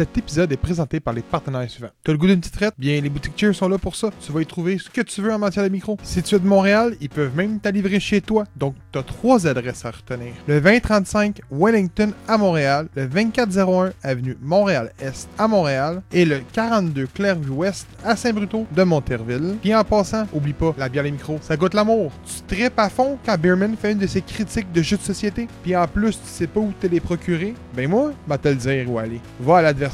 Cet épisode est présenté par les partenaires suivants. T'as le goût d'une petite traite? Bien, les boutiques Cheers sont là pour ça. Tu vas y trouver ce que tu veux en matière de micro. Si tu es de Montréal, ils peuvent même t'alivrer chez toi. Donc, t'as trois adresses à retenir. Le 2035 Wellington à Montréal, le 2401 Avenue Montréal-Est à Montréal et le 42 Clairvue-Ouest à Saint-Bruto de Monterville. Puis en passant, oublie pas, la bière les micros, ça goûte l'amour. Tu tripes à fond quand Beerman fait une de ses critiques de jeux de société. Puis en plus, tu sais pas où te les procurer. Ben moi, va te le dire où aller. Va à l'adversaire.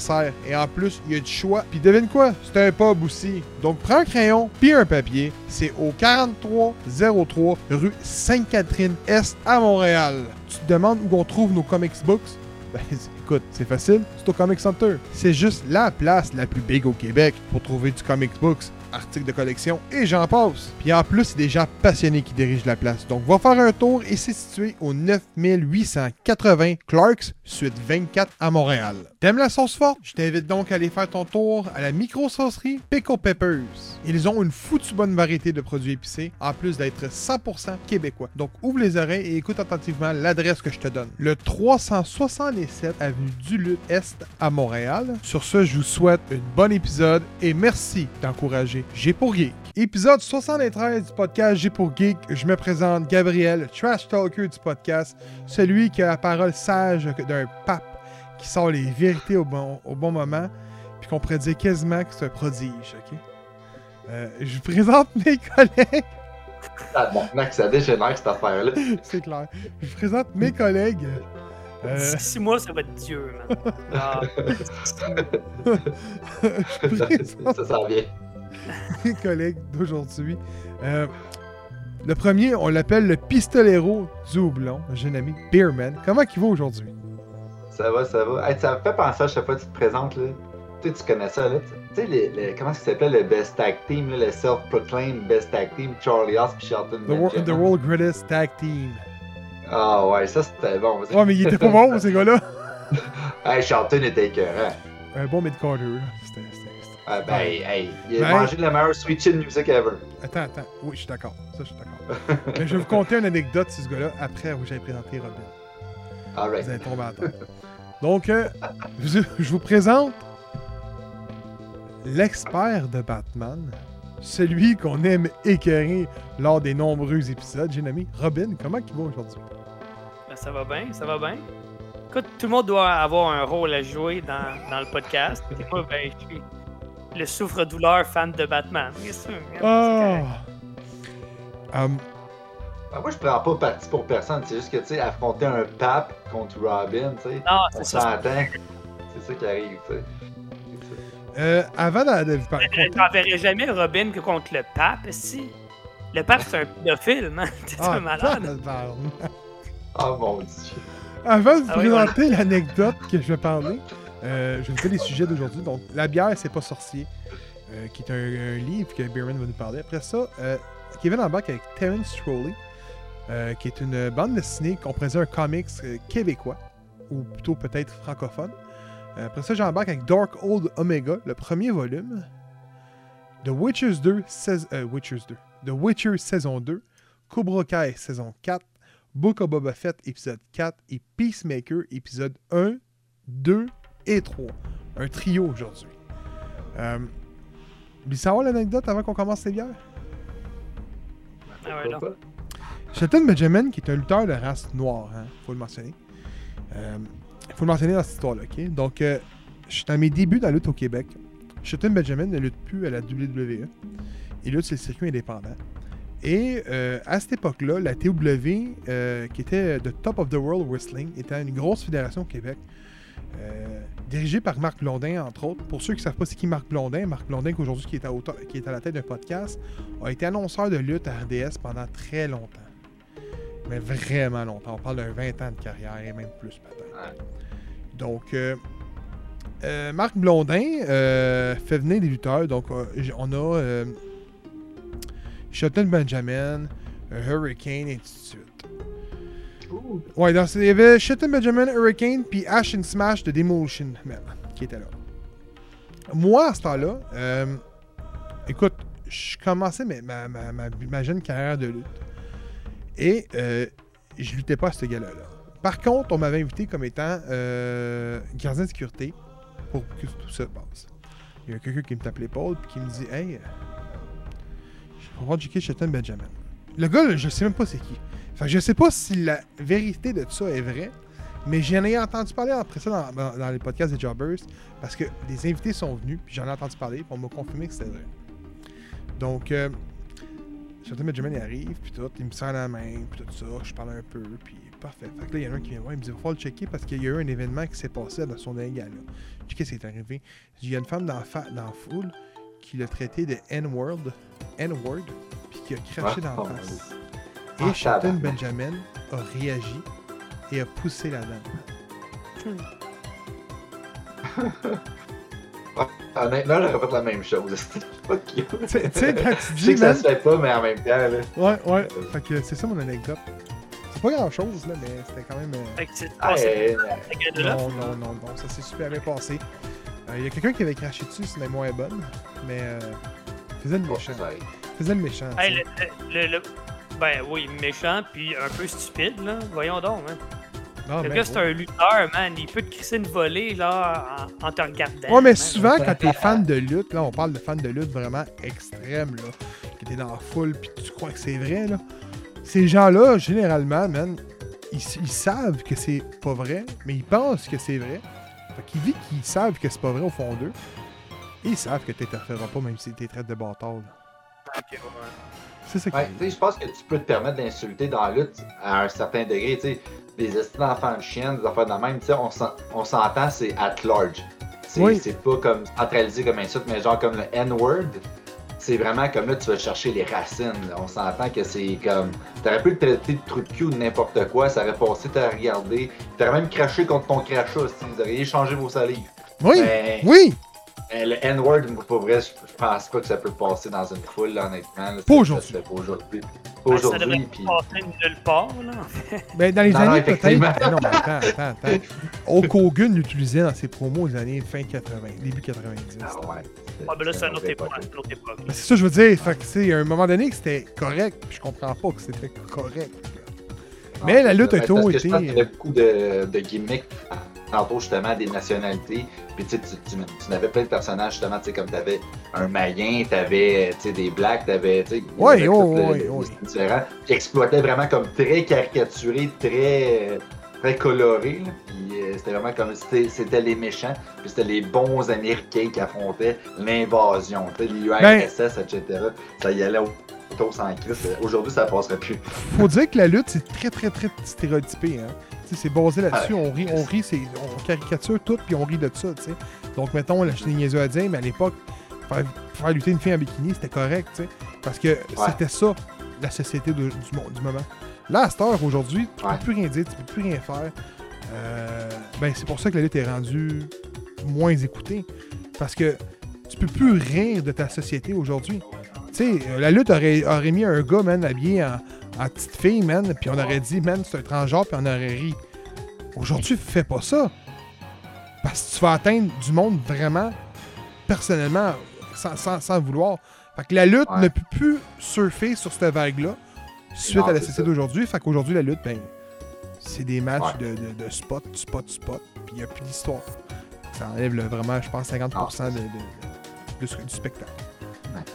Et en plus, il y a du choix. Puis devine quoi? C'est un pub aussi. Donc prends un crayon puis un papier. C'est au 4303 rue Sainte-Catherine-Est à Montréal. Tu te demandes où on trouve nos comics books? Ben, écoute, c'est facile, c'est au Comic Center. C'est juste la place la plus big au Québec pour trouver du comics books, articles de collection et j'en passe. Puis en plus, c'est des gens passionnés qui dirigent la place. Donc va faire un tour et c'est situé au 9880 Clarks, suite 24 à Montréal. T'aimes la sauce forte? Je t'invite donc à aller faire ton tour à la micro-saucerie Pickle Peppers. Ils ont une foutue bonne variété de produits épicés, en plus d'être 100% québécois. Donc ouvre les oreilles et écoute attentivement l'adresse que je te donne. Le 367 avenue Duluth Est à Montréal. Sur ce, je vous souhaite un bon épisode et merci d'encourager G pour Geek. Épisode 73 du podcast G pour Geek. Je me présente Gabriel, trash talker du podcast, celui qui a la parole sage d'un pape qui sort les vérités au bon, au bon moment, puis qu'on pourrait dire quasiment que c'est un prodige, ok? Euh, je vous présente mes collègues. Ah bon, ça dégénère cette affaire-là. c'est clair. Je vous présente mes collègues. Euh, D'ici six mois, ça va être Dieu, man. Ah, je vous présente ça s'en vient. Mes collègues d'aujourd'hui. Euh, le premier, on l'appelle le pistolero du houblon, un jeune ami, Beerman. Comment il va aujourd'hui? Ça va, ça va. Hey, ça me fait penser à chaque fois que tu te présentes, là. Tu sais, tu connais ça, là. Tu sais, les, les- comment ça s'appelait le Best Tag Team, là, le Self-Proclaimed Best Tag Team, Charlie Haas puis Shelton The, wor- Benjamin. the World Greatest Tag Team. Ah ouais, ça c'était bon. Ouais, mais il était pas bon, ces gars-là. Hey, Shelton était écœurant. Un bon mid-carter, là. C'était- Ah, ben, hey, il a Ben- mangé de la meilleure sweet chin music ever. Attends, attends. Oui, je suis d'accord. Ça, je suis d'accord. Mais je vais vous conter une anecdote sur ce gars-là après où j'ai présenté Robin. Vous allez tomber à terre. Donc, euh, je, je vous présente l'expert de Batman, celui qu'on aime écœurer lors des nombreux épisodes. J'ai nommé Robin. Comment il va aujourd'hui? ben, ça va bien, ça va bien. Écoute, tout le monde doit avoir un rôle à jouer dans, dans le podcast. Et moi, ben, je suis le souffre-douleur fan de Batman. Bien sûr, hein, c'est Oh! Ah, moi, je prends pas parti pour personne. C'est juste que, tu sais, affronter un pape contre Robin, tu sais, Non, on c'est ça. s'entend. C'est ça qui arrive, tu sais. Euh, avant de, vous parler. Je n'enverrai jamais Robin que contre le pape, si. Le pape, c'est un pédophile, man. T'es Ah, un malade. Oh mon dieu. Avant de vous Ah oui, présenter l'anecdote que je vais parler, euh, je faire les sujets d'aujourd'hui. Donc, La bière, c'est pas sorcier, euh, qui est un, livre que Bierman va nous parler. Après ça, euh, Kevin embarque avec Terence Trolley, euh, qui est une bande dessinée qu'on dire un comics euh, québécois, ou plutôt peut-être francophone. Après ça, j'embarque avec Dark Old Omega, le premier volume. The Witchers 2, sais- euh, Witchers 2. The Witcher saison 2. Cobra Kai saison 4. Book of Boba Fett épisode 4 et Peacemaker épisode 1, 2 et 3. Un trio aujourd'hui. Euh, savoir l'anecdote avant qu'on commence les bières? Ah ouais, non. Shelton Benjamin, qui est un lutteur de race noire, hein, faut le mentionner. Euh, faut le mentionner dans cette histoire-là, ok? Donc, euh, je suis dans mes débuts dans la lutte au Québec. Shelton Benjamin ne lutte plus à la WWE. Il lutte sur le circuit indépendant. Et euh, à cette époque-là, la TW, euh, qui était The Top of the World Wrestling, était une grosse fédération au Québec. Euh, dirigée par Marc Blondin, entre autres. Pour ceux qui ne savent pas c'est qui Marc Blondin, Marc Blondin, qui aujourd'hui qui est, à auto- qui est à la tête d'un podcast, a été annonceur de lutte à RDS pendant très longtemps. Mais vraiment longtemps. On parle d'un 20 ans de carrière et même plus peut-être. Donc, euh, euh, Marc Blondin fait venir des lutteurs. Donc, on a Shelton Benjamin, Hurricane, et ainsi de suite. Ouais, dans, il y avait Shelton Benjamin, Hurricane, puis Ash and Smash de Demolition Man qui était là. Moi, à ce temps-là, euh, écoute, je commençais ma, ma, ma, ma- jeune carrière de lutte. Et euh, je luttais pas à ce gala-là. Par contre, on m'avait invité comme étant euh, gardien de sécurité pour que tout ça passe. Il y a quelqu'un qui me tape l'épaule puis qui me dit Hey, euh, je vais voir J.K. Shelton Benjamin. Le gars, je sais même pas c'est qui. Fait que je sais pas si la vérité de ça est vraie, mais j'en ai entendu parler après ça dans, dans- dans les podcasts des Jobbers parce que des invités sont venus puis j'en ai entendu parler puis on m'a confirmé que c'était vrai. Donc, euh, Shelton Benjamin il arrive puis tout, il me serre la main puis tout ça, je parle un peu puis parfait. Fait que là, il y en a un qui vient voir, il me dit il faut le checker parce qu'il y a eu un événement qui s'est passé dans son dernier gala. Je dis qu'est-ce qui est arrivé? Il y a une femme dans la, fa- dans la foule qui l'a traité de N-word, N-word, puis qui a craché Ah, dans la face. Ah, Et Shelton tabarnak. Benjamin a réagi et a poussé la dame. Honnêtement, j'aurais fait la même chose. Fuck you. Tu sais- tu sais, quand tu Je sais dis, que ça se fait pas, mais en même temps, là. Ouais, ouais. Fait que c'est ça mon anecdote. C'est pas grand chose, là, mais c'était quand même. euh, Fait que c'est Ah, passé euh. Non, non, non, non, ça s'est super bien passé. Euh, Il y a quelqu'un qui avait craché dessus, c'est la moins bonne, mais euh, faisait le bon, méchant. Faisait le méchant. Hey, tu sais. le, le- le- Ben oui, méchant puis un peu stupide, là. Voyons donc, hein. Ah, Le ben, gars, c'est un lutteur, man. Il peut te crisser une volée, là, en, en te regardant. Ouais, mais man. souvent, quand t'es fan de lutte, là, on parle de fan de lutte vraiment extrême, là, que t'es dans la foule puis tu crois que c'est vrai, là. Ces gens-là, généralement, man, ils, ils savent que c'est pas vrai, mais ils pensent que c'est vrai. Fait qu'ils vivent qu'ils savent que c'est pas vrai au fond d'eux. Et ils savent que t'interféreras pas même si t'es traite de bâtard, là. Ok, ouais. C'est ça Ouais, je pense que tu peux te permettre d'insulter dans la lutte à un certain degré, tu sais, des estimes d'enfants de chienne, des affaires de même, tu sais, on s'en- on s'entend, c'est at large. C'est Oui. pas comme centralisé comme insulte, mais genre comme le N-word, c'est vraiment comme là, tu vas chercher les racines. là. On s'entend que c'est comme. T'aurais pu le traiter de trou de cul ou de n'importe quoi, ça aurait passé, t'aurais regardé. T'aurais même craché contre ton crachat si vous auriez échangé vos salives. Oui! Mais- Oui! Euh, le N-word, pour vrai, je, je pense pas que ça peut passer dans une foule, là, honnêtement. là. Pas aujourd'hui. Pas aujourd'hui. Ben, ça devrait puis. passer nulle part, là. Ben, dans les Non, années peut-être. Ben non, mais attends, attends, attends. Hulk Hogan l'utilisait dans ses promos aux années fin 80, début 90. Ah ouais. Ah, ben là, c'est une autre époque. c'est. Ben, c'est ça que je veux dire. Fait que, tu sais, à un moment donné, que c'était correct, puis je comprends pas que c'était correct. Mais la lutte a Parce toujours que je pense été- qu'il y avait beaucoup de, de gimmicks tantôt justement des nationalités. Puis tu, tu, tu, tu avais plein de personnages justement, tu sais, comme t'avais un Mayen, t'avais tu sais, des Blacks, t'avais le style différent, qui exploitaient vraiment comme très caricaturé, très très coloré. là. Puis euh, c'était vraiment comme c'était c'était les méchants, puis c'était les bons Américains qui affrontaient l'invasion, tu sais, les Ben- etc. Ça y allait au au sans Christ. Aujourd'hui, ça passerait plus. Faut dire que la lutte, c'est très, très, très stéréotypé. Hein. C'est basé là-dessus. Ah, on rit, on rit, on caricature tout, puis on rit de ça. Donc, mettons, suis niaiseux à dire, mais à l'époque, faire, faire lutter une fille en bikini, c'était correct. Parce que c'était ça, la société de- du, monde, du moment. Là, à cette heure, aujourd'hui, tu peux plus rien dire, tu peux plus rien faire. Euh, ben, c'est pour ça que la lutte est rendue moins écoutée. Parce que tu peux plus rire de ta société aujourd'hui. Tu sais, euh, la lutte aurait, aurait mis un gars, man, habillé en, en petite fille, man, puis on aurait dit, man, c'est un transgenre, puis on aurait ri. Aujourd'hui, fais pas ça. Parce que tu vas atteindre du monde vraiment, personnellement, sans, sans, sans vouloir. Fait que la lutte Ouais. ne peut plus surfer sur cette vague-là suite Non, à la ça. d'aujourd'hui. Fait qu'aujourd'hui, la lutte, ben, c'est des matchs Ouais. de, de, de spot, spot, spot, puis il n'y a plus d'histoire. Ça enlève vraiment, je pense, 50% de, de- du spectacle.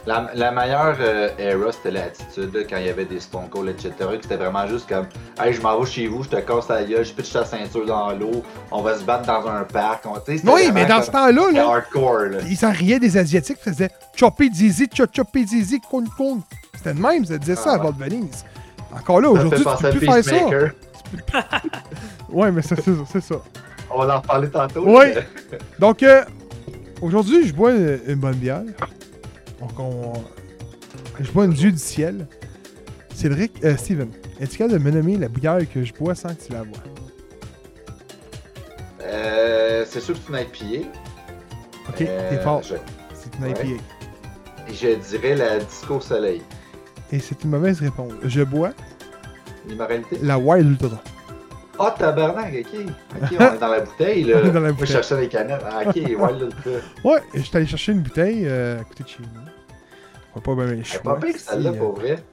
La, la meilleure euh, era, c'était l'attitude, là, quand il y avait des Stone Cold, etc. que C'était vraiment juste comme Hey, je m'en vais chez vous, je te casse la gueule, je pitche ta ceinture dans l'eau, on va se battre dans un parc. On, Oui, mais dans ce temps-là, là, hardcore. Là. ils s'en riaient des Asiatiques, ils faisaient Choppy chop choppy Zizi, con con. C'était de même, ça disait ça Ah à. Val Venise. Encore là, aujourd'hui, tu peux plus faire ça. Ouais, mais ça, c'est ça, c'est ça. On va en reparler tantôt. Oui. Donc, euh, aujourd'hui, je bois une bonne bière. Donc, on... je bois une dieu du ciel. Cédric, euh, Steven, es-tu capable de me nommer la bière que je bois sans que tu la vois? Euh, c'est sûr que c'est une IPA. Ok, Euh, t'es fort. Je, C'est une ouais. IPA. je dirais la Disco Soleil. Et c'est une mauvaise réponse. Je bois L'immoralité? la Wild Ultra. Ah, tabarnak, ok. Ok, on est dans la bouteille, là. On est dans la Moi, bouteille. je cherchais les canettes. Ah, ok, Wild Ultra. Ouais, je suis allé chercher une bouteille euh, à côté de chez nous. Va pas bien les choix. pas pire, celle-là, pour vrai.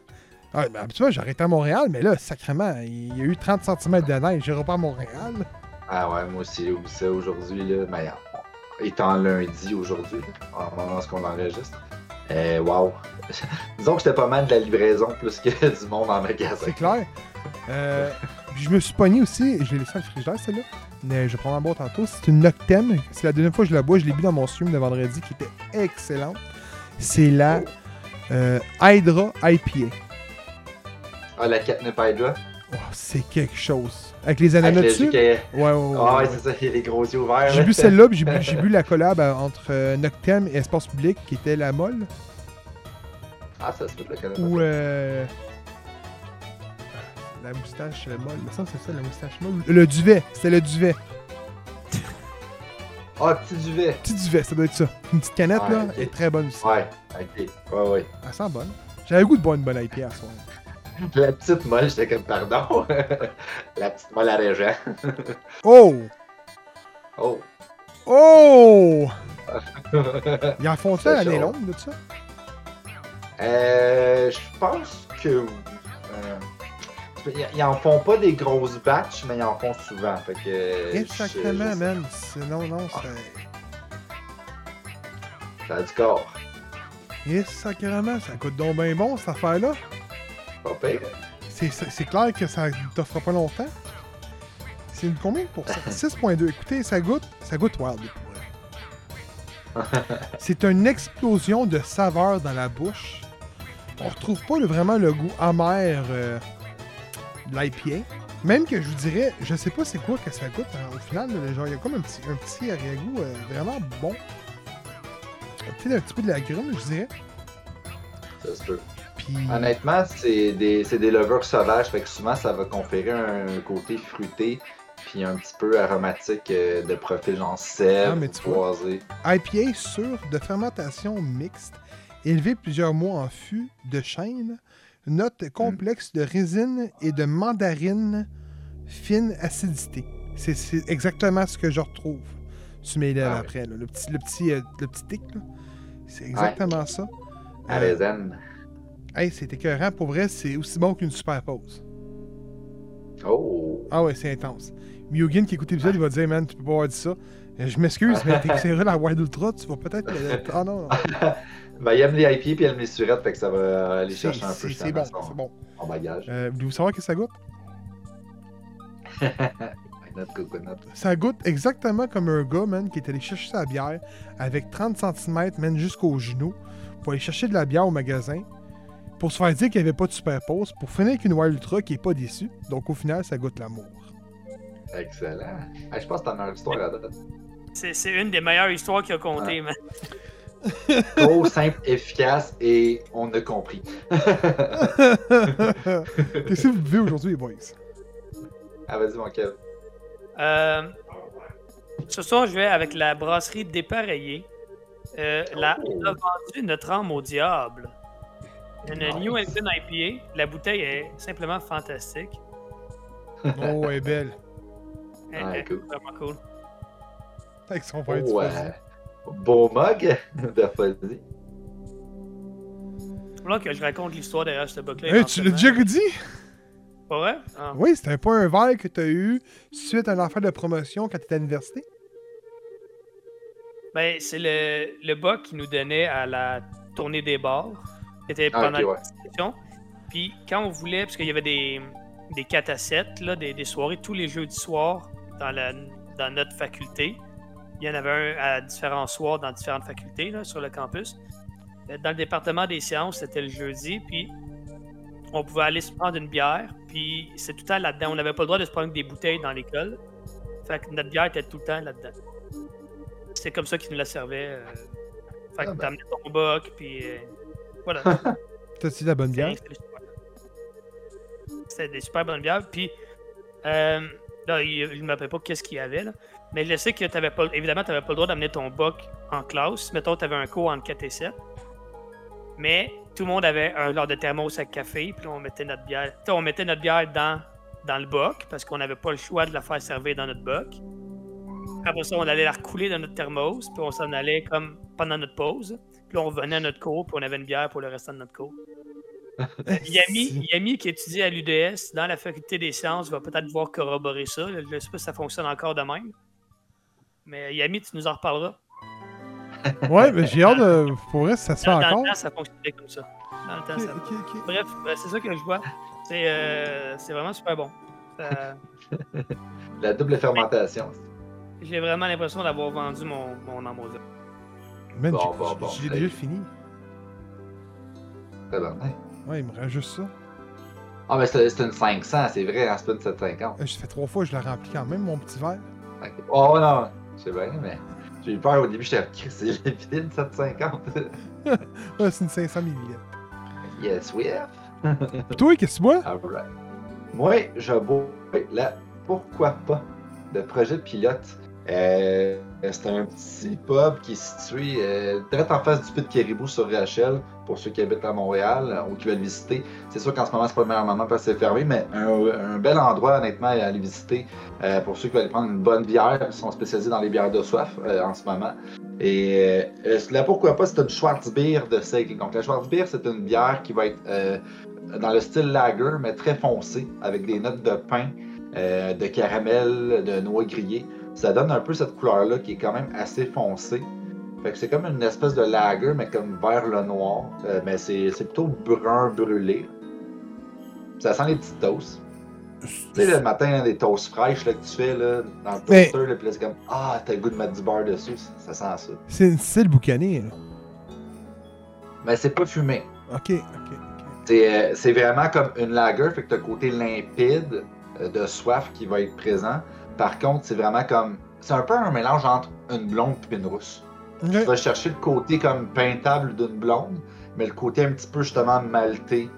Ah, ben, habituellement, j'arrête à Montréal, mais là, sacrément, il y a eu 30 cm de neige. J'irai pas à Montréal. Ah ouais, moi aussi, j'ai oublié ça aujourd'hui, là. Mais étant lundi aujourd'hui, en moment où on enregistre. Euh, wow. Disons que c'était pas mal de la livraison plus que du monde en magasin. C'est clair. Euh, puis je me suis pogné aussi, je l'ai laissé dans le frigidaire celle-là. Mais je vais prendre en boire tantôt. C'est une Noctem. C'est la deuxième fois que je la bois. Je l'ai bu dans mon stream de vendredi qui était excellente. C'est la euh, Hydra IPA. Ah, la catnip Hydra. Oh, c'est quelque chose. Avec les ananas Avec dessus? Ouais, ouais, ouais. Ah ouais, ouais. c'est ça, il y a les gros yeux ouverts. J'ai bu celle-là, puis j'ai bu, la collab euh, entre euh, Noctem et Espace Public, qui était la molle. Ah, ça peut, le connaître. Ou euh, la moustache molle. Mais ça, c'est ça, la moustache molle. Le duvet, c'était le duvet. Ah, petit duvet. Petit duvet, ça doit être ça. Une petite canette, Ouais, là, ok. elle est très bonne aussi. Ouais, ok. Ouais, ouais. Elle sent bonne. J'avais le goût de boire une bonne IPA à soir. La petite molle, j'étais comme, pardon. la petite molle à régent. Oh! Oh. Oh! Ils en font ça l'année longue de ça? Euh, je pense que. euh, ils- en font pas des grosses batches, mais ils en font souvent. Fait que. Exactement, je- je- man. C'est- Non, non, c'est. Ça a du corps. Et sacrément, ça coûte donc bien bon cette affaire-là. Pas pire. C'est- clair que ça t'offre pas longtemps. C'est une combien de pourcents? 6.2. Écoutez, ça goûte, ça goûte wild. pour. C'est une explosion de saveurs dans la bouche. On retrouve pas le- vraiment le goût amer euh, l'IPA. Même que je vous dirais, je sais pas c'est quoi que ça goûte hein, au final. là, genre, il y a comme un petit, un petit arrière-goût euh, vraiment bon. Peut-être un petit peu de la grume, je dirais. Ça se peut. Puis, Honnêtement, c'est des, des levures sauvages, fait que souvent ça va conférer un côté fruité, puis un petit peu aromatique euh, de profil genre Ah, sève, vois. boisé. IPA sûr de fermentation mixte, élevé plusieurs mois en fût de chêne, note complexe de résine et de mandarine, fine acidité. C'est- exactement ce que je retrouve sur mes lèvres Ah après. là. Le, petit, le, petit, euh, le petit tic, là. c'est exactement ça. À Euh, raisin. hey, c'est écœurant. Pour vrai, c'est aussi bon qu'une super pause. Oh! Ah ouais, c'est intense. Mugen qui écoute l'épisode, il va dire, man, tu peux pas avoir dit ça. Euh, Je m'excuse, mais t'es la Wild Ultra, tu vas peut-être. Ah non, non. Ben, il aime les IP puis il aime les surettes, fait que ça va aller chercher un peu c'est- bon, c'est son, bon. son bagage. Euh, Voulez-vous savoir que ça goûte? Ça goûte exactement comme un gars, man, qui est allé chercher sa bière avec 30 cm, man, jusqu'au genou, pour aller chercher de la bière au magasin, pour se faire dire qu'il n'y avait pas de super pause, pour finir avec une Wild Ultra qui est pas déçue. Donc au final, ça goûte l'amour. Excellent. Hey, je pense que t'en as une histoire à date. C'est c'est une des meilleures histoires qu'il a compté, man. Gros, simple, efficace et on a compris. Qu'est-ce que vous buvez aujourd'hui, les boys? Ah, vas-y, mon Kev. Euh, ce soir, je vais avec la brasserie Dépareillée. Euh, la, Oh. on a vendu notre âme au diable. Une Nice. New England IPA. La bouteille est simplement fantastique. Oh, elle est belle. Elle- Ouais, elle est cool. Vraiment cool. Avec son verre Oh, fuzzy. Euh, beau mug de fuzzy. Là que je raconte l'histoire derrière ce book-là. Hey, tu l'as déjà dit? Pas vrai? Ah. Oui, c'était pas un verre que tu as eu suite à un affaire de promotion quand tu étais à l'université? Ben, c'est le, le bas qui nous donnait à la tournée des bars. C'était Ah, pendant la ouais. session. Puis quand on voulait, parce qu'il y avait des, des 4 à 7, là, des, des soirées tous les jeudis soirs dans, la, dans notre faculté. Il y en avait un à différents soirs dans différentes facultés là, sur le campus. Euh, Dans le département des sciences, c'était le jeudi. Puis on pouvait aller se prendre une bière. Puis c'est tout le temps là-dedans. On n'avait pas le droit de se prendre des bouteilles dans l'école. Fait que notre bière était tout le temps là-dedans. C'est comme ça qu'ils nous la servaient. euh. Fait que Ah ben. t'amenais ton boc, puis euh, voilà. T'as-tu de la bonne bière? C'était des super bonnes bières. Puis euh, là, il ne m'appelle pas qu'est-ce qu'il y avait. Là. Mais je sais que t'avais pas, évidemment, tu n'avais pas le droit d'amener ton boc en classe. Mettons, tu avais un cours entre 4 et 7. Mais tout le monde avait un genre de thermos avec café. Puis on mettait notre bière. On mettait notre bière dans, dans le boc parce qu'on n'avait pas le choix de la faire servir dans notre boc. Après ça, on allait la recouler dans notre thermos. Puis on s'en allait comme pendant notre pause. Puis là, on revenait à notre cours. Puis on avait une bière pour le restant de notre cours. Yami, Yami, qui étudie à l'UDS dans la faculté des sciences, va peut-être pouvoir corroborer ça. Je ne sais pas si ça fonctionne encore de même. Mais Yami, tu nous en reparleras. Ouais, mais j'ai hâte de. Pour vrai, ça se fait Dans, dans encore. le temps, ça fonctionnait comme ça. Dans le temps, ça... ok, ok. Bref, euh, c'est ça que je vois. C'est euh, c'est vraiment super bon. Ça- La double fermentation. J'ai vraiment l'impression d'avoir vendu mon, mon Amazon. Man, Bon, j'ai- bon, bon. j'ai déjà fini. Tabarnak. Ouais, il me reste juste ça. Ah, mais c'est une 500, c'est vrai, hein, c'est pas une 750. Euh, J'ai fait trois fois, je l'ai rempli quand même, mon petit verre. Oh non, c'est bien, mais j'ai eu peur au début, j'étais vidé une 750. Ouais, c'est une 500 ml. yes, we have. Toi, qu'est-ce que tu bois? Moi, je bois la Pourquoi pas de projet pilote. Euh, c'est un petit pub qui est situé euh, direct en face du Pit Caribou sur Rachel, pour ceux qui habitent à Montréal euh, ou qui veulent visiter. C'est sûr qu'en ce moment, c'est pas le meilleur moment parce que c'est fermé, mais un, bel endroit, honnêtement, à aller visiter euh, pour ceux qui veulent prendre une bonne bière. Ils sont spécialisés dans les bières de soif en ce moment. Et là, pourquoi pas, c'est une Schwarzbier de seigle. Donc, la Schwarzbier, c'est une bière qui va être dans le style lager, mais très foncé, avec des notes de pain, de caramel, de noix grillées. Ça donne un peu cette couleur-là qui est quand même assez foncée. Fait que c'est comme une espèce de lager, mais comme vers le noir. Euh, mais c'est c'est plutôt brun brûlé. Ça sent les petites toasts. Tu sais, le matin, là, des toasts fraîches là, que tu fais là, dans le Mais- toaster, là, puis là, c'est comme Ah, t'as le goût de mettre du beurre dessus. Ça sent ça. C'est une style boucané, là. Mais c'est pas fumé. Ok, ok. C'est euh, c'est vraiment comme une lager, fait que t'as le côté limpide euh, de soif qui va être présent. Par contre, c'est vraiment comme. C'est un peu un mélange entre une blonde et une rousse. Tu vas chercher le côté comme peintable d'une blonde, mais le côté un petit peu justement malté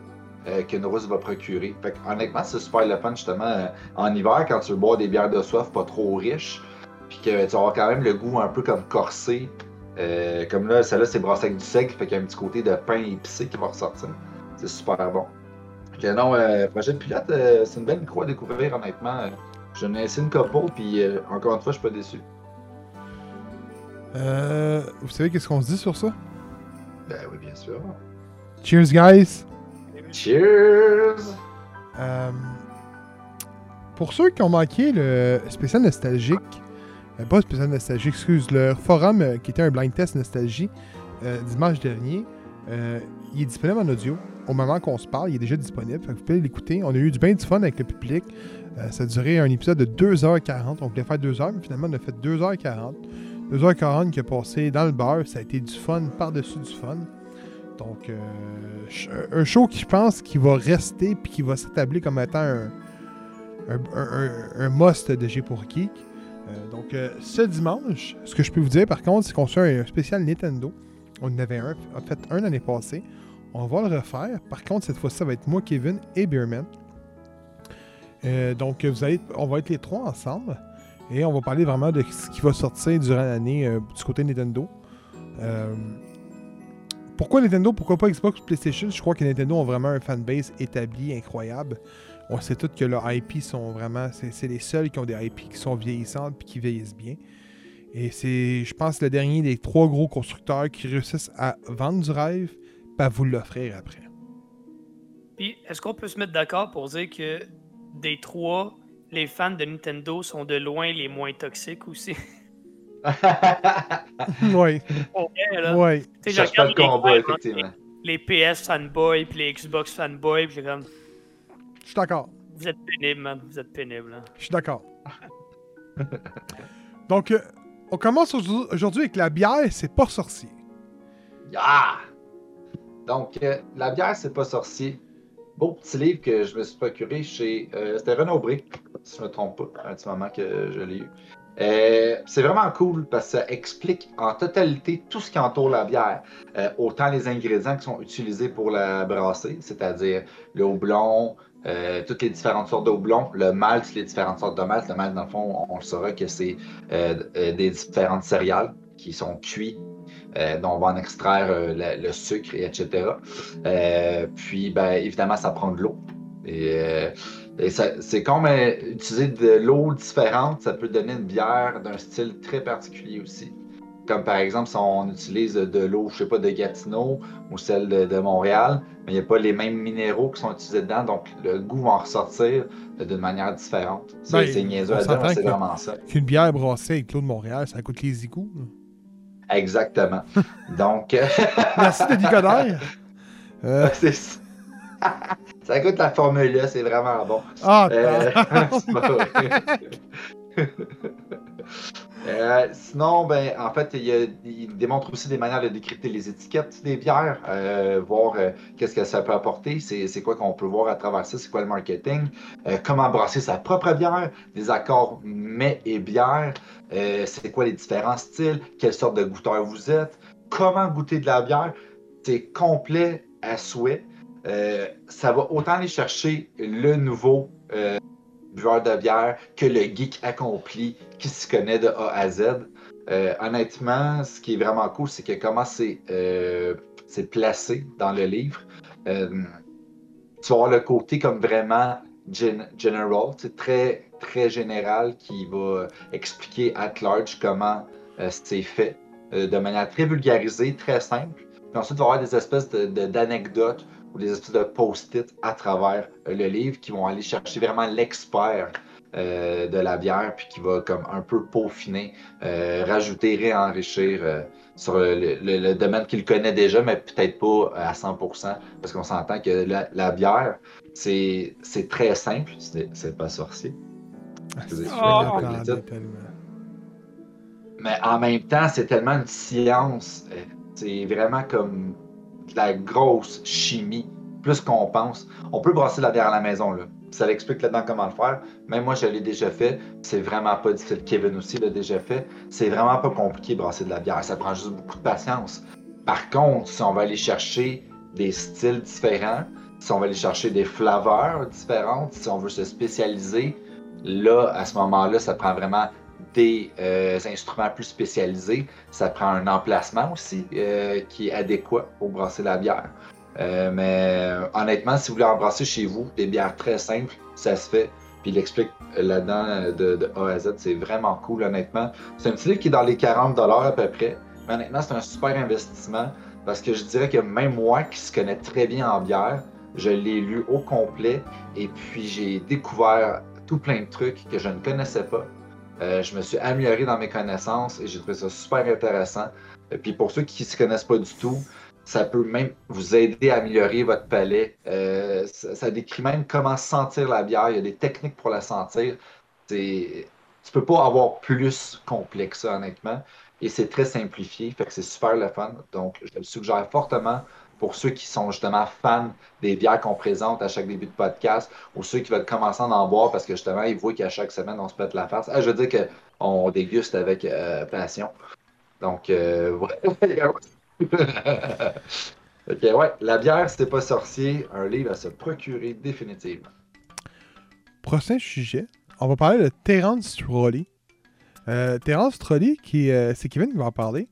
euh, qu'une rousse va procurer. Fait honnêtement, c'est super le fun justement euh, en hiver quand tu veux boire des bières de soif pas trop riches, puis que tu vas avoir quand même le goût un peu comme corsé. Euh, comme là, celle-là, c'est brassé avec du seigle, fait qu'il y a un petit côté de pain épicé qui va ressortir. C'est super bon. Que non, projet de pilote, c'est une belle micro à découvrir, honnêtement. Je n'ai essayé une couple, puis euh, encore une fois, je suis pas déçu. Euh, vous savez qu'est-ce qu'on se dit sur ça? Ben oui, bien sûr. Cheers, guys! Cheers! Euh, pour ceux qui ont manqué le spécial nostalgique, euh, pas spécial nostalgique, excuse, le forum euh, qui était un blind test nostalgie dimanche dernier, il est disponible en audio. Au moment qu'on se parle, il est déjà disponible. Fait que vous pouvez l'écouter. On a eu du bien du fun avec le public. Euh, ça a duré un épisode de 2h40. On voulait faire 2h, mais finalement, on a fait 2h40. 2h40 qui a passé dans le bar. Ça a été du fun par-dessus du fun. Donc, euh, un show qui, je pense, qui va rester puis qui va s'établir comme étant un, must de G pour Geek. Euh, donc, ce dimanche, ce que je peux vous dire par contre, c'est qu'on fait un spécial Nintendo. On en avait un, en fait un l'année passée. On va le refaire. Par contre, cette fois-ci, ça va être moi, Kevin et Beerman. Euh, donc, vous allez, on va être les trois ensemble. Et on va parler vraiment de ce qui va sortir durant l'année euh, du côté Nintendo. Euh, pourquoi Nintendo Pourquoi pas Xbox PlayStation? Je crois que Nintendo ont vraiment un fanbase établi, incroyable. On sait tous que leurs IP sont vraiment. C'est les seuls qui ont des IP qui sont vieillissantes et qui vieillissent bien. Et c'est, je pense, le dernier des trois gros constructeurs qui réussissent à vendre du rêve à vous l'offrir après. Puis, est-ce qu'on peut se mettre d'accord pour dire que des trois, les fans de Nintendo sont de loin les moins toxiques aussi? oui, sais, je Cherche pas regarde le les combat, effectivement. Les PS fanboys puis les Xbox fanboys, puis j'ai comme, Je suis d'accord. vous êtes pénible, man, vous êtes pénible. Hein. Je suis d'accord. Donc, euh, on commence aujourd'hui avec la bière, c'est pas sorcier. Ah! Donc, euh, la bière, c'est pas sorcier. Beau petit livre que je me suis procuré chez. euh, C'était Renaud Bré, si je me trompe pas, un petit moment que je l'ai eu. Euh, c'est vraiment cool parce que ça explique en totalité tout ce qui entoure la bière. Euh, autant les ingrédients qui sont utilisés pour la brasser, c'est-à-dire le houblon, euh, toutes les différentes sortes de houblon, le malt, les différentes sortes de malt. Le malt, dans le fond, on, on saura que c'est des différentes céréales qui sont cuites dont on va en extraire euh, le, sucre, et etc. Euh, puis, ben, évidemment, ça prend de l'eau. Et, euh, c'est comme euh, utiliser de l'eau différente, ça peut donner une bière d'un style très particulier aussi. Comme par exemple, si on utilise de l'eau, je sais pas, de Gatineau ou celle de, de Montréal, mais il n'y a pas les mêmes minéraux qui sont utilisés dedans, donc le goût va en ressortir euh, d'une manière différente. C'est Ben, niaiseux à dire, mais c'est vraiment ça. Qu'une bière brassée avec l'eau de Montréal, ça coûte les égouts. Exactement. Donc. Merci de Coderre. Euh... C'est ça. ça coûte la formule là, c'est vraiment bon. Ah, Euh. Euh, sinon, ben, en fait, il, démontre aussi des manières de décrypter les étiquettes des bières, euh, voir euh, qu'est-ce que ça peut apporter, c'est quoi qu'on peut voir à travers ça, c'est quoi le marketing, comment brasser sa propre bière, des accords mets et bière, c'est quoi les différents styles, quelle sorte de goûteur vous êtes, comment goûter de la bière, c'est complet à souhait. Ça va autant aller chercher le nouveau buveur de bière que le geek accompli qui se connaît de A à Z. Euh, honnêtement, ce qui est vraiment cool, c'est que comment c'est euh, placé dans le livre. Euh, tu vas avoir le côté comme vraiment gen- general, très, très général qui va expliquer at large comment euh, c'est fait de manière très vulgarisée, très simple. Puis ensuite, il va y avoir des espèces de- de- d'anecdotes ou des espèces de post-it à travers le livre qui vont aller chercher vraiment l'expert euh, de la bière, puis qui va comme un peu peaufiner, euh, rajouter, réenrichir euh, sur le, le- le domaine qu'il connaît déjà, mais peut-être pas à 100%, parce qu'on s'entend que la, la bière, c'est c'est très simple, c'est pas sorcier. Oh. tellement. Mais en même temps, c'est tellement une science. C'est vraiment comme de la grosse chimie, plus qu'on pense. On peut brasser la bière à la maison, là. Ça l'explique là-dedans comment le faire. Même moi, je l'ai déjà fait. C'est vraiment pas difficile. Kevin aussi l'a déjà fait. C'est vraiment pas compliqué brasser de la bière. Ça prend juste beaucoup de patience. Par contre, si on va aller chercher des styles différents, si on va aller chercher des flaveurs différentes, si on veut se spécialiser, là, à ce moment-là, ça prend vraiment des euh, instruments plus spécialisés. Ça prend un emplacement aussi euh, qui est adéquat pour brasser la bière. Euh, mais euh, honnêtement, si vous voulez embrasser chez vous des bières très simples, ça se fait. Puis il explique là-dedans euh, de, de A à Z. C'est vraiment cool, honnêtement. C'est un petit livre qui est dans les 40 à peu près. Mais honnêtement, c'est un super investissement parce que je dirais que même moi qui se connais très bien en bière, je l'ai lu au complet et puis j'ai découvert tout plein de trucs que je ne connaissais pas. Je me suis amélioré dans mes connaissances et j'ai trouvé ça super intéressant. Et puis pour ceux qui ne se connaissent pas du tout, ça peut même vous aider à améliorer votre palais. Euh, ça, décrit même comment sentir la bière. Il y a des techniques pour la sentir. Tu peux pas avoir plus complexe, honnêtement. Et c'est très simplifié, fait que c'est super le fun. Donc, je le suggère fortement pour ceux qui sont justement fans des bières qu'on présente à chaque début de podcast, ou ceux qui veulent commencer à en boire parce que justement, ils voient qu'à chaque semaine, on se pète la face. Ah, je veux dire qu'on déguste avec euh, passion. Donc, euh, ouais. Ok, ouais, la bière, c'est pas sorcier, un livre à se procurer définitivement. Prochain sujet, on va parler de Terence Trolley. Euh, Terence Trolley, euh, c'est Kevin qui va en parler.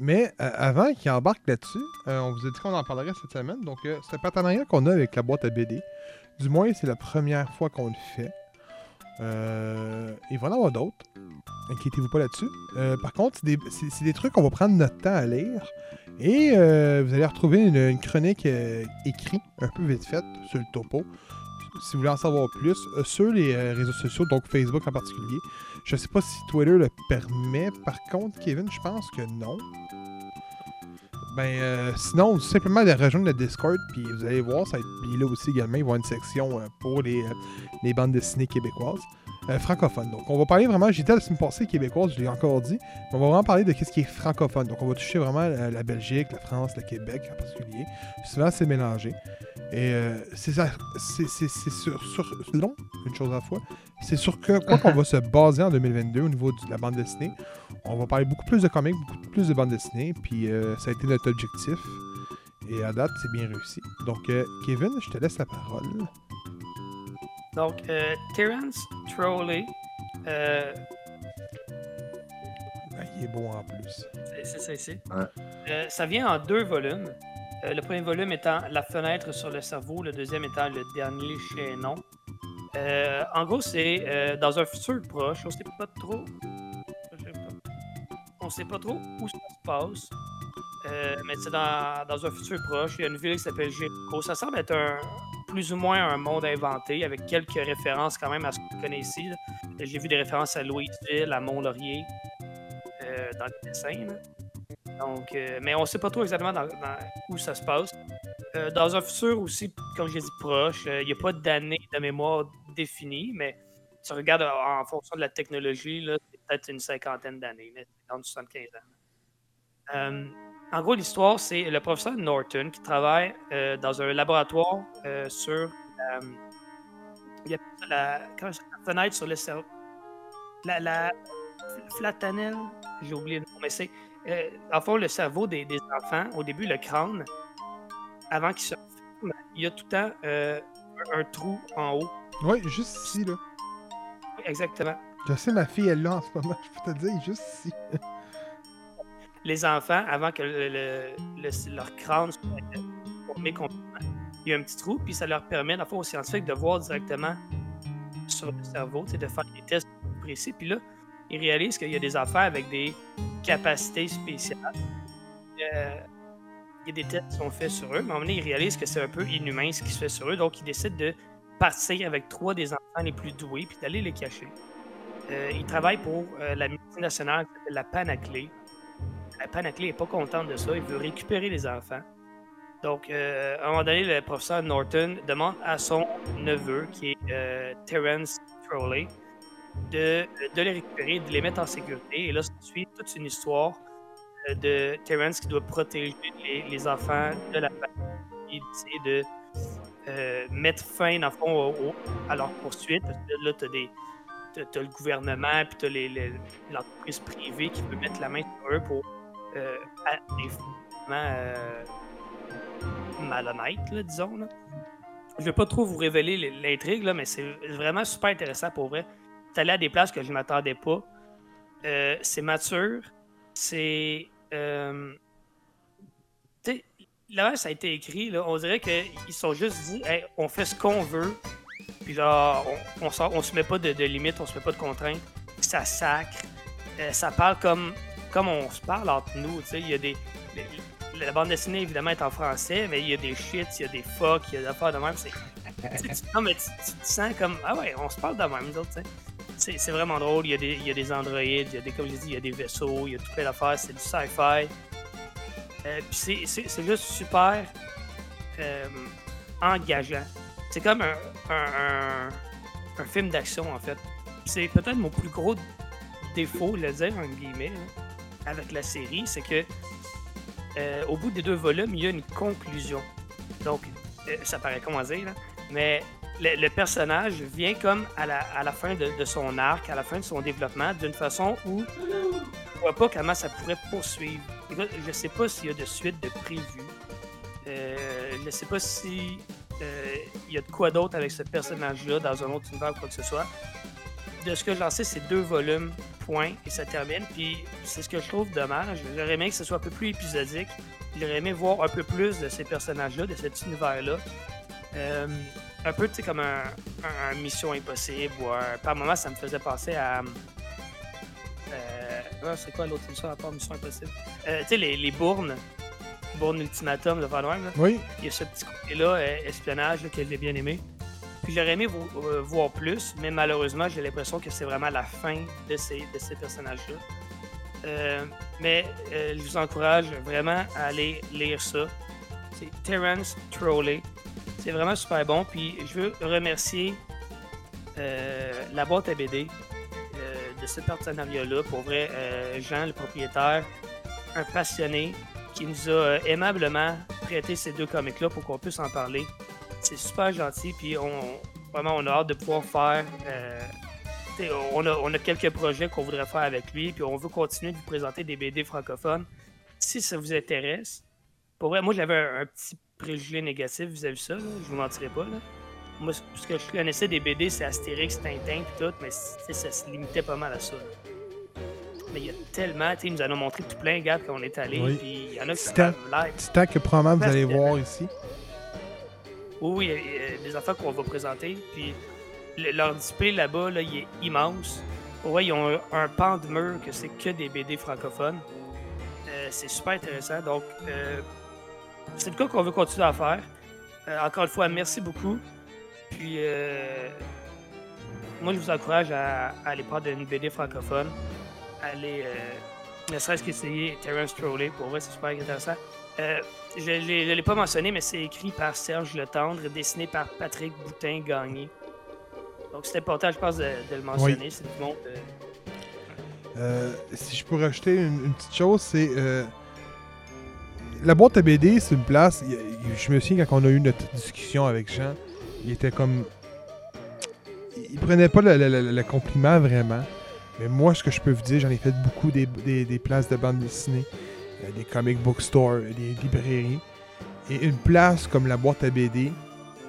Mais euh, avant qu'il embarque là-dessus, on vous a dit qu'on en parlerait cette semaine. Donc, c'est un partenariat qu'on a avec la boîte à BD. Du moins, c'est la première fois qu'on le fait. Euh, va y en avoir d'autres. Inquiétez-vous pas là-dessus. Euh, par contre, c'est des, trucs qu'on va prendre notre temps à lire. Et euh, vous allez retrouver une, chronique euh, écrite, un peu vite faite, sur le topo. Si vous voulez en savoir plus, euh, sur les euh, réseaux sociaux, donc Facebook en particulier. Je sais pas si Twitter le permet. Par contre, Kevin, je pense que non. Ben, euh, sinon, simplement de rejoindre le Discord, puis vous allez voir, ça va être là aussi également, il y avoir une section euh, pour euh, les bandes dessinées québécoises, euh, francophones. Donc, on va parler vraiment, j'étais la semaine passée québécoise, je l'ai encore dit, mais on va vraiment parler de ce qui est francophone. Donc, on va toucher vraiment euh, la Belgique, la France, le Québec en particulier. Souvent, c'est mélangé. Et euh, c'est sur, sur long, une chose à la fois. C'est sur que, quoi qu'on va se baser en 2022 au niveau de la bande dessinée. On va parler beaucoup plus de comics, beaucoup plus de bande dessinée, puis ça a été notre objectif. Et à date, c'est bien réussi. Donc, Kevin, je te laisse la parole. Donc, euh, Terence Trolley, euh, Ah, il est beau en plus. c'est- c'est ça ici. Ouais. Euh, ça vient en deux volumes. Euh, le premier volume étant La fenêtre sur le cerveau, le deuxième étant Le dernier chaînon. Euh, en gros, c'est euh, dans un futur proche, on sait pas trop. On sait pas trop où ça se passe. Euh, mais c'est dans, dans un futur proche. Il y a une ville qui s'appelle Jericho. Ça semble être un, plus ou moins un monde inventé avec quelques références quand même à ce qu'on connaît ici. J'ai vu des références à Louisville, à Mont-Laurier euh, dans les dessins. Donc, euh, mais on sait pas trop exactement où ça se passe. Euh, dans un futur aussi, comme j'ai dit, proche, il n'y a pas d'année de mémoire définie, mais tu regardes en, en fonction de la technologie, c'est peut-être une cinquantaine d'années, là, c'est dans 75 ans. En gros, l'histoire, c'est le professeur Norton qui travaille euh, dans un laboratoire euh, sur la, il la, comment ça s'appelle? la fenêtre sur le cerveau. La, la flat tunnel, j'ai oublié le nom, mais c'est euh, en fond, le cerveau des, des enfants, au début, le crâne, avant qu'il se forme, il y a tout le temps un, un trou en haut. Ouais, juste ici, là. Oui, Exactement. Je sais, ma fille, elle l'a en ce moment. Je peux te dire, juste ici. Les enfants, avant que le- le- le- leur crâne soit formé complètement, il y a un petit trou, puis ça leur permet, fond, aux scientifiques de voir directement sur le cerveau, de faire des tests précis. Puis là, ils réalisent qu'il y a des enfants avec des capacités spéciales. Euh, il y a des tests qui sont faits sur eux, mais à un moment donné, ils réalisent que c'est un peu inhumain ce qui se fait sur eux, donc ils décident de partir avec trois des enfants les plus doués, puis d'aller les cacher. Euh, ils travaillent pour euh, la médecine nationale qui s'appelle la Panaclée. La Panaclée n'est pas contente de ça, il veut récupérer les enfants. Donc, euh, à un moment donné, le professeur Norton demande à son neveu, qui est euh, Terence Crowley, de, les récupérer, de les mettre en sécurité. Et là, ça suit toute une histoire euh, de Terence qui doit protéger les, enfants de la famille, et de euh, mettre fin, au- au- à leur poursuite. Là, tu as des. T'as, le gouvernement, puis t'as les, les- l'entreprise privée qui peut mettre la main sur eux pour euh, des euh, malhonnêtes, là, disons. Là. Je vais pas trop vous révéler l'intrigue, là, mais c'est vraiment super intéressant pour vrai. C'est allé à des places que je m'attendais pas. Euh, c'est mature. C'est. Euh, là, ça a été écrit, là, on dirait qu'ils sont juste dit, on fait ce qu'on veut, puis genre, on, on, se met pas de, limites, on se met pas de contraintes. Ça sacre. Euh, ça parle comme, comme on se parle entre nous. Il y a des. La bande dessinée, évidemment, est en français, mais il y a des shits, il y a des fuck, il y a des affaires de même. c'est- non, mais tu, sens comme. Ah ouais, on se parle de même, nous autres. C'est, c'est vraiment drôle. Il y, a des, il y a des androïdes, il y a des, comme j'ai dit, il y a des vaisseaux, il y a tout plein d'affaires. C'est du sci-fi. Euh, puis c'est, c'est, c'est juste super euh, engageant. C'est comme un, un, film d'action, en fait. C'est peut-être mon plus gros défaut, le dire, en guillemets, avec la série, c'est que euh, au bout des deux volumes, il y a une conclusion. Donc, euh, ça paraît comment dire, là, mais le, personnage vient comme à la, à la fin de, de son arc, à la fin de son développement, d'une façon où on voit pas comment ça pourrait poursuivre. Écoute, je sais pas s'il y a de suite de prévu. Euh, je sais pas si y a de quoi d'autre avec ce personnage-là dans un autre univers ou quoi que ce soit. De ce que j'en sais, c'est deux volumes, point, et ça termine. Puis c'est ce que je trouve dommage. J'aurais aimé que ce soit un peu plus épisodique. J'aurais aimé voir un peu plus de ces personnages-là, de cet univers-là. Euh, un peu, tu sais, comme un, Mission Impossible, ou par moments, ça me faisait penser à. Euh, c'est quoi l'autre émission à part Mission Impossible? Euh, tu sais, les, les Bournes. Bourne Ultimatum de Van. Oui. Il y a ce petit côté-là, euh, espionnage, là, que j'ai bien aimé. Puis j'aurais aimé vo- euh, voir plus, mais malheureusement, j'ai l'impression que c'est vraiment la fin de ces, de ces personnages-là. Euh, mais euh, je vous encourage vraiment à aller lire ça. C'est Terence Trolley. C'est vraiment super bon. Puis je veux remercier euh, la boîte à BD euh, de ce partenariat-là. Pour vrai, Jean, le propriétaire, un passionné qui nous a euh, aimablement prêté ces deux comics-là pour qu'on puisse en parler. C'est super gentil, puis on, vraiment, on a hâte de pouvoir faire. euh, on, a, on a quelques projets qu'on voudrait faire avec lui, puis on veut continuer de vous présenter des BD francophones. Si ça vous intéresse, pour vrai, moi j'avais un, un petit préjugé négatif vis-à-vis ça, là, je vous mentirai pas. Là. Moi, ce que je connaissais des BD, c'est Astérix, Tintin, puis tout, mais ça se limitait pas mal à ça. Mais il y a tellement, tu sais, ils nous en ont montré tout plein, gars, quand on est allé, Oui. puis il y en a qui sont live. Titan que probablement vous allez voir ici. Oui, oui, il y a- des affaires qu'on va présenter. Puis le- leur display là-bas, là, il est immense. Ouais, ils ont un, un pan de mur que c'est que des BD francophones. Euh, c'est super intéressant. Donc, euh, c'est le cas qu'on veut continuer à faire. Euh, encore une fois, merci beaucoup. Puis, euh, moi, je vous encourage à, à aller prendre une BD francophone. Aller, euh, Ne serait-ce qu'essayer Terrence Trolley, pour vrai, c'est super intéressant. Euh, je ne l'ai pas mentionné, mais c'est écrit par Serge Le Tendre, dessiné par Patrick Boutin-Gagné. Donc c'est important, je pense, de, le mentionner. C'est du monde. Euh, euh, si je peux rajouter une, petite chose, c'est. la boîte à BD, c'est une place. Je me souviens quand on a eu notre discussion avec Jean, il était comme. Il prenait pas le compliment vraiment. Mais moi, ce que je peux vous dire, j'en ai fait beaucoup des, places de bande dessinée, euh, des comic book stores, des librairies. Et une place comme la boîte à BD,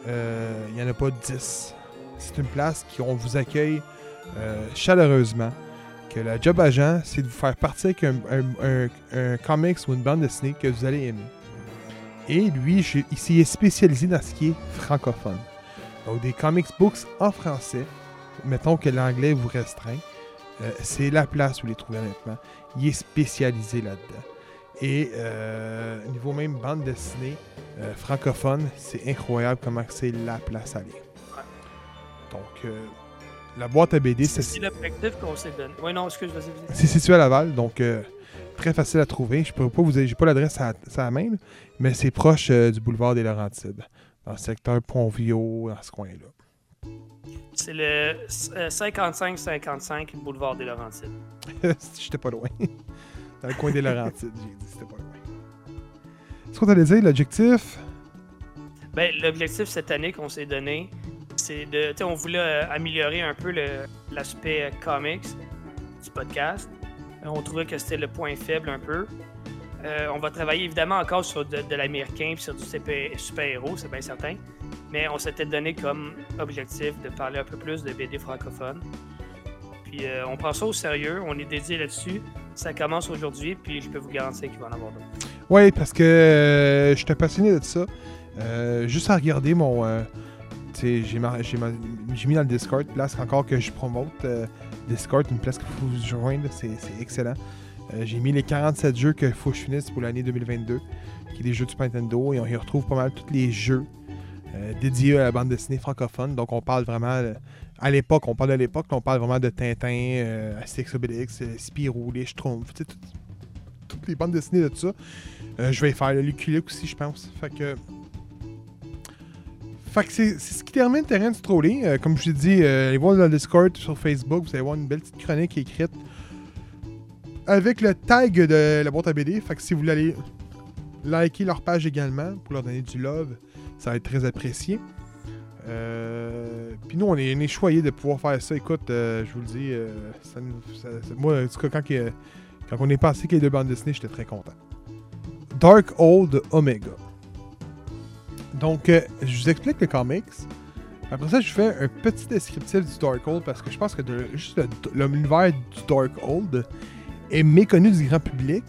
euh, il n'y en a pas 10. C'est une place qui on vous accueille euh, chaleureusement. Que la job agent, c'est de vous faire partir avec un, comics ou une bande dessinée que vous allez aimer. Et lui, il s'est spécialisé dans ce qui est francophone. Donc des comics books en français. Mettons que l'anglais vous restreint. Euh, c'est la place où les trouver honnêtement. Il est spécialisé là-dedans. Et euh, niveau même bande dessinée euh, francophone, c'est incroyable comment c'est la place à lire. Donc, la boîte à BD, c'est. C'est l'objectif qu'on s'est donné. Oui, non, excuse, moi C'est situé à Laval, donc très facile à trouver. Je peux pas vous j'ai pas l'adresse à, la main, mais c'est proche du boulevard des Laurentides, dans le secteur Pont-Viau, dans ce coin-là. C'est le 55-55 euh, boulevard des Laurentides. J'étais pas loin. Dans le coin des Laurentides, j'ai dit c'était pas loin. Est-ce qu'on t'allait dire l'objectif? Ben, l'objectif cette année qu'on s'est donné, c'est de. Tu on voulait euh, améliorer un peu l'aspect euh, comics du podcast. on trouvait que c'était le point faible un peu. on va travailler évidemment encore sur de, de l'américain et sur du super-héros, c'est bien certain. Mais on s'était donné comme objectif de parler un peu plus de BD francophone. Puis euh, on prend ça au sérieux, on est dédié là-dessus. Ça commence aujourd'hui, puis je peux vous garantir qu'il va en avoir d'autres. Oui, parce que euh, je suis passionné de ça. Euh, juste à regarder mon. j'ai, mis dans le Discord, place encore que je promote. Discord, une place faut vous joindre, c'est, excellent. j'ai mis les 47 jeux qu'il faut que je finisse pour l'année 2022, qui est des jeux de Super Nintendo, et on y retrouve pas mal tous les jeux euh, dédié à la bande dessinée francophone. Donc, on parle vraiment. Euh, à l'époque, on parle de l'époque, on parle vraiment de Tintin, euh, Astérix Obélix, euh, Spirou, les Schtroumpfs, toutes les bandes dessinées de tout ça. je vais faire le Lucky aussi, je pense. Fait que. Fait que c'est ce qui termine Terrain de Trolley. comme je l'ai dit, allez voir dans le Discord sur Facebook, vous allez voir une belle petite chronique écrite avec le tag de la boîte à BD. Fait que si vous voulez aller liker leur page également pour leur donner du love, ça va être très apprécié. Euh, puis nous, on est, on choyés de pouvoir faire ça. Écoute, euh, je vous le dis, euh, moi, en tout cas, quand, on est passé avec les deux bandes Disney, j'étais très content. Dark Old Omega. Donc, je vous explique le comics. Après ça, je fais un petit descriptif du Dark Old parce que je pense que juste l'univers du Dark Old est méconnu du grand public.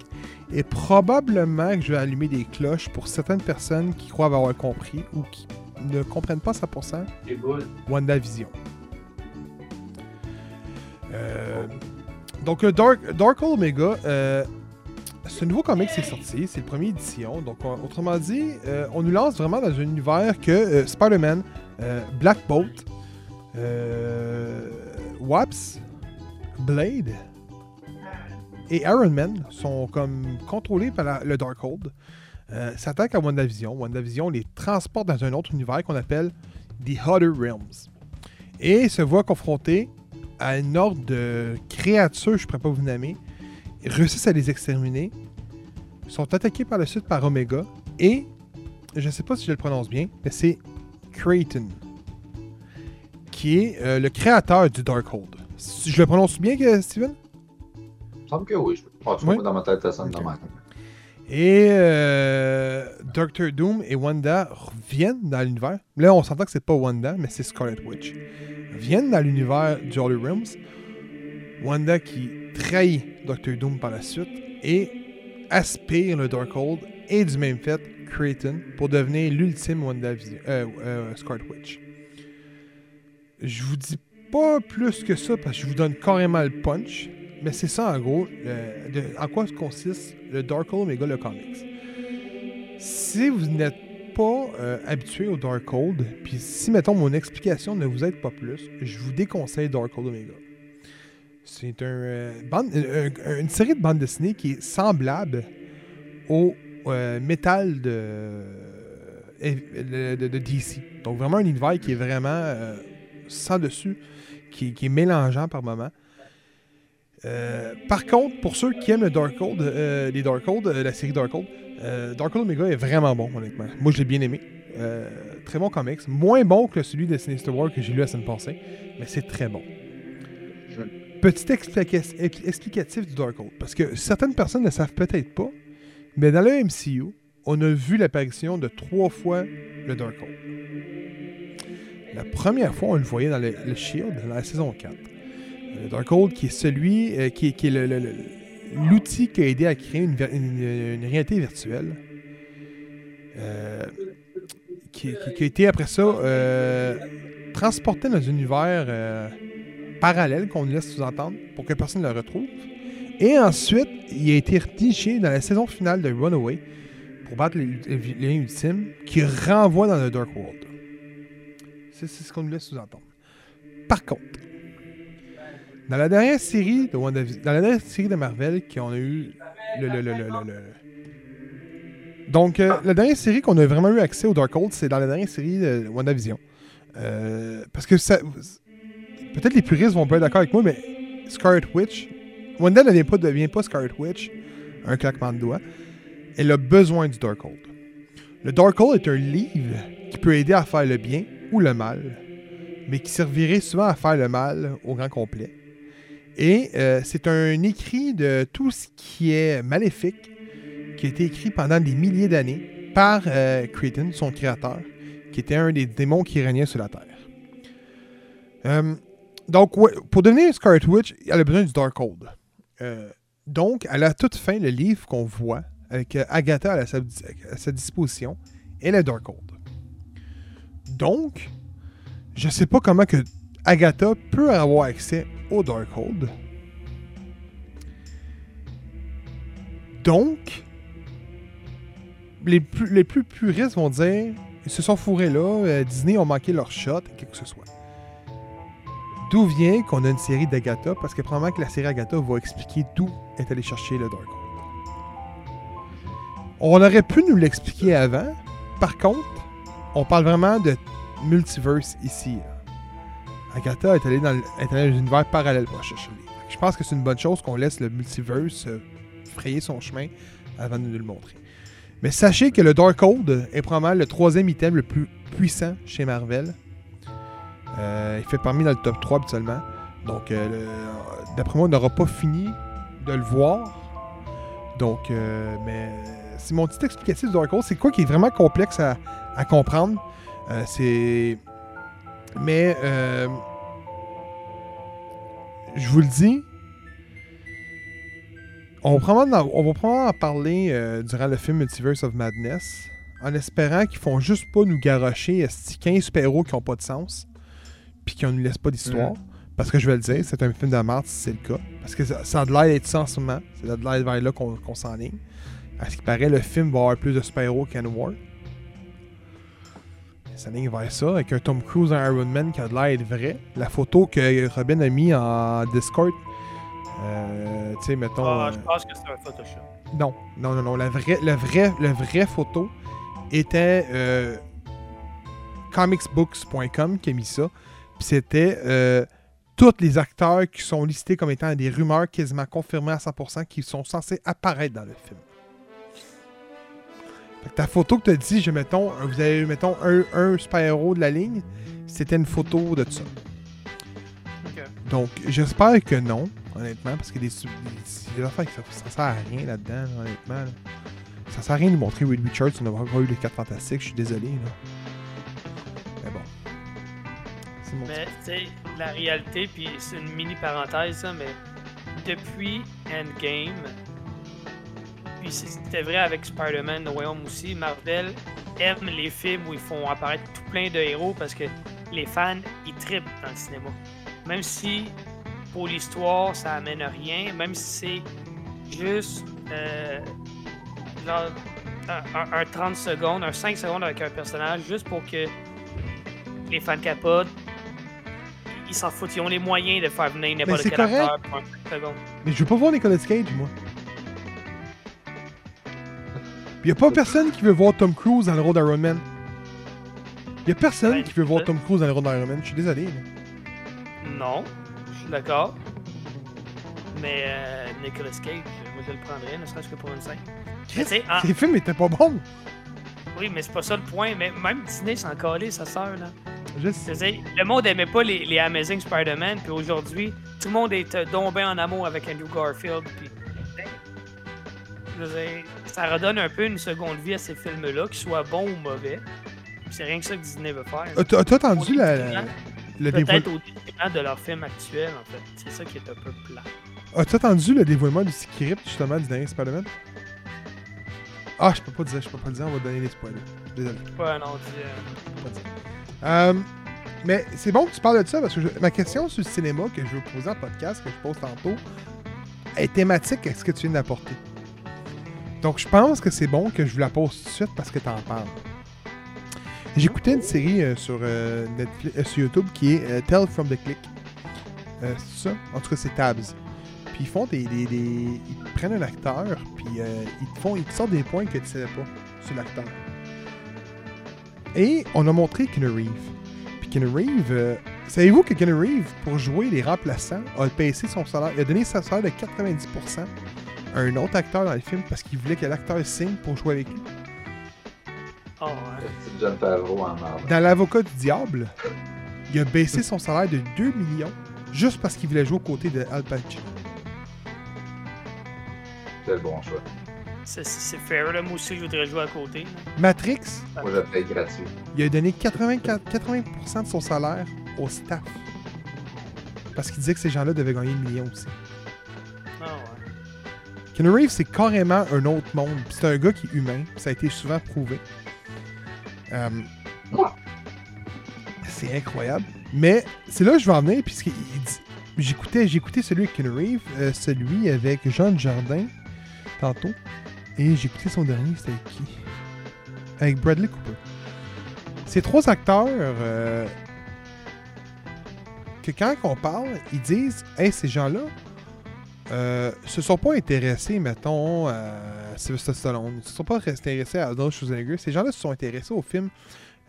Et probablement que je vais allumer des cloches pour certaines personnes qui croient avoir compris ou qui ne comprennent pas 100% WandaVision. Euh, donc, Dark, Dark Omega, euh, ce nouveau comic c'est sorti, c'est le premier édition. Donc, autrement dit, euh, on nous lance vraiment dans un univers que euh, Spider-Man, Black Bolt, Waps, Blade, et Iron Man sont comme contrôlés par le Darkhold. Euh, s'attaque à WandaVision. WandaVision les transporte dans un autre univers qu'on appelle The Other Realms. Et se voit confronté à une ordre de créatures, je ne pourrais pas vous nommer, ils réussissent à les exterminer, sont attaqués par la suite par Omega, et je ne sais pas si je le prononce bien, mais c'est Creighton, qui est euh, le créateur du Darkhold. Je le prononce bien, Steven? Semble que oui. Je... dans ma tête, ça sonne Et euh, Doctor Doom et Wanda reviennent dans l'univers. Là, on s'entend que c'est pas Wanda, mais c'est Scarlet Witch. Viennent dans l'univers du Holy Realms. Wanda qui trahit Doctor Doom par la suite et aspire le Darkhold et du même fait Creighton pour devenir l'ultime Wanda euh, euh, Scarlet Witch. Je vous dis pas plus que ça parce que je vous donne carrément le punch. Mais c'est ça, en gros, en quoi consiste le Darkhold Omega, le comics? Si vous n'êtes pas euh, habitué au Darkhold, puis si, mettons, mon explication ne vous aide pas plus, je vous déconseille Darkhold Omega. C'est euh, bande- un- une série de bandes dessinées qui est semblable au euh, métal de, euh, de, DC. Donc vraiment un univers qui est vraiment euh, sans dessus, qui, qui est mélangeant par moments. Euh, par contre, pour ceux qui aiment le Darkhold, euh, les Darkhold, euh, la série Darkhold, euh, Darkhold Omega est vraiment bon, honnêtement. Moi, je l'ai bien aimé. Euh, très bon comics. Moins bon que celui de Sinister War que j'ai lu la semaine passée, mais c'est très bon. Petit explica- expli- explicatif du Darkhold, parce que certaines personnes ne savent peut-être pas, mais dans le MCU, on a vu l'apparition de trois fois le Darkhold. La première fois, on le voyait dans le, le Shield, dans la saison 4. Le Darkhold qui est celui, euh, qui, est- l'outil qui a aidé à créer une, réalité virtuelle. Euh, qui, a été après ça euh, transporté dans un univers euh, parallèle qu'on laisse sous-entendre pour que personne ne le retrouve. Et ensuite, il a été retiché dans la saison finale de Runaway pour battre les, vilains ultimes qui renvoie dans le Dark World. C'est ce qu'on nous laisse sous-entendre. Par contre, dans la dernière série de dans la dernière série de Marvel qu'on a eu le, le- le- le- donc euh, la dernière série qu'on a vraiment eu accès au Darkhold c'est dans la dernière série de WandaVision. Euh, parce que ça peut-être les puristes vont pas être d'accord avec moi mais Scarlet Witch Wanda ne vient pas devient pas Scarlet Witch un claquement de doigts. Elle a besoin du Darkhold le Darkhold est un livre qui peut aider à faire le bien ou le mal mais qui servirait souvent à faire le mal au grand complet et euh, c'est un écrit de tout ce qui est maléfique, qui a été écrit pendant des milliers d'années par euh, Creighton, son créateur, qui était un des démons qui régnait sur la Terre. Euh, donc, pour devenir Scarlet Witch, elle a besoin du Darkhold. Euh, donc, à la toute fin, le livre qu'on voit, avec Agatha à sa, disposition, est le Darkhold. Donc, je sais pas comment que Agatha peut avoir accès au Darkhold. Donc, les plus, les puristes vont dire ils se sont fourrés là, euh, Disney ont manqué leur shot, quelque que ce soit. D'où vient qu'on a une série d'Agatha? Parce que probablement que la série Agatha va expliquer d'où est allé chercher le Darkhold. On aurait pu nous l'expliquer avant. Par contre, on parle vraiment de multiverse ici. là. Agatha est allée dans, est allée dans un univers parallèle pour chercher. Je pense que c'est une bonne chose qu'on laisse le multiverse euh, frayer son chemin avant de nous le montrer. Mais sachez que le Darkhold est probablement le troisième item le plus puissant chez Marvel. Euh, il fait parmi dans le top 3 habituellement. Donc, euh, d'après moi, on n'aura pas fini de le voir. Donc, mais c'est mon petit explicatif du Darkhold. C'est quoi qui est vraiment complexe à, comprendre? C'est. Mais, euh, je vous le dis, on va probablement, en- on va probablement en parler euh, durant le film Multiverse of Madness, en espérant qu'ils font juste pas nous garrocher esti, 15 super-héros qui ont pas de sens, puis qui ne nous laissent pas d'histoire. Parce que je vais le dire, c'est un film de merde si c'est le cas. Parce que ça, ça a de l'air d'être ça en ce moment. C'est de l'air vers là qu'on qu'on s'enligne. À ce qui paraît, le film va avoir plus de super-héros qu'Anne War. Ça ligne vers ça, avec un Tom Cruise en Iron Man qui a de l'air vrai. La photo que Robin a mis en Discord, euh, tu sais, mettons. Ah, euh, je pense que c'est un Photoshop. non, non, non, non. La vraie, la vraie, la vraie photo était euh, comicsbooks.com qui a mis ça. Puis c'était euh, tous les acteurs qui sont listés comme étant des rumeurs quasiment confirmées à 100% qui sont censés apparaître dans le film. Fait que ta photo que tu as dit, je, mettons, vous avez mettons un, un super-héros de la ligne, c'était une photo de ça. Donc, j'espère que non, honnêtement, parce que des, des, des affaires que ça, ça sert à rien là-dedans, là, honnêtement. là. Ça sert à rien de montrer Reed Richards, on n'a pas eu les 4 fantastiques, je suis désolé. Là. Mais bon. C'est mon Mais tu sais, la réalité, puis c'est une mini parenthèse, ça, mais depuis Endgame, puis c'était vrai avec Spider-Man No Way Home aussi, Marvel aime les films où ils font apparaître tout plein de héros parce que les fans, ils trippent dans le cinéma. Même si pour l'histoire, ça amène à rien, même si c'est juste euh, genre, un, un- un 30 secondes, un 5 secondes avec un personnage, juste pour que les fans capotent, ils s'en foutent. Ils ont les moyens de faire venir n'importe quel correct. acteur pour un seconde. Mais je veux pas voir Nicolas Cage, moi. Puis y a pas personne qui veut voir Tom Cruise dans le rôle d'Iron Man. Y a personne Ben, qui veut voir Tom Cruise dans le rôle d'Iron Man. Je suis désolé. là. Non, je suis d'accord. Mais euh, Nicolas Cage, moi je le prendrais, ne serait-ce que pour une scène. Mais tu sais, en- Ces films étaient pas bons. oui, mais c'est pas ça le point. Mais même Disney s'en calait, sa sœur, là. Je sais. le monde aimait pas les, les Amazing Spider-Man, puis aujourd'hui, tout le monde est euh, bien en amour avec Andrew Garfield, puis... Je veux dire, ça redonne un peu une seconde vie à ces films-là, qu'ils soient bons ou mauvais. C'est rien que ça que Disney veut faire. As-tu as-tu entendu la, la- le dévoilement? Peut-être au détriment de leur film actuel, en fait. C'est ça qui est un peu plat. As-tu entendu le dévoilement du script justement du dernier Spider-Man? Ah, je peux pas dire, je peux pas le dire, on va donner les spoilers. Désolé. Ouais, non, dis, euh. Euh, mais c'est bon que tu parles de ça parce que je- ma question sur le cinéma que je veux poser en podcast, que je pose tantôt, est thématique à ce que tu viens d'apporter? Donc je pense que c'est bon que je vous la pose tout de suite parce que tu en parles. J'écoutais une série euh, sur, euh, euh, sur YouTube qui est Tell from the Click. C'est ça? En tout cas, c'est Tabs. Puis ils font des, Ils prennent un acteur, puis ils te font. Ils te sortent des points que tu savais pas sur l'acteur. Et on a montré Keanu Reeves. Puis Keanu Reeves, euh, savez-vous que Keanu Reeves, pour jouer les remplaçants, a baissé son salaire. Il a donné sa salaire de 90% à un autre acteur dans le film parce qu'il voulait que l'acteur signe pour jouer avec lui. Oh, ouais. Le petit John Favreau en marde? Dans L'Avocat du Diable, il a baissé son salaire de 2 millions juste parce qu'il voulait jouer aux côtés de Al Pacino. C'est le bon choix. C'est- fair, là. Moi aussi, je voudrais jouer à côté. Matrix, Moi, je paye gratuit. il a donné 84 80% de son salaire au staff. Parce qu'il disait que ces gens-là devaient gagner le million aussi. Keanu Reeves, c'est carrément un autre monde. C'est un gars qui est humain. Ça a été souvent prouvé. Euh, c'est incroyable. Mais c'est là que je vais en venir. Puisque j'écoutais, j'écoutais celui avec Keanu Reeves, euh, celui avec Jean Jardin tantôt. Et j'écoutais son dernier, c'était avec qui? Avec Bradley Cooper. Ces trois acteurs, euh, que quand on parle, ils disent Hey, ces gens-là, euh, se sont pas intéressés, mettons, à Sylvester Stallone. Ils se sont pas intéressés à Arnold Schwarzenegger. Ces gens-là se sont intéressés au film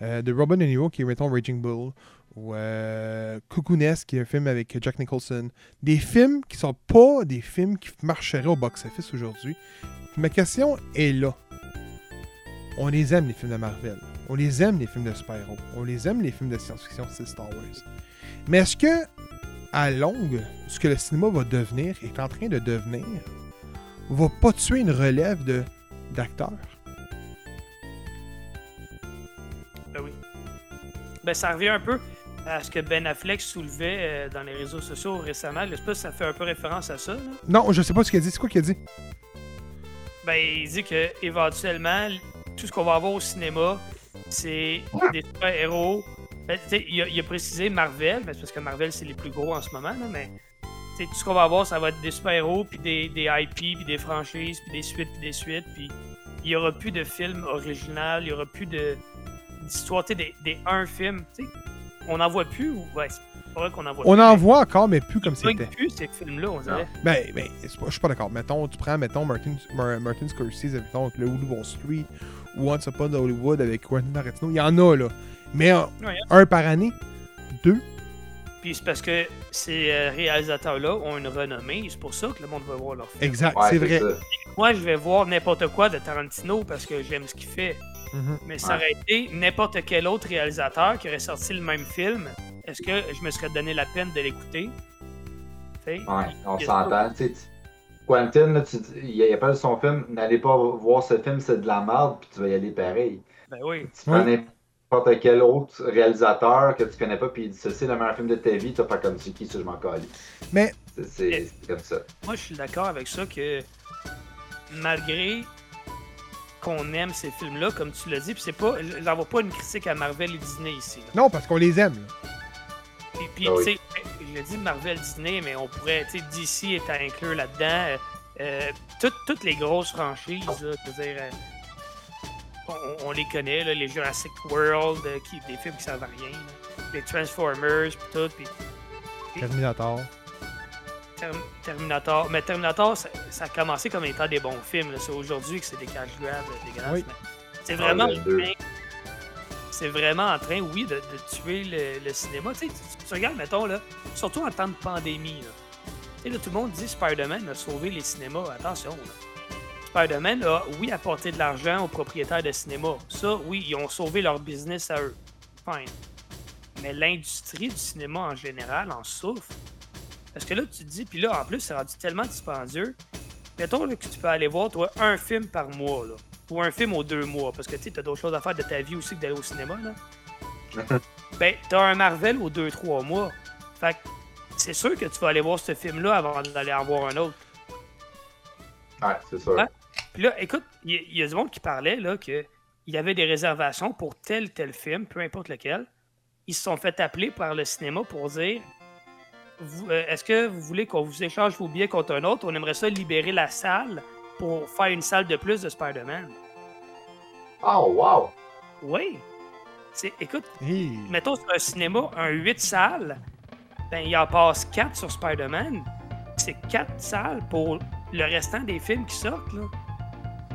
euh, de Robin De qui est, mettons, Raging Bull, ou euh, Cuckoo Nest, qui est un film avec Jack Nicholson. Des films qui sont pas des films qui marcheraient au box-office aujourd'hui. Ma question est là. On les aime, les films de Marvel. On les aime, les films de super-héros. On les aime, les films de science-fiction, c'est Star Wars. Mais est-ce que, à longue, ce que le cinéma va devenir, est en train de devenir, va pas tuer une relève de d'acteurs? Ben oui. Ben, ça revient un peu à ce que Ben Affleck soulevait euh, dans les réseaux sociaux récemment. Je sais pas si ça fait un peu référence à ça. là. Non, je sais pas ce qu'il a dit. C'est quoi qu'il a dit? Ben, il dit que éventuellement, tout ce qu'on va avoir au cinéma, c'est des super-héros. Ben, il, a, il a précisé Marvel, ben, c'est parce que Marvel, c'est les plus gros en ce moment, là, mais tout ce qu'on va avoir, ça va être des super-héros, puis des, des IP, puis des franchises, puis des suites, puis des suites, puis il y aura plus de films original, il y aura plus de d'histoire, des, des un film, tu sais. On n'en voit plus, ou ouais, c'est pas vrai qu'on en voit On plus. en mais voit encore, mais plus comme c'était. plus ces films-là, on dirait. Ben, ben je suis pas d'accord. Mettons, tu prends, mettons, Martin, Mar- Martin Scorsese, mettons, avec le Hollywood Wall Street, ou Once Upon a Hollywood avec Quentin Tarantino. Il y en a, là. Mais un, Ouais, un par année, deux. Puis c'est parce que ces euh, réalisateurs-là ont une renommée, c'est pour ça que le monde va voir leur film. Exact, Ouais, c'est vrai. ça. Moi, je vais voir n'importe quoi de Tarantino parce que j'aime ce qu'il fait. Mhm. Mais ça aurait été n'importe quel autre réalisateur qui aurait sorti le même film. Est-ce que je me serais donné la peine de l'écouter? Ouais, on s'entend. Quentin, là, tu il appelle son film N'allez pas voir ce film, c'est de la merde, puis tu vas y aller pareil. Ben oui. Tu prends Ouais. N'importe quel autre réalisateur que tu connais pas, puis il dit ça, c'est le meilleur film de ta vie, tu vas faire comme c'est qui, ça, je m'en colle. Mais C'est- C'est comme ça. Moi, je suis d'accord avec ça que malgré qu'on aime ces films-là, comme tu l'as dit, puis c'est pas, j'envoie pas une critique à Marvel et Disney ici. là. non, parce qu'on les aime. là. Puis, puis, Ah oui. tu sais, je l'ai dit Marvel Disney, mais on pourrait, tu sais, DC est à inclure là-dedans. euh, euh, toutes, toutes les grosses franchises, là, je veux dire, euh, on, on les connaît, là, les Jurassic World, euh, qui, des films qui servent à rien, là, les Transformers, puis tout. Puis Terminator. Term- Terminator. Mais Terminator, ça, ça a commencé comme étant des bons films. C'est aujourd'hui que c'est des cash grabs dégueulasses. Oui. mais C'est Ah, vraiment, train- c'est vraiment en train, oui, de, de tuer le, le cinéma. Tu, sais, tu, tu regardes, mettons, là, surtout en temps de pandémie. Là. Sais, là, tout le monde dit Spider-Man a sauvé les cinémas. Attention, là. Spider-Man a, oui, apporté de l'argent aux propriétaires de cinéma. Ça, oui, ils ont sauvé leur business à eux. Fine. Mais l'industrie du cinéma en général en souffre. Parce que là, tu te dis, puis là, en plus, c'est rendu tellement dispendieux. Mettons là, que tu peux aller voir, toi, un film par mois, là. Ou un film aux deux mois. Parce que tu sais, t'as d'autres choses à faire de ta vie aussi que d'aller au cinéma, là. ben, t'as un Marvel aux deux, trois mois. Fait que c'est sûr que tu vas aller voir ce film-là avant d'aller en voir un autre. Ouais, c'est sûr. Ouais. Puis là, écoute, il y, a- il y a du monde qui parlait là, que il y avait des réservations pour tel tel film, peu importe lequel. Ils se sont fait appeler par le cinéma pour dire euh, Est-ce que vous voulez qu'on vous échange vos billets contre un autre? On aimerait ça libérer la salle pour faire une salle de plus de Spider-Man. Oh, wow! Oui. C'est, écoute, Hey. mettons sur un cinéma, un 8 salles, ben il en passe 4 sur Spider-Man. C'est 4 salles pour le restant des films qui sortent. Là.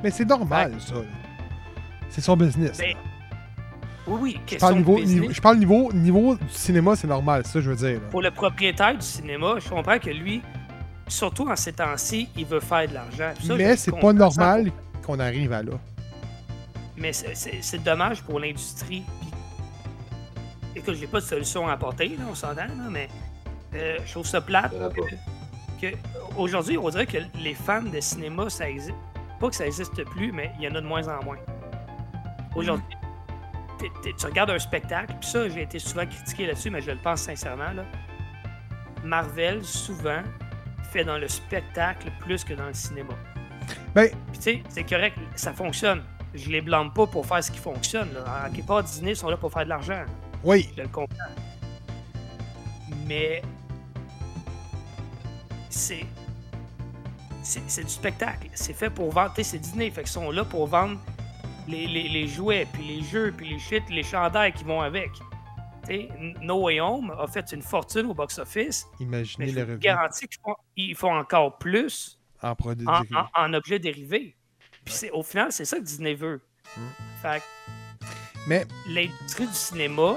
Mais c'est normal, ça. C'est son business. Ben. Oui, oui, je, parle niveau, business. niveau- je parle niveau, niveau du cinéma, c'est normal, c'est ça je veux dire. là. Pour le propriétaire du cinéma, je comprends que lui, surtout en ces temps-ci, il veut faire de l'argent. Mais c'est pas normal qu'on arrive à là. Mais c'est- dommage pour l'industrie. Écoute, j'ai pas de solution à apporter, là, on s'entend, là, mais euh, je trouve ça plate. Que aujourd'hui, on dirait que les fans de cinéma, ça existe. Pas que ça existe plus, mais il y en a de moins en moins. Aujourd'hui, tu regardes un spectacle, puis ça, j'ai été souvent critiqué là-dessus, mais je le pense sincèrement. Là. Marvel, souvent, fait dans le spectacle plus que dans le cinéma. Ben, Puis tu sais, c'est correct, ça fonctionne. Je les blâme pas pour faire ce qui fonctionne. Là. En quelque part, Disney sont là pour faire de l'argent. oui, Je le comprends. Mais c'est c'est du spectacle. C'est fait pour vendre. C'est Disney. Fait qu'ils sont là pour vendre les, les- les jouets, puis les jeux, puis les shit, les chandails qui vont avec. Tu sais, No Way Home a fait une fortune au box-office, mais imaginez je le revenu garantis qu'ils font, encore plus en produit en, dérivé. en- en objets dérivés. Puis c'est- au final, c'est ça que Disney veut. Mm. Fait que Mais l'industrie du cinéma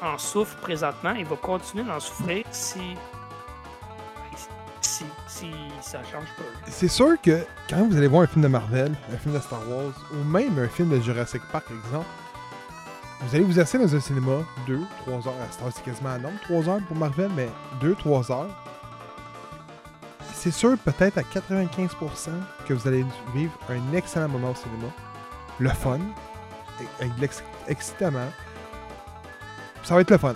en souffre présentement et va continuer d'en souffrir si, ça change pas. c'est sûr que quand vous allez voir un film de Marvel, un film de Star Wars, ou même un film de Jurassic Park, par exemple, vous allez vous asseoir dans un cinéma, 2, 3 heures, à Star c'est quasiment un nombre, 3 heures pour Marvel, mais 2, 3 heures. C'est sûr, peut-être à 95% que vous allez vivre un excellent moment au cinéma. Le fun, avec de l'ex- excitement. Ça va être le fun.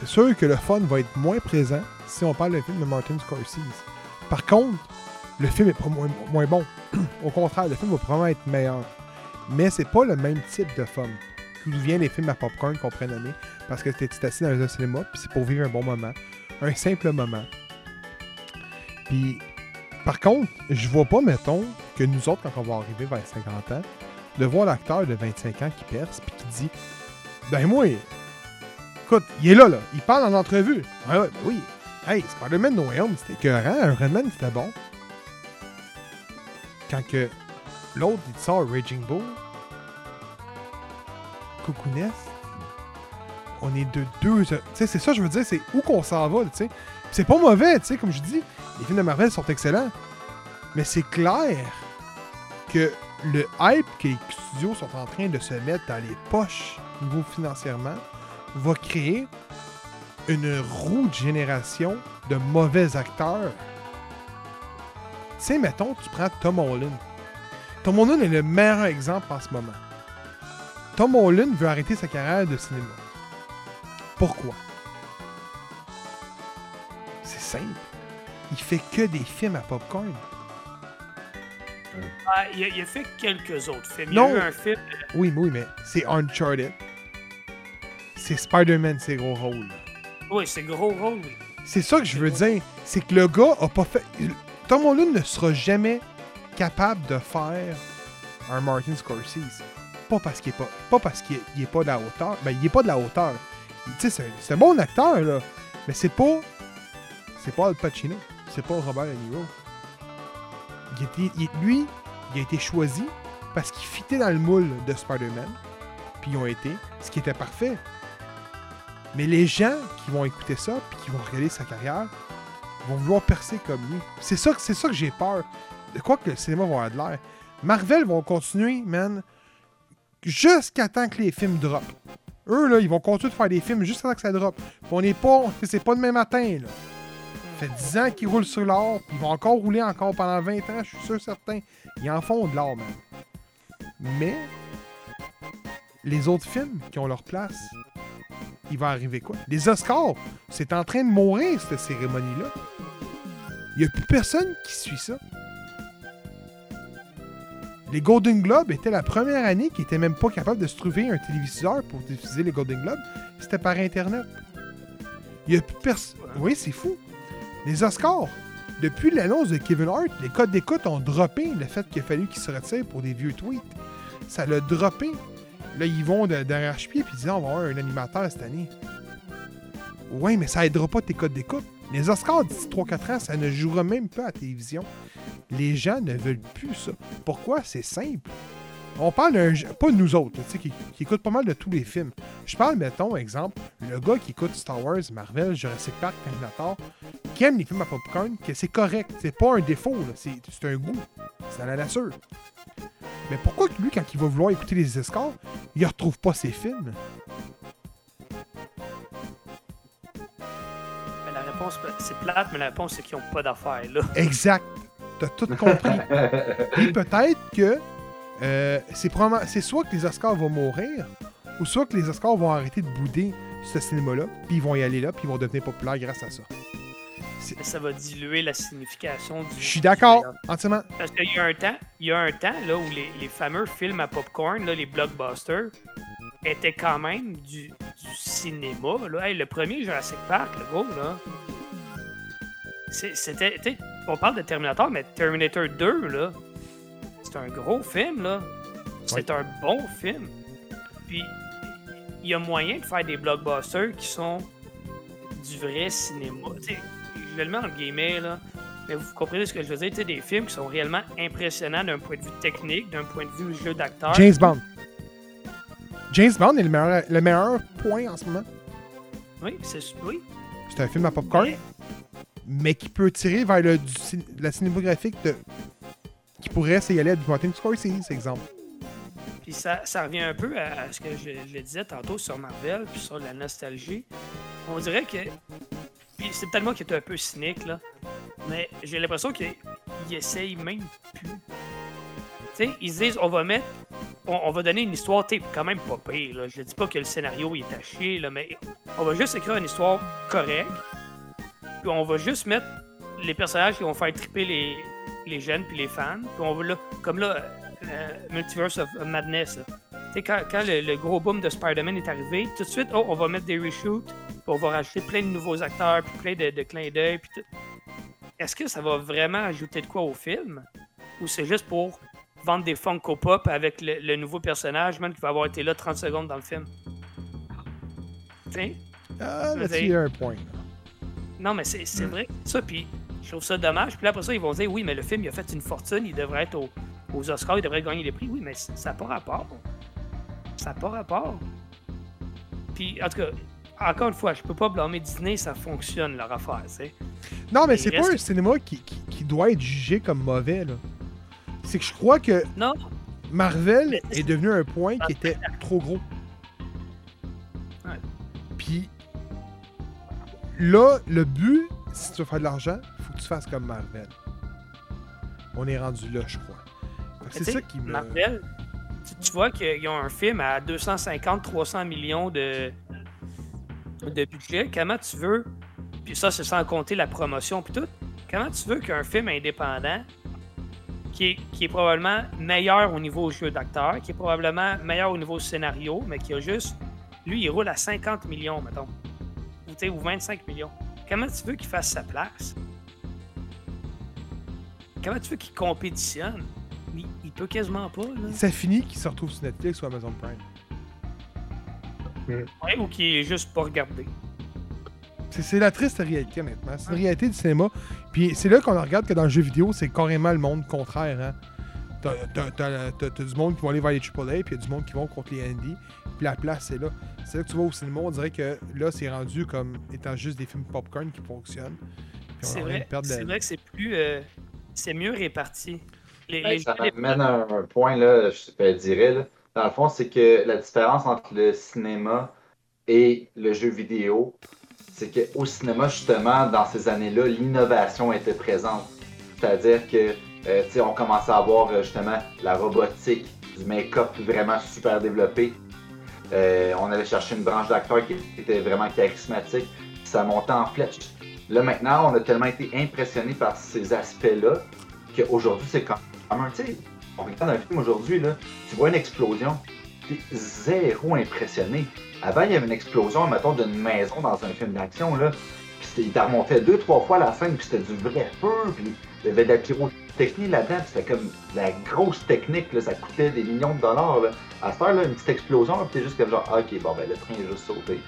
C'est sûr que le fun va être moins présent si on parle d'un film de Martin Scorsese. Par contre, le film est moins, bon. Au contraire, le film va probablement être meilleur. Mais c'est pas le même type de fun. D'où viennent les films à popcorn qu'on pourrait nommer? Parce que t'es assis dans un cinéma, puis c'est pour vivre un bon moment. Un simple moment. Puis, par contre, je vois pas, mettons, que nous autres, quand on va arriver vers 50 ans, de voir l'acteur de 25 ans qui perce, puis qui dit Ben, moi, écoute, il est là, là. Il parle en entrevue. Ouais, ouais, ben oui. Hey, Spider-Man No Way c'était écœurant. Iron Man, c'était bon. Quand que l'autre, il sort Raging Bull, Coucouness, on est de deux. Tu sais, c'est ça, je veux dire, c'est où qu'on s'en va, tu sais. C'est pas mauvais, tu sais, comme je dis. Les films de Marvel sont excellents. Mais c'est clair que le hype que les studios sont en train de se mettre dans les poches, niveau financièrement, va créer une roue de génération de mauvais acteurs. Tu sais, mettons, tu prends Tom Holland. Tom Holland est le meilleur exemple en ce moment. Tom Holland veut arrêter sa carrière de cinéma. Pourquoi? C'est simple. Il fait que des films à popcorn. Ah, il, a, il a fait quelques autres films. Il Non. y a eu un film. Oui, mais oui, mais c'est Uncharted. C'est Spider-Man, ses gros rôles. Oui, c'est gros rôle. C'est ça que je veux dire. C'est que le gars a pas fait. Tom Holland ne sera jamais capable de faire un Martin Scorsese. Pas parce qu'il est pas. Pas parce qu'il est, pas de la hauteur. Ben, il est pas de la hauteur. Tu sais, c'est un- c'est un bon acteur, là. Mais c'est pas. C'est pas Al Pacino. C'est pas Robert De Niro. Il était- il- lui, il a été choisi parce qu'il fitait dans le moule de Spider-Man. Puis ils ont été. Ce qui était parfait. Mais les gens qui vont écouter ça, puis qui vont regarder sa carrière, vont vouloir percer comme lui. C'est ça, c'est ça que j'ai peur. De quoi que le cinéma va avoir de l'air. Marvel vont continuer, man, jusqu'à temps que les films droppent. Eux, là, ils vont continuer de faire des films jusqu'à temps que ça drop. Puis on n'est pas. C'est pas demain matin, là. Ça fait 10 ans qu'ils roulent sur l'or, ils vont encore rouler encore pendant 20 ans, je suis sûr certain. Ils en font de l'or, man. Mais les autres films qui ont leur place, il va arriver quoi? Les Oscars, c'est en train de mourir, cette cérémonie-là. Il n'y a plus personne qui suit ça. Les Golden Globes étaient la première année qui était même pas capable de se trouver un téléviseur pour diffuser les Golden Globes. C'était par Internet. Il y a plus personne. Oui, c'est fou. Les Oscars, depuis l'annonce de Kevin Hart, les codes d'écoute ont droppé le fait qu'il a fallu qu'il se retire pour des vieux tweets. Ça l'a droppé. Là, ils vont de- d'arrache-pied puis ils disent on va avoir un animateur cette année. Ouais, mais ça aidera pas tes codes d'écoute. Les Oscars d'ici 3-4 ans, ça ne jouera même pas à télévision. Les gens ne veulent plus ça. Pourquoi? C'est simple. On parle d'un. Pas de nous autres, tu sais, qui, qui écoutent pas mal de tous les films. Je parle, mettons, exemple, le gars qui écoute Star Wars, Marvel, Jurassic Park, Terminator, qui aime les films à popcorn, que c'est correct. C'est pas un défaut, là, c'est un goût. C'est à la nature. Mais pourquoi lui, quand il va vouloir écouter les Oscars, il retrouve pas ses films? Mais la réponse, c'est plate, mais la réponse, c'est qu'ils n'ont pas d'affaires, là. Exact. T'as tout compris. Et peut-être que euh, c'est soit que les Oscars vont mourir, ou soit que les Oscars vont arrêter de bouder ce cinéma-là, puis ils vont y aller là, puis ils vont devenir populaires grâce à ça. Ça va diluer la signification du. Je suis d'accord, entièrement. Parce qu'il y a un temps, il y a un temps là, où les, les fameux films à popcorn, là, les blockbusters, étaient quand même du, du cinéma. Là. Hey, le premier Jurassic Park, le gros, là. C'était. On parle de Terminator, mais Terminator 2, là. C'est un gros film, là. C'est un bon film. Puis, il y a moyen de faire des blockbusters qui sont du vrai cinéma. Tu sais, je le mets en guillemets, là. Mais vous comprenez ce que je veux dire? Tu sais, des films qui sont réellement impressionnants d'un point de vue technique, d'un point de vue jeu d'acteur. James Bond. James Bond est le meilleur, le meilleur point en ce moment. Oui, c'est oui. C'est un film à popcorn, Mais- mais qui peut tirer vers le, du la cinématographique de. Qui pourrait s'y aller à du Martin Scorsese, exemple. Puis ça, ça revient un peu à, ce que je, je disais tantôt sur Marvel, puis sur la nostalgie. On dirait que. Puis c'est peut-être moi qui est un peu cynique, là. Mais j'ai l'impression qu'ils essayent même plus. Tu sais, ils se disent, on va mettre. On, va donner une histoire, tu quand même pas pire, là. Je ne dis pas que le scénario est chier, là, mais on va juste écrire une histoire correcte. Puis on va juste mettre les personnages qui vont faire triper les, les jeunes puis les fans. Puis on là, comme là, euh, Multiverse of Madness. Tu sais, quand, quand le, le gros boom de Spider-Man est arrivé, tout de suite, oh, on va mettre des reshoots, puis on va rajouter plein de nouveaux acteurs, puis plein de, de clins d'œil, puis tout. Est-ce que ça va vraiment ajouter de quoi au film? Ou c'est juste pour vendre des Funko Pop avec le, le nouveau personnage, même qui va avoir été là 30 secondes dans le film? Tu sais? Ah, il y a un point. Non, mais c'est c'est vrai. Ça, puis je trouve ça dommage. Puis là, après ça, ils vont dire oui, mais le film, il a fait une fortune, il devrait être au- aux Oscars, il devrait gagner des prix. Oui, mais ça n'a pas rapport. Ça n'a pas rapport. Puis, en tout cas, encore une fois, je peux pas blâmer Disney, ça fonctionne leur affaire, tu sais. Non, mais c'est reste- pas un cinéma qui, qui- qui doit être jugé comme mauvais, là. C'est que je crois que Non, Marvel c'est- est devenu un point qui était trop gros. Ouais. Puis là, le but, si tu veux faire de l'argent, que tu fasses comme Marvel. On est rendu là, je crois. C'est ça qui me. Marvel, tu, vois qu'ils ont un film à 250-300 millions de, de budget. Comment tu veux, puis ça, c'est sans compter la promotion puis tout, comment tu veux qu'un film indépendant qui est, qui est probablement meilleur au niveau jeu d'acteur, qui est probablement meilleur au niveau scénario, mais qui a juste. Lui, il roule à 50 millions, mettons. Ou 25 millions. Comment tu veux qu'il fasse sa place? Comment tu veux qu'il compétitionne? Il, il peut quasiment pas, là. Ça finit qu'il se retrouve sur Netflix ou Amazon Prime. Ouais, ou qui est juste pas regardé. C'est la triste réalité, honnêtement. C'est une réalité du cinéma. Puis c'est là qu'on regarde que dans le jeu vidéo, c'est carrément le monde contraire. Hein? T'as du monde qui va aller vers les AAA, puis il y a du monde qui vont contre les indie. Puis la place, c'est là. C'est là que tu vois au cinéma, on dirait que là, c'est rendu comme étant juste des films popcorn qui fonctionnent. C'est vrai, la- vrai que c'est plus. euh, c'est mieux réparti. Les, les- ça m'amène à un, point, là, je te dirais. Là. Dans le fond, c'est que la différence entre le cinéma et le jeu vidéo, c'est qu'au cinéma, justement, dans ces années-là, l'innovation était présente. C'est-à-dire que, euh, tu sais, on commençait à avoir euh, justement la robotique, du make-up vraiment super développé. Euh, on allait chercher une branche d'acteurs qui était vraiment charismatique. Ça montait en flèche. Là, maintenant, on a tellement été impressionné par ces aspects-là qu'aujourd'hui, c'est comme un, tu sais, on regarde un film aujourd'hui, là, tu vois une explosion, t'es zéro impressionné. Avant, il y avait une explosion, mettons, d'une maison dans un film d'action, là, puis il t'a remonté deux, trois fois la scène, puis c'était du vrai feu, puis il y avait de la pyrotechnie là-dedans, c'était comme la grosse technique, là, ça coûtait des millions de dollars, là. À cette heure, là, une petite explosion, puis t'es juste comme genre, Ah, ok, bon, ben, le train est juste sauté.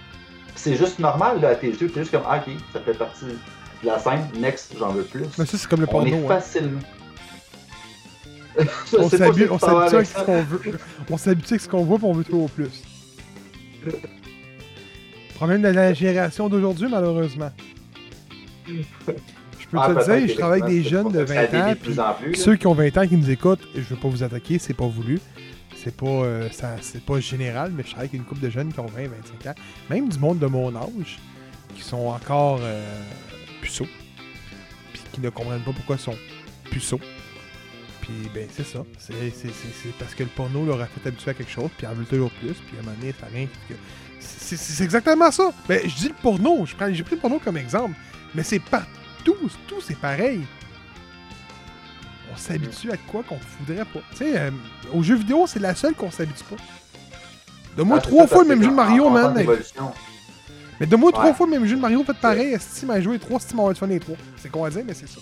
C'est juste normal, là, à tes yeux, t'es juste comme, Ah, ok, ça fait partie de la scène, next, j'en veux plus. Mais ça, c'est comme le On est porno. hein. facilement. On s'habitue avec ce qu'on veut. On s'habitue avec ce qu'on voit, puis on veut toujours plus. Problème de la génération d'aujourd'hui, malheureusement. Je peux Ah, te dire, je travaille avec des jeunes de c'est pour ça que 20 ça ans, plus plus, ceux qui ont 20 ans qui nous écoutent, je veux pas vous attaquer, c'est pas voulu. C'est pas, euh, pas général, mais je travaille avec une couple de jeunes qui ont 20, 25 ans. Même du monde de mon âge, qui sont encore euh, puceaux. Puis qui ne comprennent pas pourquoi ils sont puceaux. Puis ben c'est ça. C'est, parce que le porno leur a fait habituer à quelque chose, puis en veulent toujours plus, puis à un moment donné, ça rien. C'est, c'est- exactement ça. Ben, je dis le porno, j'ai pris le porno comme exemple, mais c'est partout, tout c'est pareil. On s'habitue à quoi qu'on voudrait pas. Tu sais, euh, aux jeux vidéo, c'est la seule qu'on s'habitue pas. Donne-moi Ah, trois fois le même jeu de Mario, en man. Mais donne-moi trois Ouais. fois le même jeu de Mario, fait pareil. Steam a joué trois, Steam a fun les trois. C'est con à dire, mais c'est ça.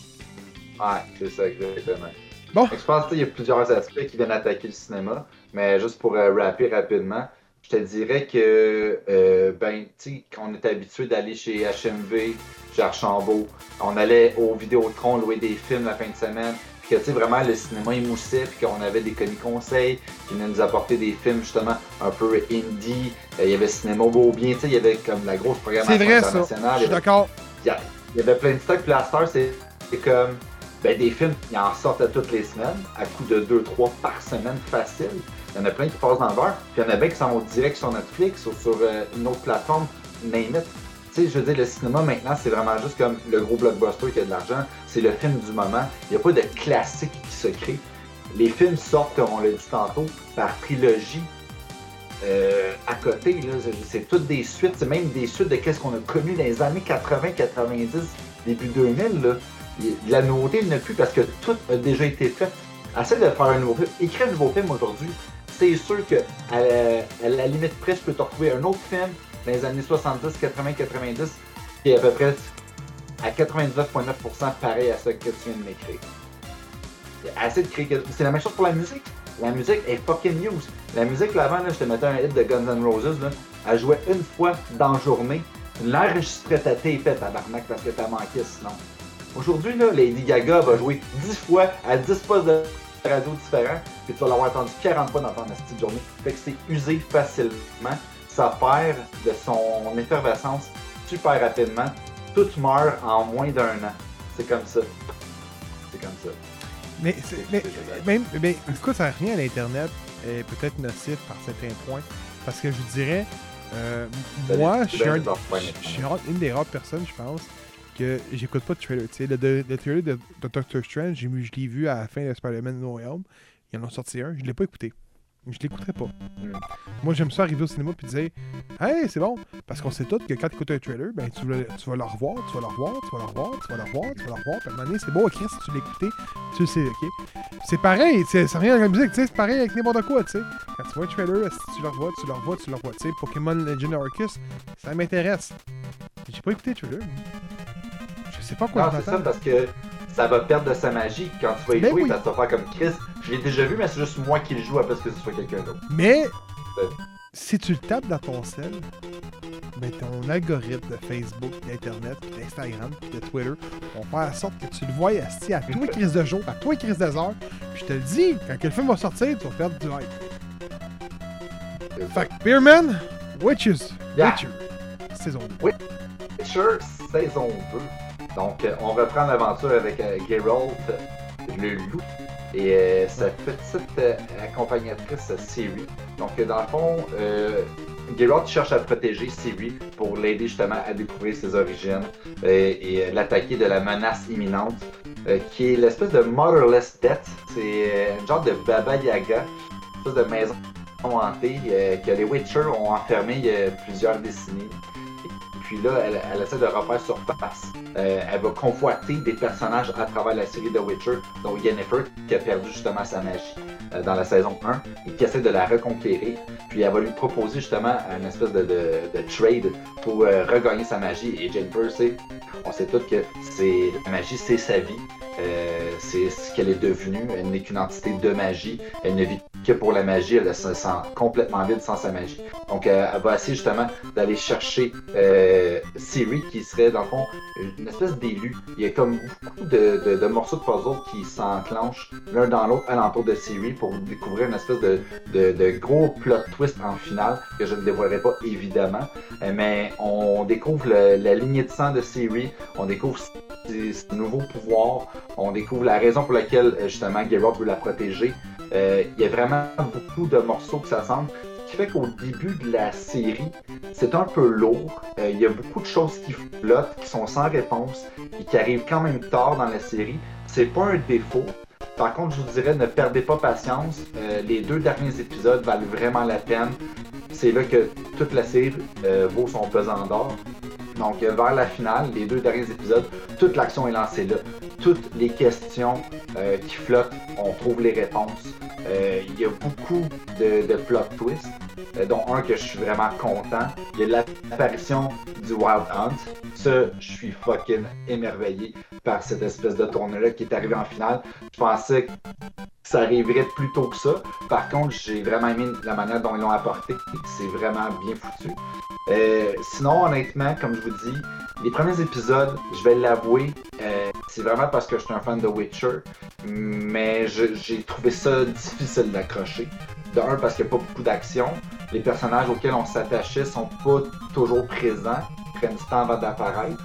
Ouais, c'est ça, exactement. Bon. Je pense qu'il y a plusieurs aspects qui viennent attaquer le cinéma, mais juste pour euh, rapper rapidement, je te dirais que, euh, ben, tu sais, quand on était habitué d'aller chez HMV, chez Archambault, on allait au Vidéotron louer des films la fin de semaine, puis que, tu sais, vraiment, le cinéma émoussait, puis qu'on avait des commis conseils qui venaient nous apporter des films, justement, un peu indie. Euh, Il y avait Cinéma Beaubien, tu sais, il y avait comme la grosse programmation C'est vrai, ça. internationale. Je Il y suis avait d'accord. il y, avait plein de stocks. Puis la star, c'est comme ben, des films, ils en sortent à toutes les semaines, à coup de 2-3 par semaine facile. Il y en a plein qui passent dans le beurre. Puis il y en a bien qui s'en vont direct sur Netflix ou sur euh, une autre plateforme, name it. Je veux dire, le cinéma maintenant, c'est vraiment juste comme le gros blockbuster qui a de l'argent. C'est le film du moment. Il n'y a pas de classique qui se crée. Les films sortent, comme on l'a dit tantôt, par trilogie. Euh, à côté, c'est- toutes des suites, c'est même des suites de qu'est-ce qu'on a connu dans les années 80, 90, début 2000. Là. Il- La nouveauté, il n'y plus parce que tout a déjà été fait. Essaye de faire un nouveau film. Écris un nouveau film aujourd'hui. C'est sûr que à la, à la limite près, je peux te retrouver un autre film dans les années 70, 80, 90 qui est à peu près à 99,9% pareil à ce que tu viens de m'écrire. Assez de créer. C'est la même chose pour la musique. La musique est fucking news. La musique, là, avant, là, je te mettais un hit de Guns N' Roses, là, elle jouait une fois dans la journée. Tu l'enregistrais ta tape, tabarnak, parce que t'as manqué sinon. Aujourd'hui, là, Lady Gaga va jouer 10 fois à 10 postes de radio différents, puis tu vas l'avoir entendu 40 fois dans ton petite journée. Fait que c'est usé facilement. Ça perd de son effervescence super rapidement. Tout meurt en moins d'un an. C'est comme ça. C'est comme ça. Mais, mais, même, mais écoute, ça n'a rien à l'Internet est peut-être nocif par certains points. Parce que je dirais, euh, moi, je suis un- une des rares personnes, je pense, que j'écoute pas de trailer. Tu sais, le, le- le trailer de, de Doctor Strange, je l'ai vu à la fin de Spider-Man No Home. Ils en ont sorti un, je l'ai pas écouté. Je l'écouterai pas. Mm. Moi, j'aime ça arriver au cinéma puis dire Hey, c'est bon. Parce qu'on sait tous que quand tu écoutes un trailer, ben, tu, vas, tu vas le revoir, tu vas le revoir, tu vas le revoir, tu vas le revoir, tu vas le revoir. Puis à un moment donné, c'est bon, Chris, si tu écouté, tu le sais, ok? C'est pareil, ça revient avec la musique, tu sais, c'est pareil avec n'importe quoi, tu sais. Quand tu vois un trailer, si tu le revois, tu le revois, tu le revois, tu sais. Pokémon Legend Arceus, ça m'intéresse. J'ai pas écouté le trailer. Je sais pas quoi Non, c'est ça, parce que ça va perdre de sa magie. Quand tu vas y Ben jouer, oui. ça te faire comme Chris. Je l'ai déjà vu, mais c'est juste moi qui le joue à place que ce soit quelqu'un d'autre. Mais Ouais. si tu le tapes dans ton sel, ben, ton algorithme de Facebook, d'Internet, d'Instagram, de Twitter vont faire en sorte que tu le vois assis à toi crise de jour, à toi crise des heures. Puis je te le dis, quand que le film va sortir, tu vas perdre du hype. Fait que Beerman, Witches, Yeah. Witcher, saison 2. Witcher saison 2. Donc, on reprend l'aventure avec euh, Geralt, le loup, et euh, sa petite euh, accompagnatrice Siri. Donc, dans le fond, euh, Geralt cherche à protéger Siri pour l'aider justement à découvrir ses origines euh, et l'attaquer de la menace imminente, euh, qui est l'espèce de Motherless Death. C'est euh, un genre de Baba Yaga, une espèce de maison hantée euh, que les Witcher ont enfermé il y a plusieurs décennies. Puis là, elle, essaie de refaire surface. Euh, elle va convoiter des personnages à travers la série de Witcher, dont Yennefer, qui a perdu justement sa magie euh, dans la saison 1, et qui essaie de la reconquérir. Puis elle va lui proposer justement une espèce de, de- de trade pour euh, regagner sa magie. Et Jennifer, on sait tous que c'est, la magie, c'est sa vie. Euh, c'est ce qu'elle est devenue. Elle n'est qu'une entité de magie. Elle ne vit que pour la magie. Elle se sent complètement vide sans sa magie. Donc, elle va essayer justement d'aller chercher Siri, qui serait dans le fond une espèce d'élu. Il y a comme beaucoup de, morceaux de puzzle qui s'enclenchent l'un dans l'autre alentour de Siri pour découvrir une espèce de, gros plot twist en finale que je ne dévoilerai pas évidemment. Euh, mais on découvre la lignée de sang de Siri, on découvre ses, nouveaux pouvoirs, on découvre la raison pour laquelle euh, justement Geralt veut la protéger. Euh, Il y a vraiment beaucoup de morceaux qui s'assemblent. Fait qu'au début de la série, c'est un peu lourd. Euh, Il y a beaucoup de choses qui flottent, qui sont sans réponse et qui arrivent quand même tard dans la série. C'est pas un défaut. Par contre, je vous dirais, ne perdez pas patience. Euh, les deux derniers épisodes valent vraiment la peine. C'est là que toute la série euh, vaut son pesant d'or. Donc, euh, vers la finale, les deux derniers épisodes, toute l'action est lancée là. Toutes les questions euh, qui flottent, on trouve les réponses. Euh, Il y a beaucoup de, de plot twists, dont un que je suis vraiment content. Il y a l'apparition du Wild Hunt. Ça, je suis fucking émerveillé par cette espèce de tournée-là qui est arrivé en finale. Je pensais que ça arriverait plus tôt que ça. Par contre, j'ai vraiment aimé la manière dont ils l'ont apporté. C'est vraiment bien foutu. Sinon, honnêtement, comme je vous dis, les premiers épisodes, je vais l'avouer, euh, c'est vraiment parce que je suis un fan de Witcher, mais j'ai trouvé ça difficile d'accrocher. De un, parce qu'il n'y a pas beaucoup d'action. Les personnages auxquels on s'attachait sont pas toujours présents, prennent du temps avant d'apparaître.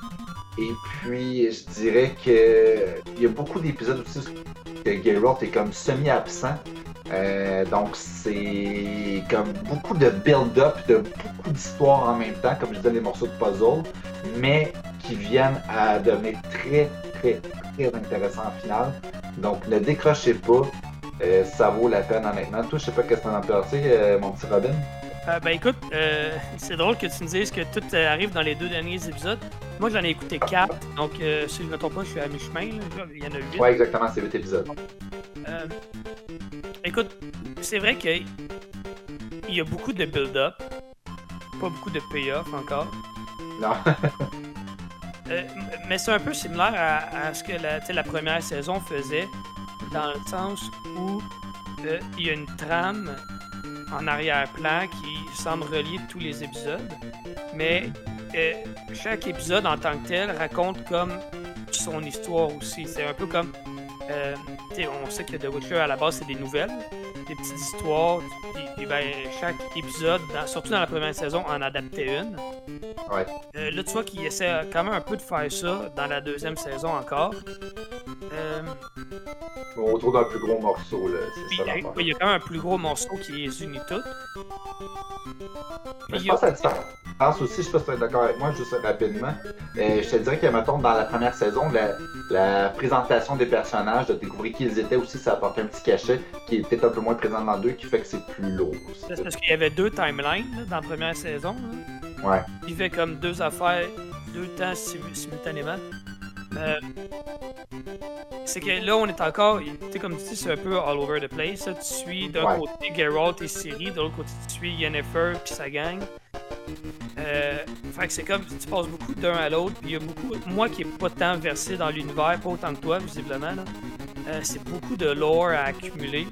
Et puis, je dirais que il y a beaucoup d'épisodes aussi que Geralt est comme semi-absent. Euh, donc, c'est comme beaucoup de build-up, de beaucoup d'histoires en même temps, comme je disais, les morceaux de puzzle, mais qui viennent à devenir très, très, très intéressants en finale. Donc, ne décrochez pas. Euh, ça vaut la peine, honnêtement. Toi, je sais pas qu'est-ce que t'en as pensé, euh, mon petit Robin. Euh, ben écoute, euh, c'est drôle que tu me dises que tout euh, arrive dans les deux derniers épisodes. Moi, j'en ai écouté quatre, donc euh, si je ne me trompe pas, je suis à mi-chemin. Il y en a huit. Ouais, exactement, c'est 8 épisodes. Écoute, c'est vrai qu'il y a beaucoup de build-up, pas beaucoup de payoff encore. Non. Mais c'est un peu similaire à, à ce que la, première saison faisait, dans le sens où il y a une trame en arrière-plan qui semble relier tous les épisodes, mais euh, chaque épisode en tant que tel raconte comme son histoire aussi. C'est un peu comme. euh, on sait que The Witcher à la base c'est des nouvelles, des petites histoires, puis, puis ben, chaque épisode, dans- surtout dans la première saison, en adaptait une. Ouais. Euh, là, tu vois qu'il essaie quand même un peu de faire ça dans la deuxième saison encore. Euh, Autour d'un plus gros morceau, là. C'est il ça y, a- l'affaire. il y a quand même un plus gros morceau qui les unit toutes. Mais je pense à aussi, je sais pas si tu es d'accord avec moi, juste rapidement. Je te dirais que, mettons, dans la première saison, la, la présentation des personnages, de découvrir qui ils étaient aussi, ça apportait un petit cachet qui est peut-être un peu moins présent dans le 2, qui fait que c'est plus lourd. C'est parce qu'il y avait deux timelines là, dans la première saison. là. Ouais. Il fait comme deux affaires, deux temps sim- simultanément. Euh, c'est que là, on est encore, tu sais, comme tu dis, c'est un peu all over the place. là. Tu suis d'un Ouais. côté Geralt et Ciri, de l'autre côté, tu suis Yennefer puis sa gang. Euh, fait que c'est comme, tu passes beaucoup d'un à l'autre, puis il y a beaucoup, moi qui n'ai pas tant versé dans l'univers, pas autant que toi, visiblement, là, euh, c'est beaucoup de lore à accumuler.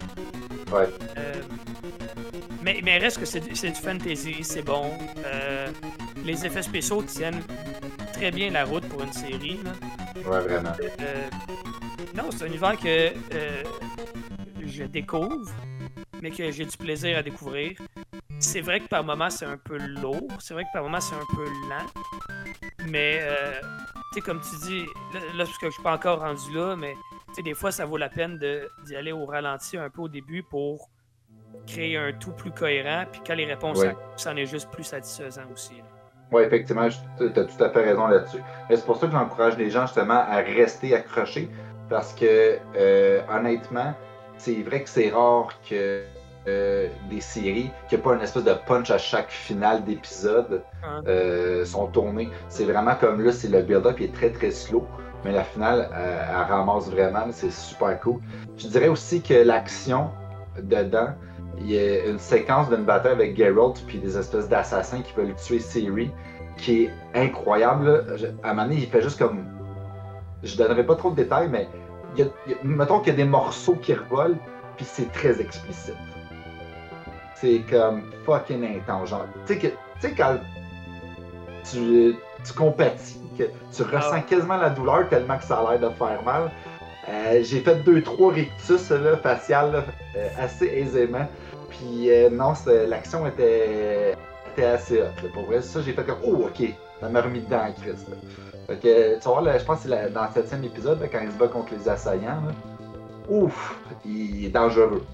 Ouais. Euh, mais, mais reste que c'est du, fantasy, c'est bon. Euh, les effets spéciaux tiennent très bien la route pour une série. Là. Ouais, vraiment. Euh, non, c'est un univers que euh, je découvre, mais que j'ai du plaisir à découvrir. C'est vrai que par moments c'est un peu lourd, c'est vrai que par moments c'est un peu lent, mais tu sais, comme tu dis, là, là, parce que je suis pas encore rendu là, mais tu sais, des fois ça vaut la peine d'y aller au ralenti un peu au début pour créer un tout plus cohérent, puis quand les réponses ça en est juste plus satisfaisant aussi. là. Oui, effectivement, tu as tout à fait raison là-dessus. Mais c'est pour ça que j'encourage les gens justement à rester accrochés. Parce que euh, honnêtement, c'est vrai que c'est rare que euh, des séries, qu'il n'y a pas une espèce de punch à chaque finale d'épisode Hein? euh, sont tournées. C'est vraiment comme là, c'est le build-up qui est très très slow. Mais la finale, elle ramasse vraiment, c'est super cool. Je dirais aussi que l'action dedans, il y a une séquence d'une bataille avec Geralt puis des espèces d'assassins qui veulent tuer Siri qui est incroyable. à un moment donné, il fait juste comme. Je donnerai pas trop de détails, mais il y a- il y a- mettons qu'il y a des morceaux qui revolent, puis c'est très explicite. C'est comme fucking intense. Genre, tu sais que- tu sais, quand tu, tu compatis, que tu ressens ouais. quasiment la douleur tellement que ça a l'air de faire mal. Euh, J'ai fait deux, trois rictus là, faciales là, euh, assez aisément. Puis euh, non, l'action était, était assez là. Pour vrai, ça, j'ai fait comme Oh, ok, ça m'a remis dedans, Chris. là. Fait que, tu voir, là, je pense que c'est dans le septième épisode, là, quand il se bat contre les assaillants. là. Ouf, il est dangereux.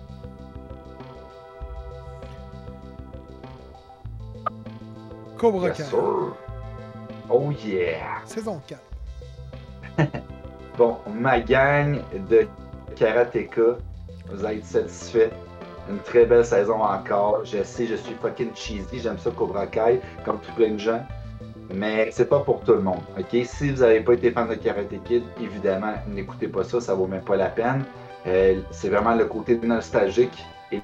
Cobra Kai. Oh yeah! saison 4. Bon, ma gang de karatéka, vous allez être satisfaits? Une très belle saison encore. Je sais, je suis fucking cheesy. J'aime ça Cobra Kai, comme tout plein de gens. Mais c'est pas pour tout le monde. Ok, si vous n'avez pas été fan de Karate Kid, évidemment, n'écoutez pas ça, ça vaut même pas la peine. Euh, c'est vraiment le côté nostalgique et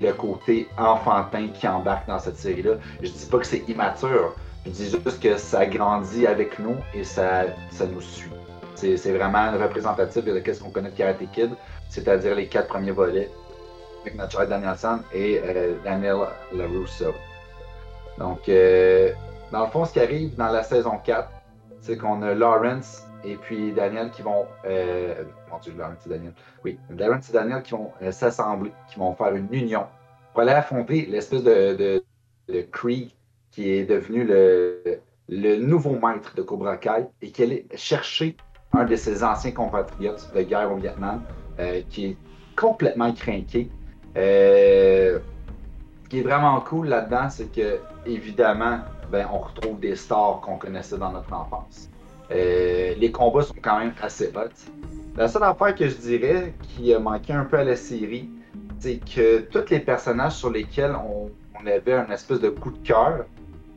le côté enfantin qui embarque dans cette série-là. Je dis pas que c'est immature. Je dis juste que ça grandit avec nous et ça, ça nous suit. C'est vraiment représentatif de ce qu'on connaît de Karate Kid, c'est-à-dire les quatre premiers volets avec Danielson et euh, Daniel LaRusso. Donc, euh, dans le fond, ce qui arrive dans la saison 4, c'est qu'on a Lawrence et puis Daniel qui vont. Euh, mon Dieu, Lawrence et Daniel. Oui, Lawrence et Daniel qui vont euh, s'assembler, qui vont faire une union pour aller affronter l'espèce de, de, de qui est devenu le, le nouveau maître de Cobra Kai et qui allait chercher un de ses anciens compatriotes de guerre au Vietnam qui est complètement craqué. Euh, ce qui est vraiment cool là-dedans, c'est que, évidemment, ben, on retrouve des stars qu'on connaissait dans notre enfance. Euh, les combats sont quand même assez hot. La seule affaire que je dirais qui a manqué un peu à la série, c'est que tous les personnages sur lesquels on, avait un espèce de coup de cœur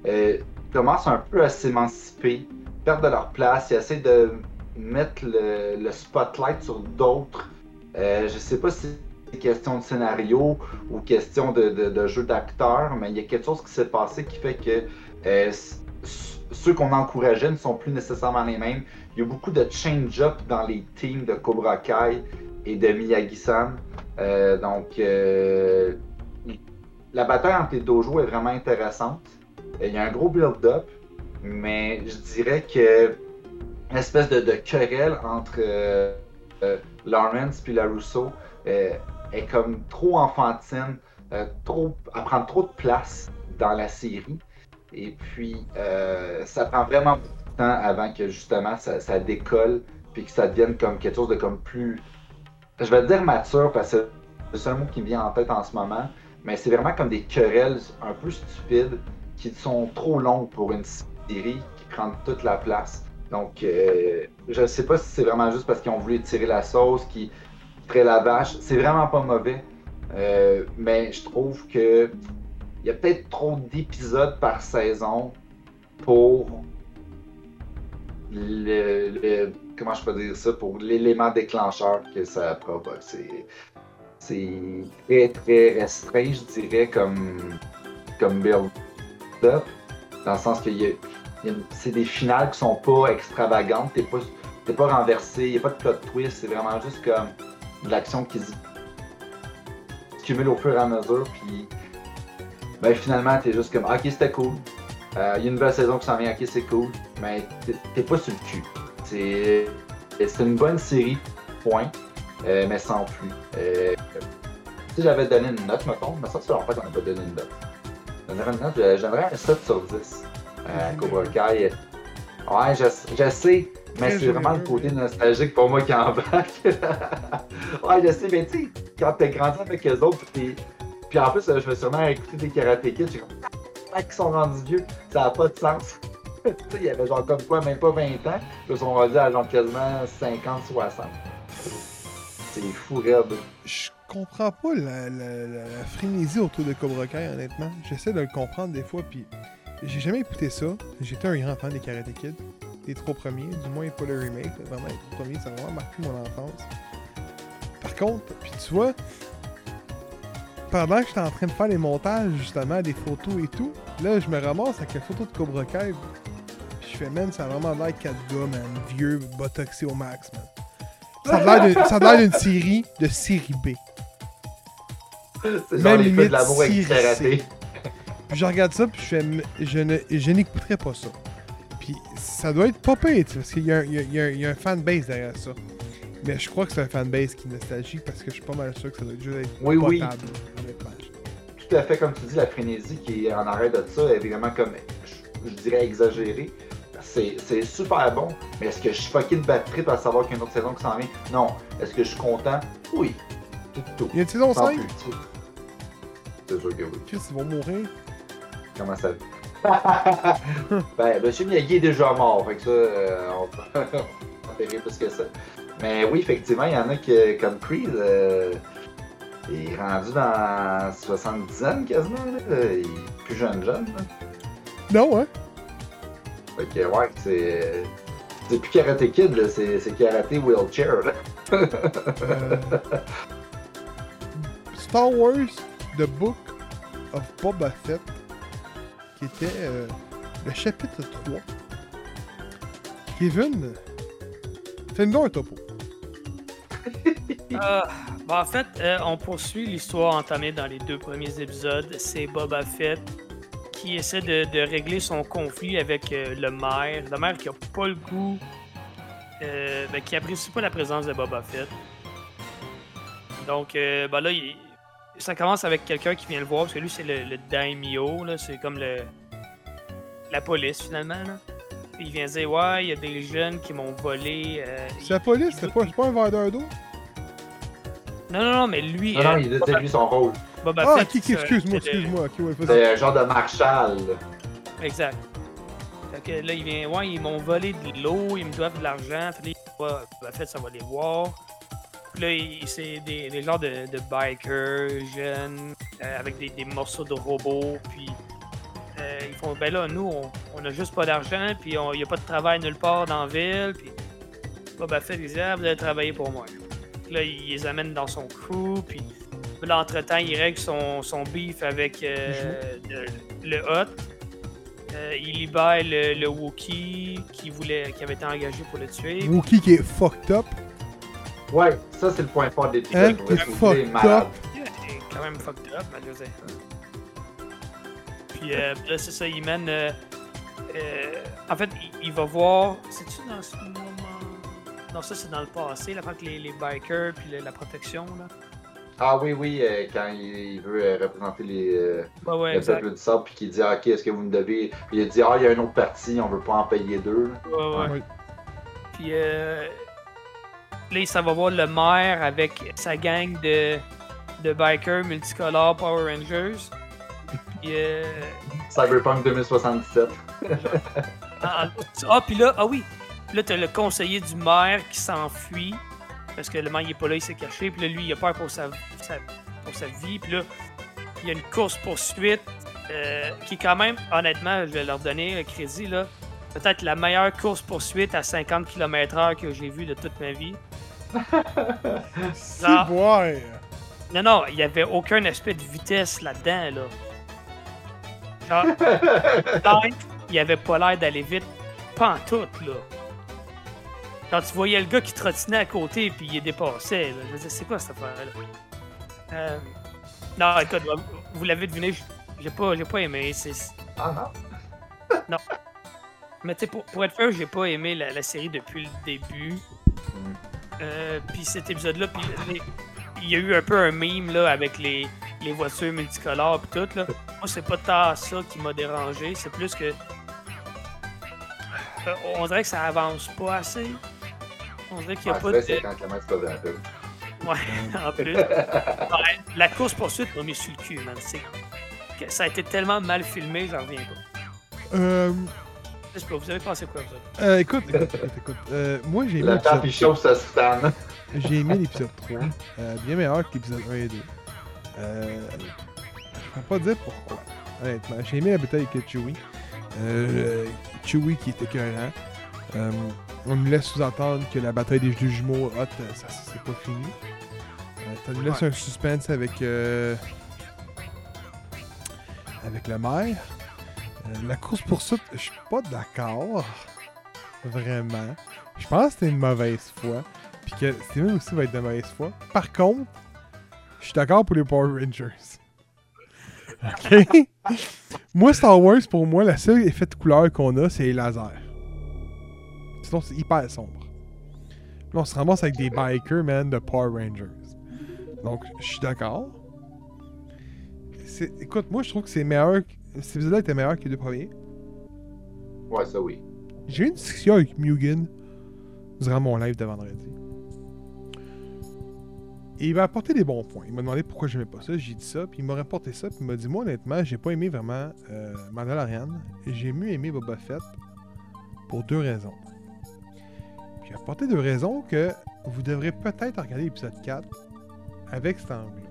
euh, commencent un peu à s'émanciper, perdent de leur place, ils essaient de mettre le, spotlight sur d'autres. Euh, je sais pas si question de scénario ou question de, jeu d'acteur, mais il y a quelque chose qui s'est passé qui fait que euh, ceux qu'on encourageait ne sont plus nécessairement les mêmes. Il y a beaucoup de change-up dans les teams de Cobra Kai et de Miyagi-san. Euh, donc, euh, la bataille entre les dojos est vraiment intéressante. Il y a un gros build-up, mais je dirais que une espèce de, de querelle entre Lawrence puis LaRusso euh, est comme trop enfantine, euh, trop, elle prend trop de place dans la série. Et puis, euh, ça prend vraiment beaucoup de temps avant que justement ça, décolle, puis que ça devienne comme quelque chose de comme plus. Je vais dire mature parce que c'est le seul mot qui me vient en tête en ce moment, mais c'est vraiment comme des querelles un peu stupides qui sont trop longues pour une série qui prend toute la place. Donc, euh, je sais pas si c'est vraiment juste parce qu'ils ont voulu tirer la sauce, qui ferait la vache. C'est vraiment pas mauvais. Euh, mais je trouve que il y a peut-être trop d'épisodes par saison pour le, comment je peux dire ça pour l'élément déclencheur que ça provoque. C'est c'est très très restreint, je dirais, comme comme build-up, dans le sens une- c'est des finales qui sont pas extravagantes, t'es pas t'es pas renversé, il n'y a pas de plot twist, c'est vraiment juste comme de l'action qui se cumule au fur et à mesure, puis ben finalement t'es juste comme ok c'était cool, Euh, Il y a une nouvelle saison qui s'en vient, ok, c'est cool, mais t'es- pas sur le cul. C'est une bonne série, point, euh, mais sans plus. Euh, si j'avais donné une note, mettons, mais ça, c'est longtemps qu'on n'a pas donné une note. J'aimerais une note, j'aimerais un 7 sur 10. Euh, Cobra Kai. Ouais, je, je sais, mais c'est vraiment le côté nostalgique pour moi qui embarque. ouais, je sais, mais tu sais, quand t'as grandi avec eux autres, puis t'es- puis en plus, euh, je me suis vraiment écouté des Karate Kids, j'ai comme, ah, qu'ils sont rendus vieux, ça n'a pas de sens. tu sais, il y avait genre comme quoi, même pas 20 ans, ils sont rendus à genre quasiment 50, 60. C'est fou, raide. Je comprends pas la, la- la- la frénésie autour de Cobra Kai, honnêtement. J'essaie de le comprendre des fois, puis j'ai jamais écouté ça. J'étais un grand fan des Karate Kid. Les trois premiers, du moins pas le remake. Vraiment, les trois premiers, ça a vraiment marqué mon enfance. Par contre, puis tu vois, pendant que j'étais en train de faire les montages, justement, des photos et tout, là, je me ramasse avec une photo de Cobra Kai. Je fais, man, ça a vraiment l'air 4 gars, man. Vieux, botoxé au max, man. Ça a l'air d'une- série de série B. Même les feux limite de l'amour karaté. Puis je regarde ça, puis je fais, je n'écouterai pas ça. Puis ça doit être pas pire, tu sais, parce qu'il y a, un- y y a fanbase derrière ça. Mais je crois que c'est un fanbase qui est nostalgique parce que je suis pas mal sûr que ça doit juste être Oui, oui. Tout à fait, comme tu dis, la frénésie qui est en arrêt de ça est vraiment comme, je, je dirais, exagérée. C'est super bon, mais est-ce que je suis fucking bad trip à savoir qu'il y a une autre saison qui s'en vient? Non. Est-ce que je suis content? Oui. Tout, tout. Il y a une saison Sans 5, plus, tu sais. C'est sûr que oui. Chris, ils vont mourir. Comment ça Ben, Monsieur Miyagi est déjà mort, fait que ça, euh, on peut plus que ça. Mais oui, effectivement, il y en a qui, comme Creed, euh, il est rendu dans 70 ans quasiment, là. il est plus jeune jeune. là. Non, hein? Fait que ouais, c'est. C'est plus Karate Kid, là, c'est c'est Karate Wheelchair. Là. Euh, Star Wars, The Book of Boba Fett, qui était euh, le chapitre 3. Kevin, fais-nous un topo. Euh, bon, en fait, euh, on poursuit l'histoire entamée dans les deux premiers épisodes. C'est Boba Fett qui essaie de, régler son conflit avec le maire. Le maire qui a pas le goût, ben, qui apprécie pas la présence de Boba Fett. Donc, ben là, il- ça commence avec quelqu'un qui vient le voir, parce que lui, c'est le, le daimyo, là, c'est comme le, la police finalement. là. Puis il vient dire Ouais, il y a des jeunes qui m'ont volé. euh, C'est la police, c'est pas, un vendeur d'eau? Non, non, non, mais lui. Non, non, euh, il a lui son rôle. Boba Ah, Fett, c'est- excuse-moi, excuse-moi. Ouais. C'est un genre de Marshall. là. Exact. Fait que là, il vient, ouais, ils m'ont volé de l'eau, ils me doivent de l'argent. Fait que Boba Fett, ça va les voir. Là, c'est des, des genres de, de bikers jeunes euh, avec des, des morceaux de robots. Puis euh, ils font, ben là, nous, on, on a juste pas d'argent, puis il n'y a pas de travail nulle part dans la ville. Puis Boba Fett, il dit, ah, vous allez travailler pour moi. Là, il les amène dans son crew, puis là, entre-temps, il règle son, son beef avec euh, le, le Hot. Euh, il libère le, le Wookiee qui, voulait, qui avait été engagé pour le tuer. Wookie qui est fucked up. Ouais, ça c'est le point fort des Hein, pilotes. t'es fucked up. Il est quand même fucked up, dire. Puis euh, là, c'est ça, il mène. euh, euh, en fait, il, il va voir. C'est-tu dans ce moment? Non, ça, c'est dans le passé, là, quand les, les bikers, puis le- la protection, là. Ah oui, oui, euh, quand il, il veut euh, représenter les, euh, Ouais, ouais, le peuple du sable, puis qu'il dit ah, Ok, est-ce que vous me devez. Puis il a dit Ah, il y a un autre parti, on veut pas en payer deux. Ouais, ouais. Ouais. Puis euh, là, ça va voir le maire avec sa gang de, de bikers multicolores Power Rangers. Puis, euh, Cyberpunk 2077. ah, ah, puis là, ah oui, là, t'as le conseiller du maire qui s'enfuit parce que le maire il est pas là, il s'est caché. Puis là, lui, il a peur pour sa, sa- pour sa vie. Puis là, il y a une course poursuite qui est quand même, honnêtement, je vais leur donner le crédit là. Peut-être la meilleure course poursuite à 50 km/h que j'ai vue de toute ma vie. Si, Ah. boire. Non, non, il n'y avait aucun aspect de vitesse là-dedans, là. Genre, il avait pas l'air d'aller vite, pas en tout, là. Quand tu voyais le gars qui trottinait à côté puis il est dépassé, là. Je me disais, c'est quoi cette affaire-là? Euh, Non, écoute, vous l'avez deviné, j'ai pas, j'ai pas aimé. C'est... Ah non? Non. Mais tu sais, pour, pour être fair, j'ai pas aimé la, la série depuis le début. Mm. Euh, puis cet épisode-là, puis il y a eu un peu un meme là, avec les, les voitures multicolores et tout. Là. Moi, c'est pas tant ça qui m'a dérangé, c'est plus que. Euh, on dirait que ça avance pas assez. On dirait qu'il n'y a Ah, pas c'est vrai, de. c'est quand Clément se passe dans la pub. Ouais, en plus. Ouais, la course poursuite m'a mis sur le cul, man. Ça a été tellement mal filmé, j'en reviens pas. Euh, sais pas, vous avez pensé quoi, vous autres? euh, écoute, écoute, écoute, écoute. Euh, moi, j'ai aimé Le temps, l'épisode chauffe sa soutane. J'ai aimé l'épisode 3, euh, bien meilleur que l'épisode 1 et 2. Euh, je peux pas dire pourquoi, honnêtement. J'ai aimé la bataille avec Chewie. Euh, Chewie qui était écœurant. Euh, on nous laisse sous-entendre que la bataille des deux jumeaux hot, euh, ça c'est pas fini. Euh, ça nous laisse un suspense avec euh, avec le maire. Euh, la course poursuite, je suis pas d'accord. Vraiment. Je pense que c'était une mauvaise foi. Puis que Steven aussi va être de mauvaise foi. Par contre, je suis d'accord pour les Power Rangers. Ok? moi, Star Wars, pour moi, la seule effet de couleur qu'on a, c'est les lasers. Sinon, c'est hyper sombre. Là, on se ramasse avec des bikers, man, de Power Rangers. Donc, je suis d'accord. Écoute, moi, je trouve que c'est meilleur. Cet épisode-là était meilleur que les deux premiers. Ouais, ça oui. J'ai eu une discussion avec Mugen durant mon live de vendredi. Et il m'a apporté des bons points. Il m'a demandé pourquoi j'aimais pas ça. J'ai dit ça, puis il m'a rapporté ça, puis il m'a dit Moi, honnêtement, j'ai pas aimé vraiment euh, Mandalorian. J'ai mieux aimé Boba Fett pour deux raisons. Puis il a apporté deux raisons que vous devrez peut-être regarder l'épisode 4 avec cet angle.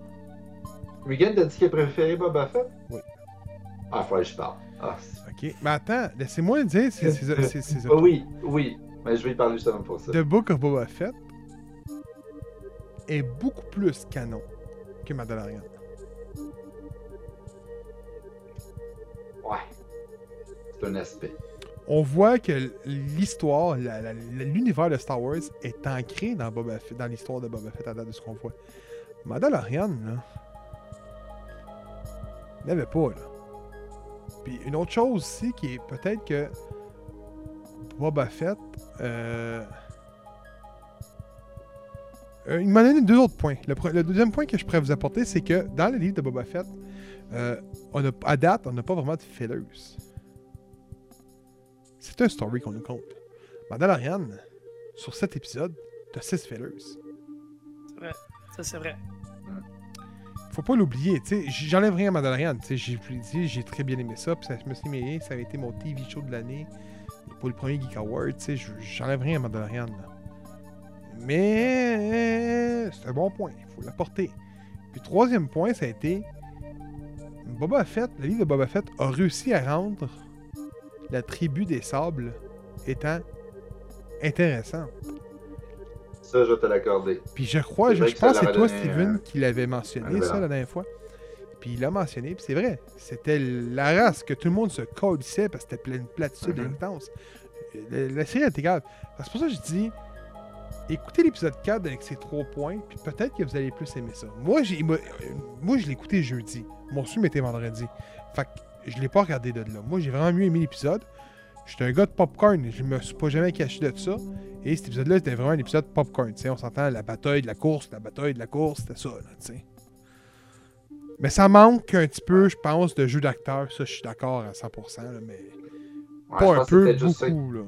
Regan t'a dit qu'il a préféré Boba Fett? Oui. Ah, faut que je parle. Ah, Ok, mais attends, laissez-moi le dire. C'est c'est- c'est- Ah oui, oui. Mais je vais y parler justement pour ça. The Book of Boba Fett est beaucoup plus canon que Mandalorian. Ouais. C'est un aspect. On voit que l'histoire, la- la- l'univers de Star Wars est ancré dans, Boba Fett- dans l'histoire de Boba Fett à date de ce qu'on voit. Mandalorian, là, il n'y avait pas, là. Puis une autre chose aussi qui est peut-être que Boba Fett, euh, euh, il m'a donné deux autres points. Le, deuxième point que je pourrais vous apporter, c'est que dans le livre de Boba Fett, euh, on a, à date, on n'a pas vraiment de fillers. C'est un story qu'on nous compte. Mandalorian, sur cet épisode, t'as 6 fillers. Ça, c'est vrai. Faut pas l'oublier, tu sais, j'enlève rien à Mandalorian, j'ai très bien aimé ça, puis ça me suis aimé, ça avait été mon TV show de l'année pour le premier Geek Award, je- j'enlève rien à Mandalorian. là. Mais c'est un bon point, il faut l'apporter. Puis troisième point, ça a été Boba Fett, le livre de Boba Fett a réussi à rendre la tribu des sables étant intéressant. Ça, je vais te l'accorder. Puis je crois, je, je pense que c'est toi, Steven, euh, qui l'avait mentionné ça la dernière fois. Puis il l'a mentionné, puis c'est vrai. C'était la race que tout le monde se colissait parce que c'était plein de platitudes Mhm. intenses. La, la série était grave. C'est pour ça que je dis, écoutez l'épisode 4 avec ses trois points, puis peut-être que vous allez plus aimer ça. Moi, j'ai, moi, euh, moi, je l'ai écouté jeudi. Mon stream était vendredi. Fait que je l'ai pas regardé de là. Moi, j'ai vraiment mieux aimé l'épisode. J'étais un gars de popcorn, je me suis pas jamais caché de ça. Et cet épisode-là, c'était vraiment un épisode popcorn. on s'entend la bataille de la course, la bataille de la course, c'était ça. Là, mais ça manque un petit peu, je pense, de jeu d'acteur. Ça, je suis d'accord à 100%. là, mais Ouais, pas un peu, juste ça beaucoup. Là.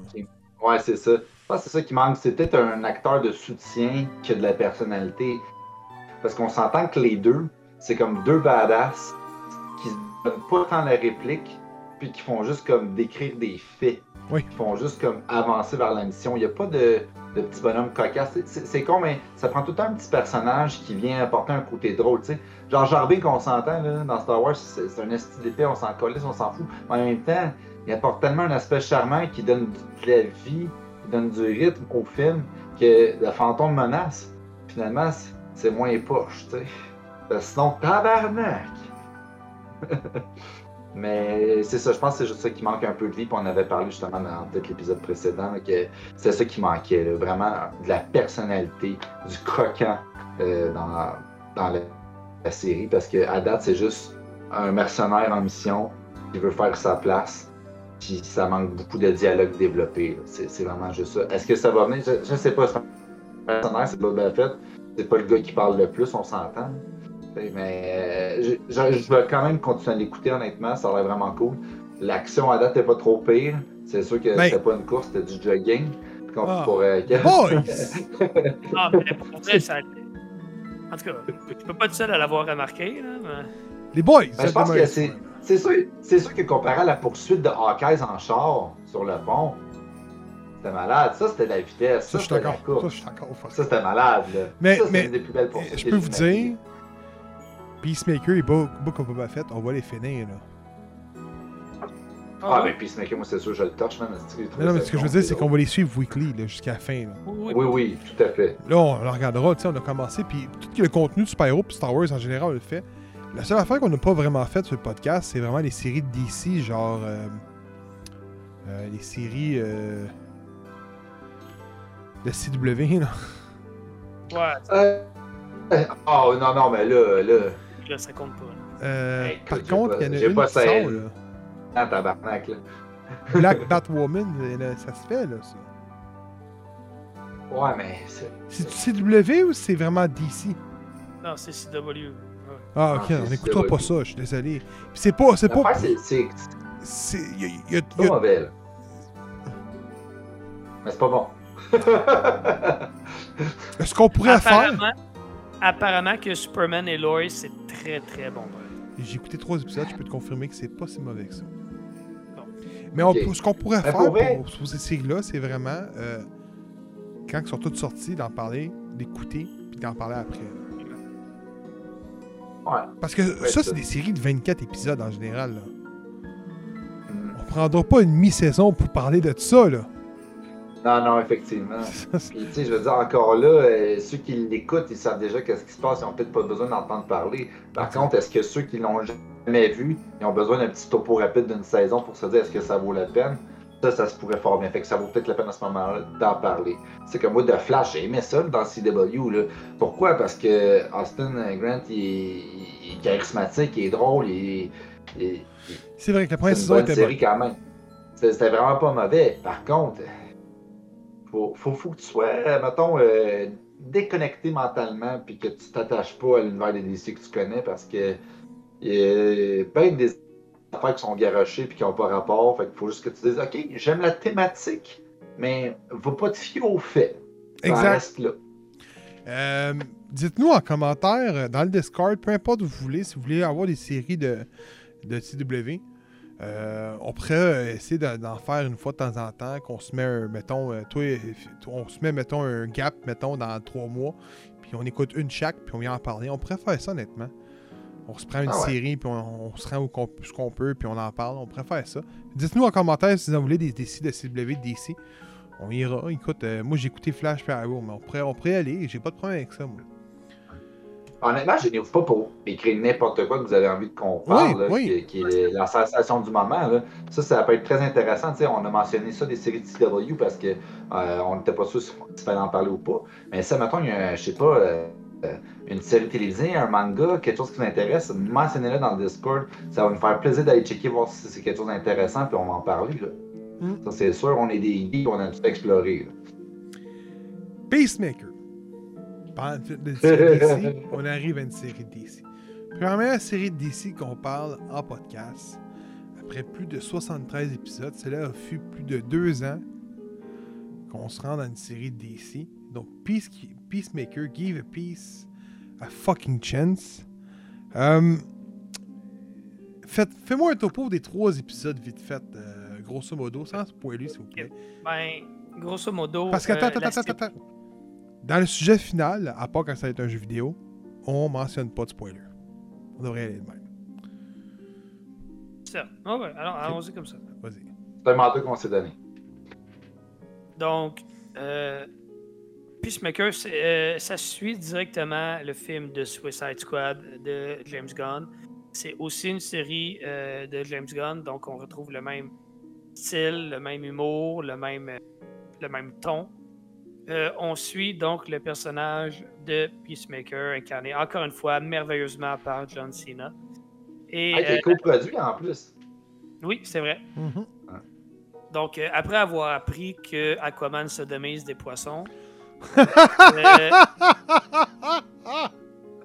Ouais, c'est ça. Je pense que c'est ça qui manque. C'est peut-être un acteur de soutien qui a de la personnalité. Parce qu'on s'entend que les deux, c'est comme deux badass qui se donnent pas tant la réplique, puis qui font juste comme décrire des faits. Oui. Qui font juste comme avancer vers la mission. Il n'y a pas de, de petit bonhomme cocasse. C'est- con, mais ça prend tout le temps un petit personnage qui vient apporter un côté drôle. tu sais. Genre Jarbin qu'on s'entend dans Star Wars, c'est un esti d'épée, on s'en colisse, on s'en fout. Mais en même temps, il apporte tellement un aspect charmant qui donne de la vie, qui donne du rythme au film, que le fantôme menace. Finalement, c'est- moins poche, tu sais. Sinon, tabarnak! Mais c'est ça, je pense que c'est juste ça qui manque un peu de vie. Puis on avait parlé justement dans peut-être l'épisode précédent que c'est ça qui manquait, vraiment de la personnalité, du croquant euh, dans, dans la, la série. Parce que à date, c'est juste un mercenaire en mission qui veut faire sa place Puis ça manque beaucoup de dialogue développé. C'est vraiment juste ça. Est-ce que ça va venir? Je, je sais pas. C'est un personnage, c'est Boba Fett. C'est pas le gars qui parle le plus, on s'entend. Mais euh, je, je- je vais quand même continuer à l'écouter, honnêtement. Ça a l'air vraiment cool. L'action à date n'est pas trop pire. C'est sûr que c'était pas une course, c'était du jogging. Qu'on- Ah. pour, euh, Boys! Ah, mais pour vrai, ça. En tout cas, je peux pas être seul à l'avoir remarqué, là, mais. Les boys! Ben, je pense que c'est c'est sûr, c'est sûr que comparé à la poursuite de Hawkeyes en char sur le pont, c'était malade. Ça, c'était la vitesse. Ça, je suis c'était la d'accord. Ça, course. je suis d'accord. fuck. Ça, c'était malade. Là. Mais- ça, mais- des plus belles poursuites Je peux vous dire, Peacemaker et Book Book of Boba Fett, on va les finir, là. Ah, mais Peacemaker, moi, c'est sûr, je le torche, man. non, mais ce que je veux dire, c'est qu'on va les suivre weekly, là, jusqu'à la fin, là. Oui, Oui, tout à fait. Là, on le regardera, tu sais, on a commencé, puis tout le contenu de super-héros puis Star Wars en général, on le fait. La seule affaire qu'on n'a pas vraiment faite sur le podcast, c'est vraiment les séries de DC, genre. euh, euh, les séries. euh, de CW, là. Ouais, euh, Oh, non, non, mais là, là, là, ça compte pas. Euh, par contre, il y en a une pas qui sort, là. en tabarnak, là. Black Batwoman, ça se fait, là. ça. Ouais, mais c'est. C'est CW ou c'est vraiment DC? Non, c'est CW. Ouais. Ah, ok, Ah, c'est on n'écoutera pas ça, je suis désolé. Puis c'est pas. C'est pas. C'est- c'est C'est. y a- y a- c'est y pas mauvais, là. Mais c'est pas bon. Ce qu'on pourrait faire? Apparemment, que Superman et Lois, c'est très très bon. J'ai écouté trois épisodes, je peux te confirmer que c'est pas si mauvais que ça. Mais on ce qu'on pourrait Mais faire pour vrai- pour, pour ces séries-là, c'est vraiment, euh, quand ils sont toutes sorties, d'en parler, d'écouter, puis d'en parler après. Ouais. Parce que Ouais, ça, ça. c'est des séries de 24 épisodes en général. Là. Mm. On prendra pas une mi-saison pour parler de ça, là. Non, non, effectivement. Puis, tu sais, je veux dire, encore là, euh, ceux qui l'écoutent, ils savent déjà qu'est-ce qui se passe, ils n'ont peut-être pas besoin d'entendre parler. Par contre, est-ce que ceux qui l'ont jamais vu, ils ont besoin d'un petit topo rapide d'une saison pour se dire est-ce que ça vaut la peine? Ça, ça se pourrait fort bien. Fait que ça vaut peut-être la peine à ce moment-là d'en parler. C'est comme moi, de Flash, j'ai aimé ça dans CW. Là. Pourquoi? Parce que Austin Grant, il est, il est charismatique, il est drôle, il est. il- c'est vrai que la première une saison bonne était série bonne. quand même. C'était vraiment pas mauvais. Par contre, faut, faut, faut que tu sois, euh, mettons, euh, déconnecté mentalement puis que tu t'attaches pas à l'univers des DC que tu connais parce que il y a bien des affaires qui sont garochées puis qui n'ont pas rapport. Fait qu'il faut juste que tu dises OK, j'aime la thématique, mais va pas te fier aux faits. Ça Exact. reste là. Euh, Dites-nous en commentaire, dans le Discord, peu importe où vous voulez, si vous voulez avoir des séries de, de CW, euh, on pourrait euh, essayer de- d'en faire une fois de temps en temps, qu'on se met, un, mettons, euh, toi, on se met, mettons, un gap, mettons, dans trois mois, puis on écoute une chaque, puis on vient en parler. On pourrait faire ça, honnêtement. On se prend une Ah ouais. série, puis on, on se rend où qu'on ce qu'on peut, puis on en parle. On pourrait faire ça. Dites-nous en commentaire si vous en voulez des, des de CW, DC. On ira. Écoute, euh, moi j'ai écouté Flash Arrow, mais on pourrait, on pourrait y aller. J'ai pas de problème avec ça, moi. Honnêtement, je n'ouvre pas pour écrire n'importe quoi que vous avez envie de qu'on parle, Oui, là, oui. Qui, qui est la sensation du moment. Là. Ça, ça peut être très intéressant. On a mentionné ça des séries de CW parce que euh, n'était pas sûr s'il fallait en parler ou pas. Mais ça, mettons, il y a, je sais pas, euh, euh, une série télévisée, un manga, quelque chose qui vous intéresse, mentionnez-le dans le Discord. Ça va me faire plaisir d'aller checker, voir si c'est quelque chose d'intéressant, puis on va en parler. Là. Mm. Ça, c'est sûr, on est des geeks, on ça explorer. là. Peacemaker. De série DC, on arrive à une série DC. Première série de DC qu'on parle en podcast. Après plus de 73 épisodes, cela a fut plus de deux ans qu'on se rend dans une série de DC. Donc, Peace- Peacemaker, Give a Peace a fucking chance. Euh, faites- Fais-moi un topo des trois épisodes vite fait, euh, grosso modo, sans spoiler s'il vous plaît. Ben, grosso modo. Parce que, euh, attends, attends, la attends, sé- attends. Dans le sujet final, à part quand ça va être un jeu vidéo, on mentionne pas de spoiler. On devrait aller de même. Ça. Ah ouais, alors allons-y comme ça. Vas-y. C'est un mandat qu'on s'est donné. Donc, euh, Peacemaker, euh, ça suit directement le film de Suicide Squad de James Gunn. C'est aussi une série euh, de James Gunn, donc on retrouve le même style, le même humour, le même, le même ton. Euh, on suit donc le personnage de Peacemaker, incarné encore une fois merveilleusement par John Cena. Et Ah, il euh, est coproduit en plus. oui, c'est vrai. Mhm. Donc, euh, après avoir appris que Aquaman se demise des poissons, euh,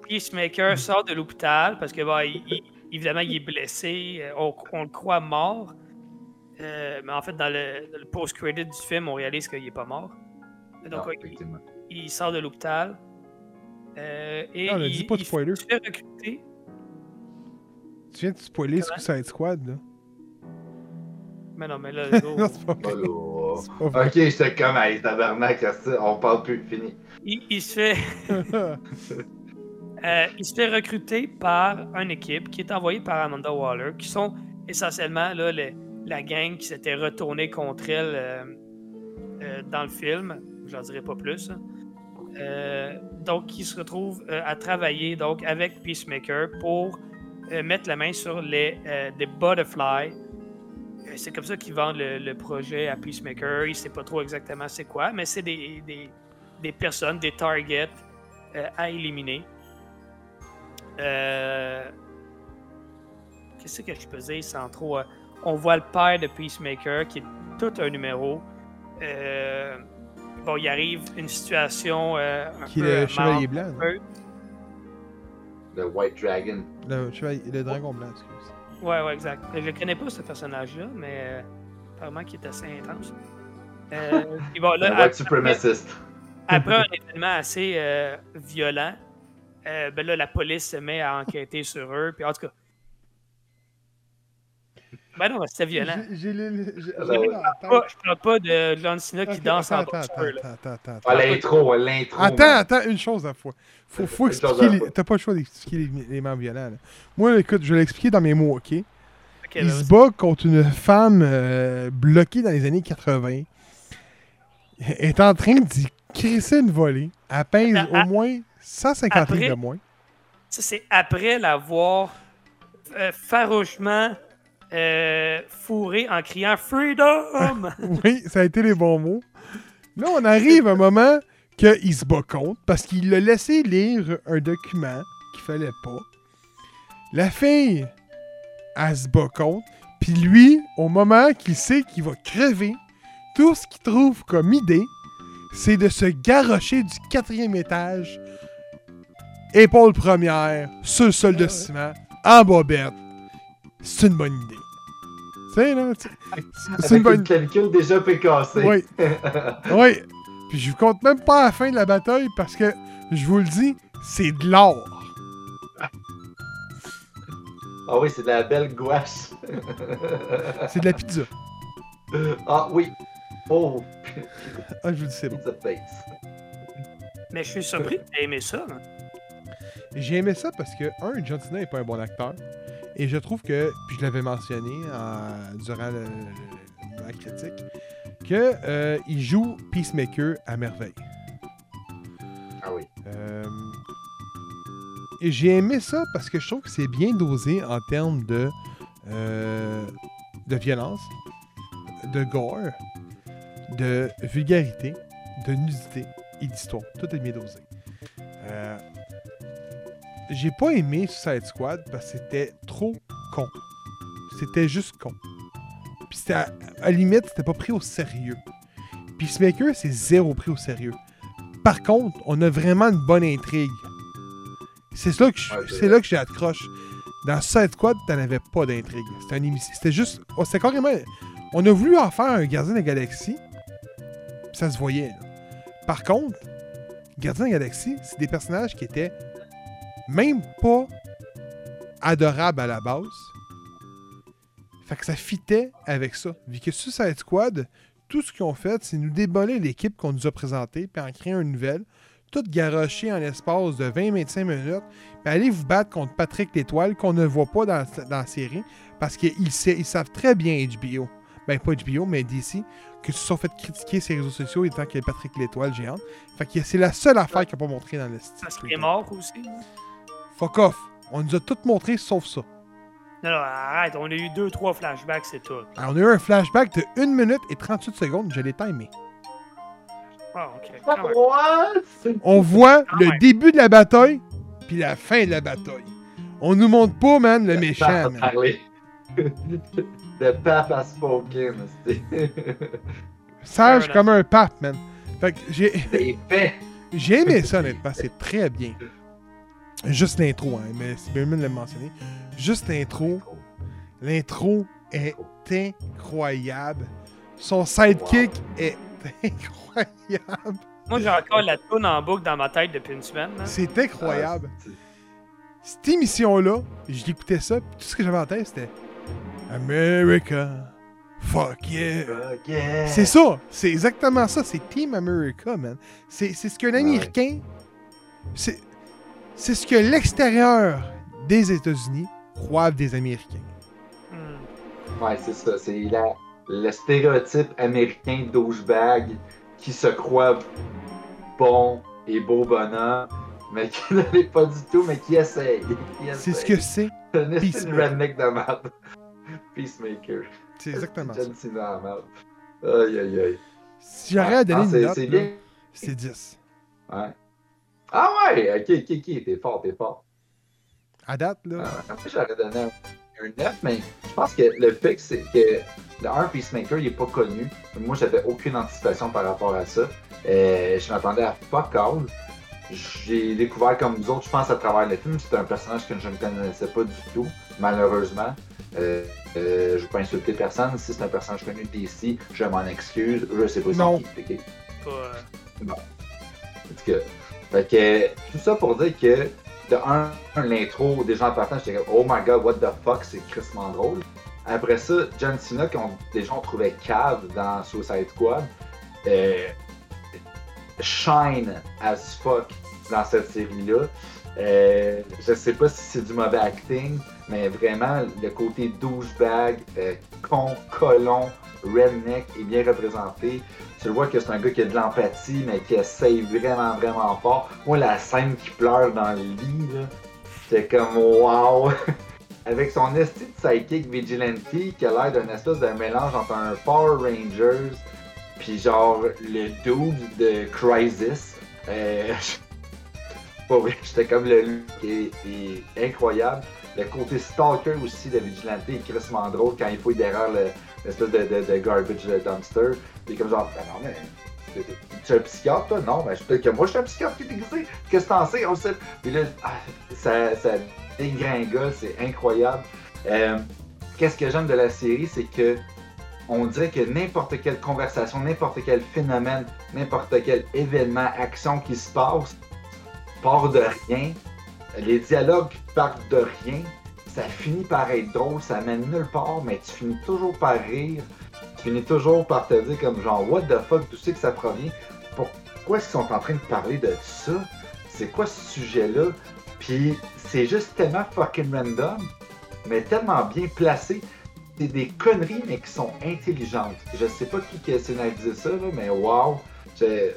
Peacemaker sort de l'hôpital parce que, bon, il- il- évidemment, il est blessé. euh, On, on le croit mort. Euh, mais en fait, dans le, dans le post-credit du film, on réalise qu'il n'est pas mort. Donc, Non, ouais, il- sort de l'hôpital. Euh, et Non, il, dit pas de il spoiler. se fait recruter. Tu viens de spoiler Suicide Squad, là. Mais non, mais là, go. non, c'est pas Oh vrai. pas vrai. Ok, j'étais comme, hey, tabarnak, on parle plus, fini. il, il se fait, euh, il se fait recruter par une équipe qui est envoyée par Amanda Waller, qui sont essentiellement là, la gang qui s'était retournée contre elle euh, euh, dans le film. J'en dirai pas plus. hein. Euh, donc, qui se retrouve euh, à travailler donc, avec Peacemaker pour euh, mettre la main sur les des butterflies. Euh, C'est comme ça qu'ils vendent le, projet à Peacemaker. Il ne sait pas trop exactement c'est quoi, mais c'est des, des- des personnes, des targets à éliminer. Qu'est-ce que je peux dire sans trop. on voit le père de Peacemaker qui est tout un numéro. Bon, il arrive une situation euh, un Qui peu est euh, le chevalier marrante. blanc. non? Le White Dragon. Le, chevalier, le dragon blanc, excuse. Ouais, ouais, exact. Je ne connais pas ce personnage-là, mais euh, apparemment qu'il est assez intense. Euh, puis bon, là, Le après- White Supremacist. Après un événement assez euh, violent, euh, ben là, la police se met à enquêter sur eux. Puis en tout cas. Ben non, c'était violent. J'ai- Ah, ben. Pas- je parle pas de John Cena qui danse en là. attends, attends, attends, Ah, l'intro, l'intro. Attends, attends, une chose à la fois. Faut, faut expliquer. T'as pas le choix d'expliquer les éléments violents. Moi, écoute, je vais l'expliquer dans mes mots, ok? Il se bat contre une femme euh, bloquée dans les années 80. Elle est en train d'y crisser une volée. Elle pèse Ah, au ah. moins 150 Après- livres de moins. Ça, c'est après l'avoir euh, farouchement euh, fourré en criant Freedom! Oui, ça a été les bons mots. Là, on arrive à un moment qu'il se bat contre parce qu'il l'a laissé lire un document qu'il fallait pas. La fille, elle se bat contre. Puis lui, au moment qu'il sait qu'il va crever, tout ce qu'il trouve comme idée, c'est de se garrocher du quatrième étage, épaule première, sur le sol de Ah ciment, en bobette. C'est une bonne idée. Tu sais, là, c'est une une bonne clavicule déjà pécassée. oui. oui. Puis je vous compte même pas à la fin de la bataille parce que, je vous le dis, c'est de l'or. Ah oui, c'est de la belle gouache. C'est de la pizza. ah oui. Oh, Ah, je vous dis, c'est bon. pizza face. Mais je suis surpris que tu aimé ça. hein. J'ai aimé ça parce que, un, John Cena n'est pas un bon acteur. Et je trouve que, puis je l'avais mentionné euh, durant le- le- la critique, que euh, il joue Peacemaker à merveille. Ah oui. Euh, et j'ai aimé ça parce que je trouve que c'est bien dosé en termes de, euh, de violence, de gore, de vulgarité, de nudité et d'histoire. Tout est bien dosé. J'ai pas aimé Suicide Squad parce que c'était trop con. C'était juste con. Puis c'était à, limite, c'était pas pris au sérieux. Peacemaker, c'est zéro pris au sérieux. Par contre, on a vraiment une bonne intrigue. C'est là que je- Ouais, c'est là que j'ai accroche. Dans Suicide Squad, t'en avais pas d'intrigue. C'était. C'était juste. oh, C'était carrément. On a voulu en faire un Gardien de la Galaxie. puis Ça se voyait. là. Par contre, Gardien de la Galaxie, c'est des personnages qui étaient même pas adorables à la base. Fait que ça fitait avec ça. Vu que Suicide Squad, tout ce qu'ils ont fait, c'est nous déboler l'équipe qu'on nous a présentée, puis en créer une nouvelle, tout garoché en l'espace de 20-25 minutes, puis aller vous battre contre Patrick L'Étoile, qu'on ne voit pas dans, dans la série, parce qu'ils ils savent très bien HBO, ben pas HBO, mais DC, que se sont fait critiquer ses réseaux sociaux étant qu'il y a Patrick L'Étoile géante. Fait que c'est la seule affaire qu'il n'a pas montré dans le style. Qu'il est mort aussi. hein. Fuck off. On nous a tout montré sauf ça. Non, non, arrête, on a eu deux, trois flashbacks, c'est tout. Alors, on a eu un flashback de 1 minute et 38 secondes, je l'ai timé. Ah, ok. What? On voit Ah le ouais. début de la bataille, puis la fin de la bataille. On nous montre pas, man, le méchant, man. The pape has spoken. c'est- Sage comme un pape, man. Fait que j'ai. C'est fait. J'ai aimé ça, honnêtement. C'est très bien. Juste l'intro, hein, mais c'est bien mieux de le mentionner. Juste l'intro. L'intro est incroyable. Son sidekick est incroyable. Moi, j'ai encore la toune en boucle dans ma tête depuis une semaine. C'est incroyable. Ah, Cette émission-là, j'écoutais ça, puis tout ce que j'avais en tête, c'était America. Fuck yeah. Ok. C'est ça, c'est exactement ça, c'est Team America, man. C'est c'est ce qu'un Ouais. Américain. C'est c'est ce que l'extérieur des États-Unis croient des Américains. Hmm. Ouais, c'est ça. C'est la- le stéréotype américain douchebag qui se croit bon et beau bonhomme, mais qui ne l'est pas du tout, mais qui essaye. C'est ce que c'est. C'est redneck de merde. Peacemaker. C'est exactement ça. John Cena. Aïe, aïe, aïe. Si j'aurais à donner Ah, une c'est- note, c'est 10. Ouais. Ah ouais, ok, ok, ok, t'es fort, t'es fort. À date, là. Euh, en fait, j'aurais donné un, un 9, mais je pense que le fait que c'est que le un Peacemaker, il est pas connu. Moi, j'avais aucune anticipation par rapport à ça. Euh, je m'attendais à fuck all. J'ai découvert comme vous autres, je pense, à travers le film, c'était un personnage que je ne connaissais pas du tout, malheureusement. Euh, euh, je ne veux pas insulter personne. Si c'est un personnage connu d'ici, je m'en excuse. Je sais pas Non. c'est qui. ok? Pas, euh, En tout cas, fait que, tout ça pour dire que, de un, l'intro, des gens partant, j'étais comme, oh my god, what the fuck, c'est crissement drôle. Après ça, John Cena, qu'on des gens trouvaient cave dans Suicide Squad, euh, shine as fuck dans cette série-là. Euh, je sais pas si c'est du mauvais acting, mais vraiment, le côté douchebag, euh, con, colon, redneck est bien représenté. Tu vois que c'est un gars qui a de l'empathie, mais qui essaye vraiment, vraiment fort. Moi, la scène qui pleure dans le lit, c'est comme wow! Avec son esti de sidekick vigilante qui a l'air d'un espèce de mélange entre un Power Rangers puis genre le dude de Crisis. Euh, j'étais comme le look est, est incroyable. Le côté stalker aussi de Vigilante est crissement drôle quand il fouille derrière le- l'espèce de, de, de garbage dumpster. Puis comme genre, ben non, mais tu es un psychiatre, toi? Non, je- peut-être que moi je suis un psychiatre qui est déguisé. Qu'est-ce que t'en sais? On sait. Puis là, ah, ça, ça dégringole, c'est incroyable. Euh, Qu'est-ce que j'aime de la série, c'est que on dirait que n'importe quelle conversation, n'importe quel phénomène, n'importe quel événement, action qui se passe, part de rien. Les dialogues partent de rien. Ça finit par être drôle, ça mène nulle part, mais tu finis toujours par rire. Tu finis toujours par te dire comme genre what the fuck, d'où c'est que ça provient? Pourquoi est-ce qu'ils sont en train de parler de ça? C'est quoi ce sujet-là? Puis c'est juste tellement fucking random, mais tellement bien placé. C'est des conneries, mais qui sont intelligentes. Je sais pas qui, qui a scénarisé ça, là, mais wow!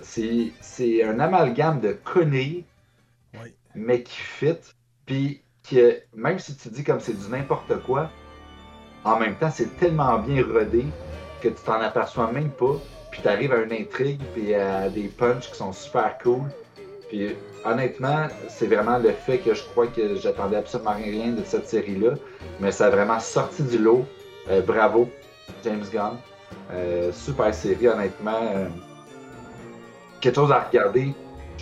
C'est un amalgame de conneries. Mais qui fit. Puis que même si tu dis comme c'est du n'importe quoi, en même temps, c'est tellement bien rodé que tu t'en aperçois même pas. Puis tu arrives à une intrigue, puis à des punchs qui sont super cool. Puis honnêtement, c'est vraiment le fait que je crois que j'attendais absolument rien de cette série-là. Mais ça a vraiment sorti du lot. Euh, bravo, James Gunn. Euh, super série, honnêtement. Euh, quelque chose à regarder.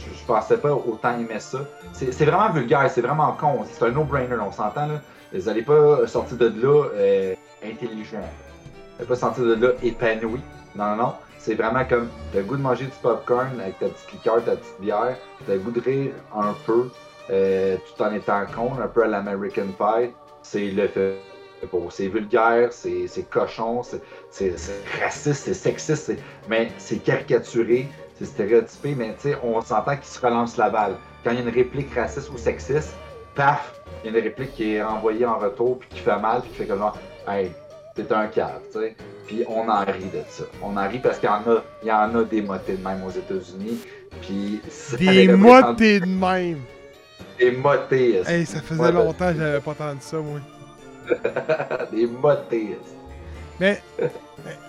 Je, je pensais pas autant aimer ça. C'est vraiment vulgaire, c'est vraiment con. C'est un no-brainer, on s'entend. Vous n'allez pas sortir de là euh, intelligent. Vous n'allez pas sortir de là épanoui. Non, non. C'est vraiment comme le goût de manger du popcorn avec ta petite liqueur, ta petite bière. T'as le goût de rire un peu, euh, tout en étant con, un peu à l'American Pie. C'est le fait. C'est vulgaire, c'est cochon, c'est- raciste, c'est sexiste, mais c'est caricaturé, c'est stéréotypé, mais tu sais, on s'entend qu'il se relance la balle. Quand il y a une réplique raciste ou sexiste, paf, il y a une réplique qui est renvoyée en retour, puis qui fait mal, puis qui fait comme genre, hey, t'es un cave, tu sais. Puis on en rit de ça. On en rit parce qu'il y en a, il y en a des motés de même aux États-Unis. Puis Des motés de même. Des motés. Hey, ça faisait Ouais, ben- longtemps que j'avais pas entendu ça, moi. des motés. Mais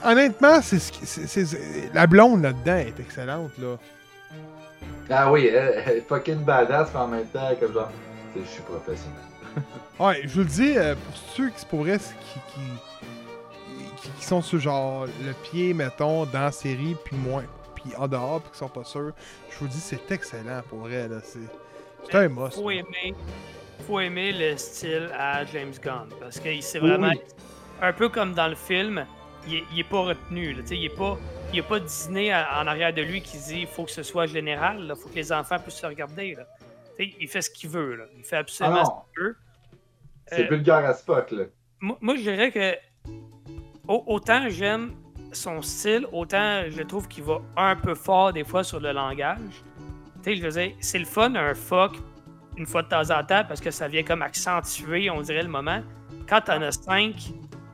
honnêtement, c'est ce qui- c'est- c'est- la blonde là-dedans est excellente, là. Ah oui, elle, elle est fucking badass, mais en même temps, comme genre, je suis professionnel. Ouais, je vous le dis, euh, pour ceux qui, pour vrai, qui, qui, qui, qui sont sur genre le pied, mettons, dans la série, puis moins, puis en dehors, puis qui sont pas sûrs, je vous dis, c'est excellent pour vrai, là. C'est c'est un must. Faut aimer, faut aimer le style à James Gunn. Parce que c'est vraiment. Oui. Un peu comme dans le film, il est, il est pas retenu. Là, il est pas. Il n'y a pas Disney en en arrière de lui qui dit il faut que ce soit général, il faut que les enfants puissent se regarder. Là. Il fait ce qu'il veut. Là. Il fait Ah absolument non. ce qu'il veut. C'est Euh, vulgaire à Spock, là. Moi, moi, je dirais que au- autant j'aime son style, autant je trouve qu'il va un peu fort des fois sur le langage. Tu sais, je veux dire, c'est le fun un fuck une fois de temps en temps parce que ça vient comme accentuer, on dirait, le moment. Quand t'en as cinq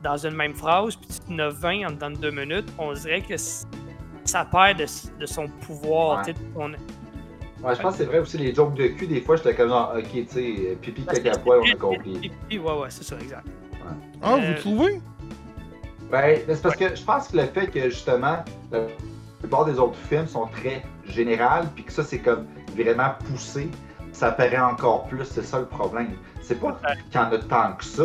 dans une même phrase, puis tu en as 20 en dedans de deux minutes, on dirait que ça perd de, de son pouvoir. Ouais. Ouais, je pense que c'est vrai aussi, les jokes de cul, des fois, j'étais comme genre, ok, tu sais, pipi, caca, poil, on a compris. vite, Ouais, ouais, c'est ça, exact. Ah, Euh, vous trouvez? Ben, mais c'est parce que je pense que le fait que justement, la plupart des autres films sont très générales, puis que ça, c'est comme vraiment poussé, ça paraît encore plus, c'est ça le problème. C'est pas qu'il y en a tant que ça,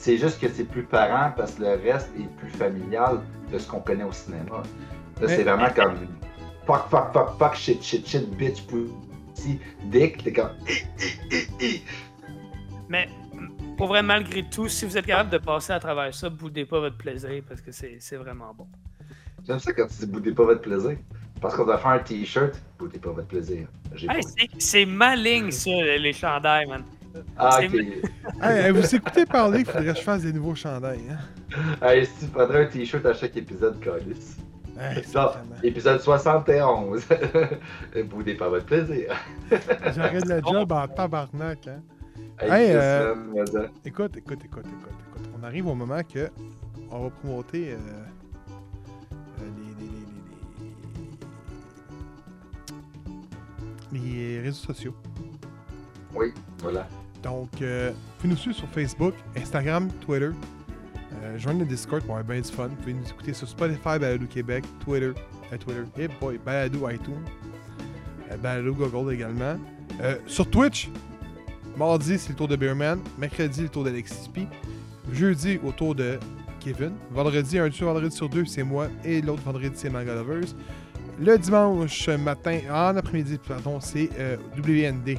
c'est juste que c'est plus parent parce que le reste est plus familial de ce qu'on connaît au cinéma. Là, c'est vraiment comme fuck, fuck, fuck, fuck, shit, shit, shit, bitch, pussy, dick, t'es comme. Mais pour vrai, malgré tout, si vous êtes capable de passer à travers ça, boudez pas votre plaisir parce que c'est vraiment bon. J'aime ça quand tu dis boudez pas votre plaisir. Parce qu'on doit faire un t-shirt, boudez pas votre plaisir. Hey, c'est- c'est ma ligne, ça, les chandails, man. Ah, ok. Hey, vous écoutez parler, il faudrait que je fasse des nouveaux chandails. Hein? Hey, si tu prendrais un t-shirt à chaque épisode, Carlis. Hey, Non, épisode 71. Boudez pas votre plaisir. J'arrête le job en tabarnak. Hein? Hey, euh. Écoute, écoute, écoute, écoute, écoute. On arrive au moment que on va promoter euh, euh, les, les, les, les, les- les réseaux sociaux. Oui, voilà. Donc, euh, vous pouvez nous suivre sur Facebook, Instagram, Twitter. Euh, le Discord pour avoir bien du fun. Vous pouvez nous écouter sur Spotify, Balado Québec, Twitter, euh, Twitter, hey boy, Balado iTunes, euh, Balado Google également. Euh, sur Twitch, mardi c'est le tour de Beerman, mercredi le tour d'Alexis P, jeudi au tour de Kevin, vendredi, un vendredi sur deux c'est moi et l'autre vendredi c'est Manga Lovers. Le dimanche matin, en après-midi, pardon, c'est euh, WND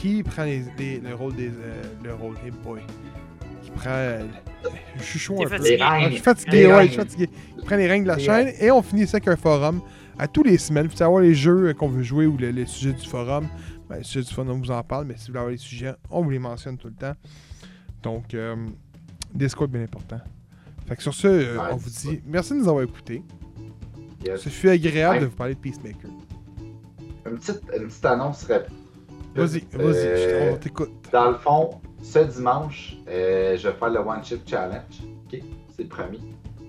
qui prend les, les- le rôle des. euh, le rôle, hey boy. Qui prend. euh, je suis chaud un peu. Ah, je suis fatigué, ouais, je suis fatigué. Il prend les règles de la chaîne et on finit ça avec un forum à tous les semaines. Vous savoir les jeux qu'on veut jouer ou le- les sujets du forum. Ben, les sujets du forum, on vous en parle, mais si vous voulez avoir les sujets, on vous les mentionne tout le temps. Donc, euh, Discord, bien important. Fait que sur ce, euh, Ouais, on vous dit merci de nous avoir écoutés. Yes. Ce fut agréable Ouais. de vous parler de Peacemaker. Une, petite, une petite annonce rapide. Vas-y, Euh, vas-y, je- on t'écoute. Dans le fond, ce dimanche, euh, je vais faire le One Chip Challenge. OK? C'est promis.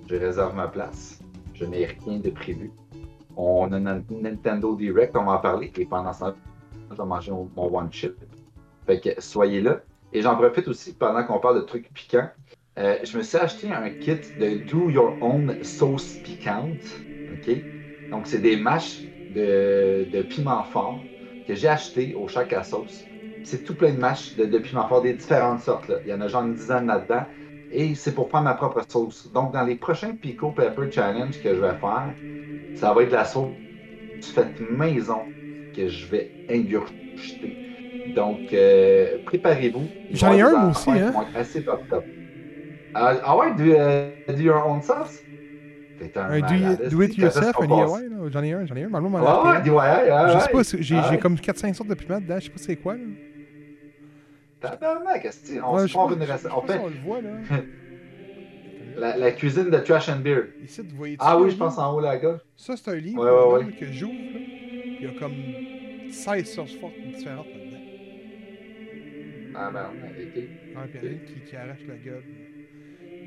Je réserve ma place. Je n'ai rien de prévu. On a Nintendo Direct, on va en parler. Et pendant ce temps je vais manger mon, mon One Chip. Fait que soyez là. Et j'en profite aussi pendant qu'on parle de trucs piquants. euh, je me suis acheté un kit de Do Your Own Sauce Piquante. OK? Donc, c'est des mâches de, de piment fort que j'ai acheté au Chac à sauce. C'est tout plein de mâches de, de piment fort, des différentes sortes. Là. Il y en a genre une dizaine là-dedans. Et c'est pour faire ma propre sauce. Donc, dans les prochains Pico Pepper Challenge que je vais faire, ça va être de la sauce faite maison que je vais ingurgiter. Donc, euh, préparez-vous. J'en ai un, moi aussi, hein? assez top top. Ah, ah ouais, do, euh, do your own sauce? T'es un Un do, it yourself, se un? DIY, là? J'en ai un, j'en ai un. M'en Ouais, a ouais, ouais, Je sais pas, c'est- j'ai Ah j'ai comme 4-5 sortes de piments dedans, je sais pas c'est quoi là. Tabarnak, on se sais une recette. On si fait on le voit là. la, la cuisine de Trash and Beer. Ici, vous voyez Ah oui, je pense en haut là, gars. Ça, c'est un livre Ouais, ouais, ouais. que j'ouvre. Il y a comme 16 sources fortes différentes là-dedans. Ah ben, ok. Ouais, puis il y en a une qui, qui arrache la gueule.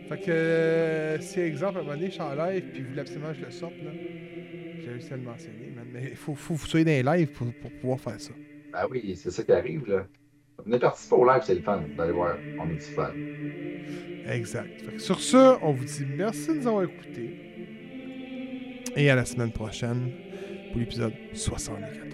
Fait que euh, si, exemple, à un moment donné, je suis en live, puis vous voulez absolument que je le sorte, là, j'ai réussi à le mentionner, man. Mais il faut, faut que vous soyez dans les lives pour, pour pouvoir faire ça. Ben oui, c'est ça qui arrive, là. Venez participer au live, c'est le fun. Allez voir, on est du fun. Exact. Fait que sur ce, on vous dit merci de nous avoir écoutés. Et à la semaine prochaine pour l'épisode 74.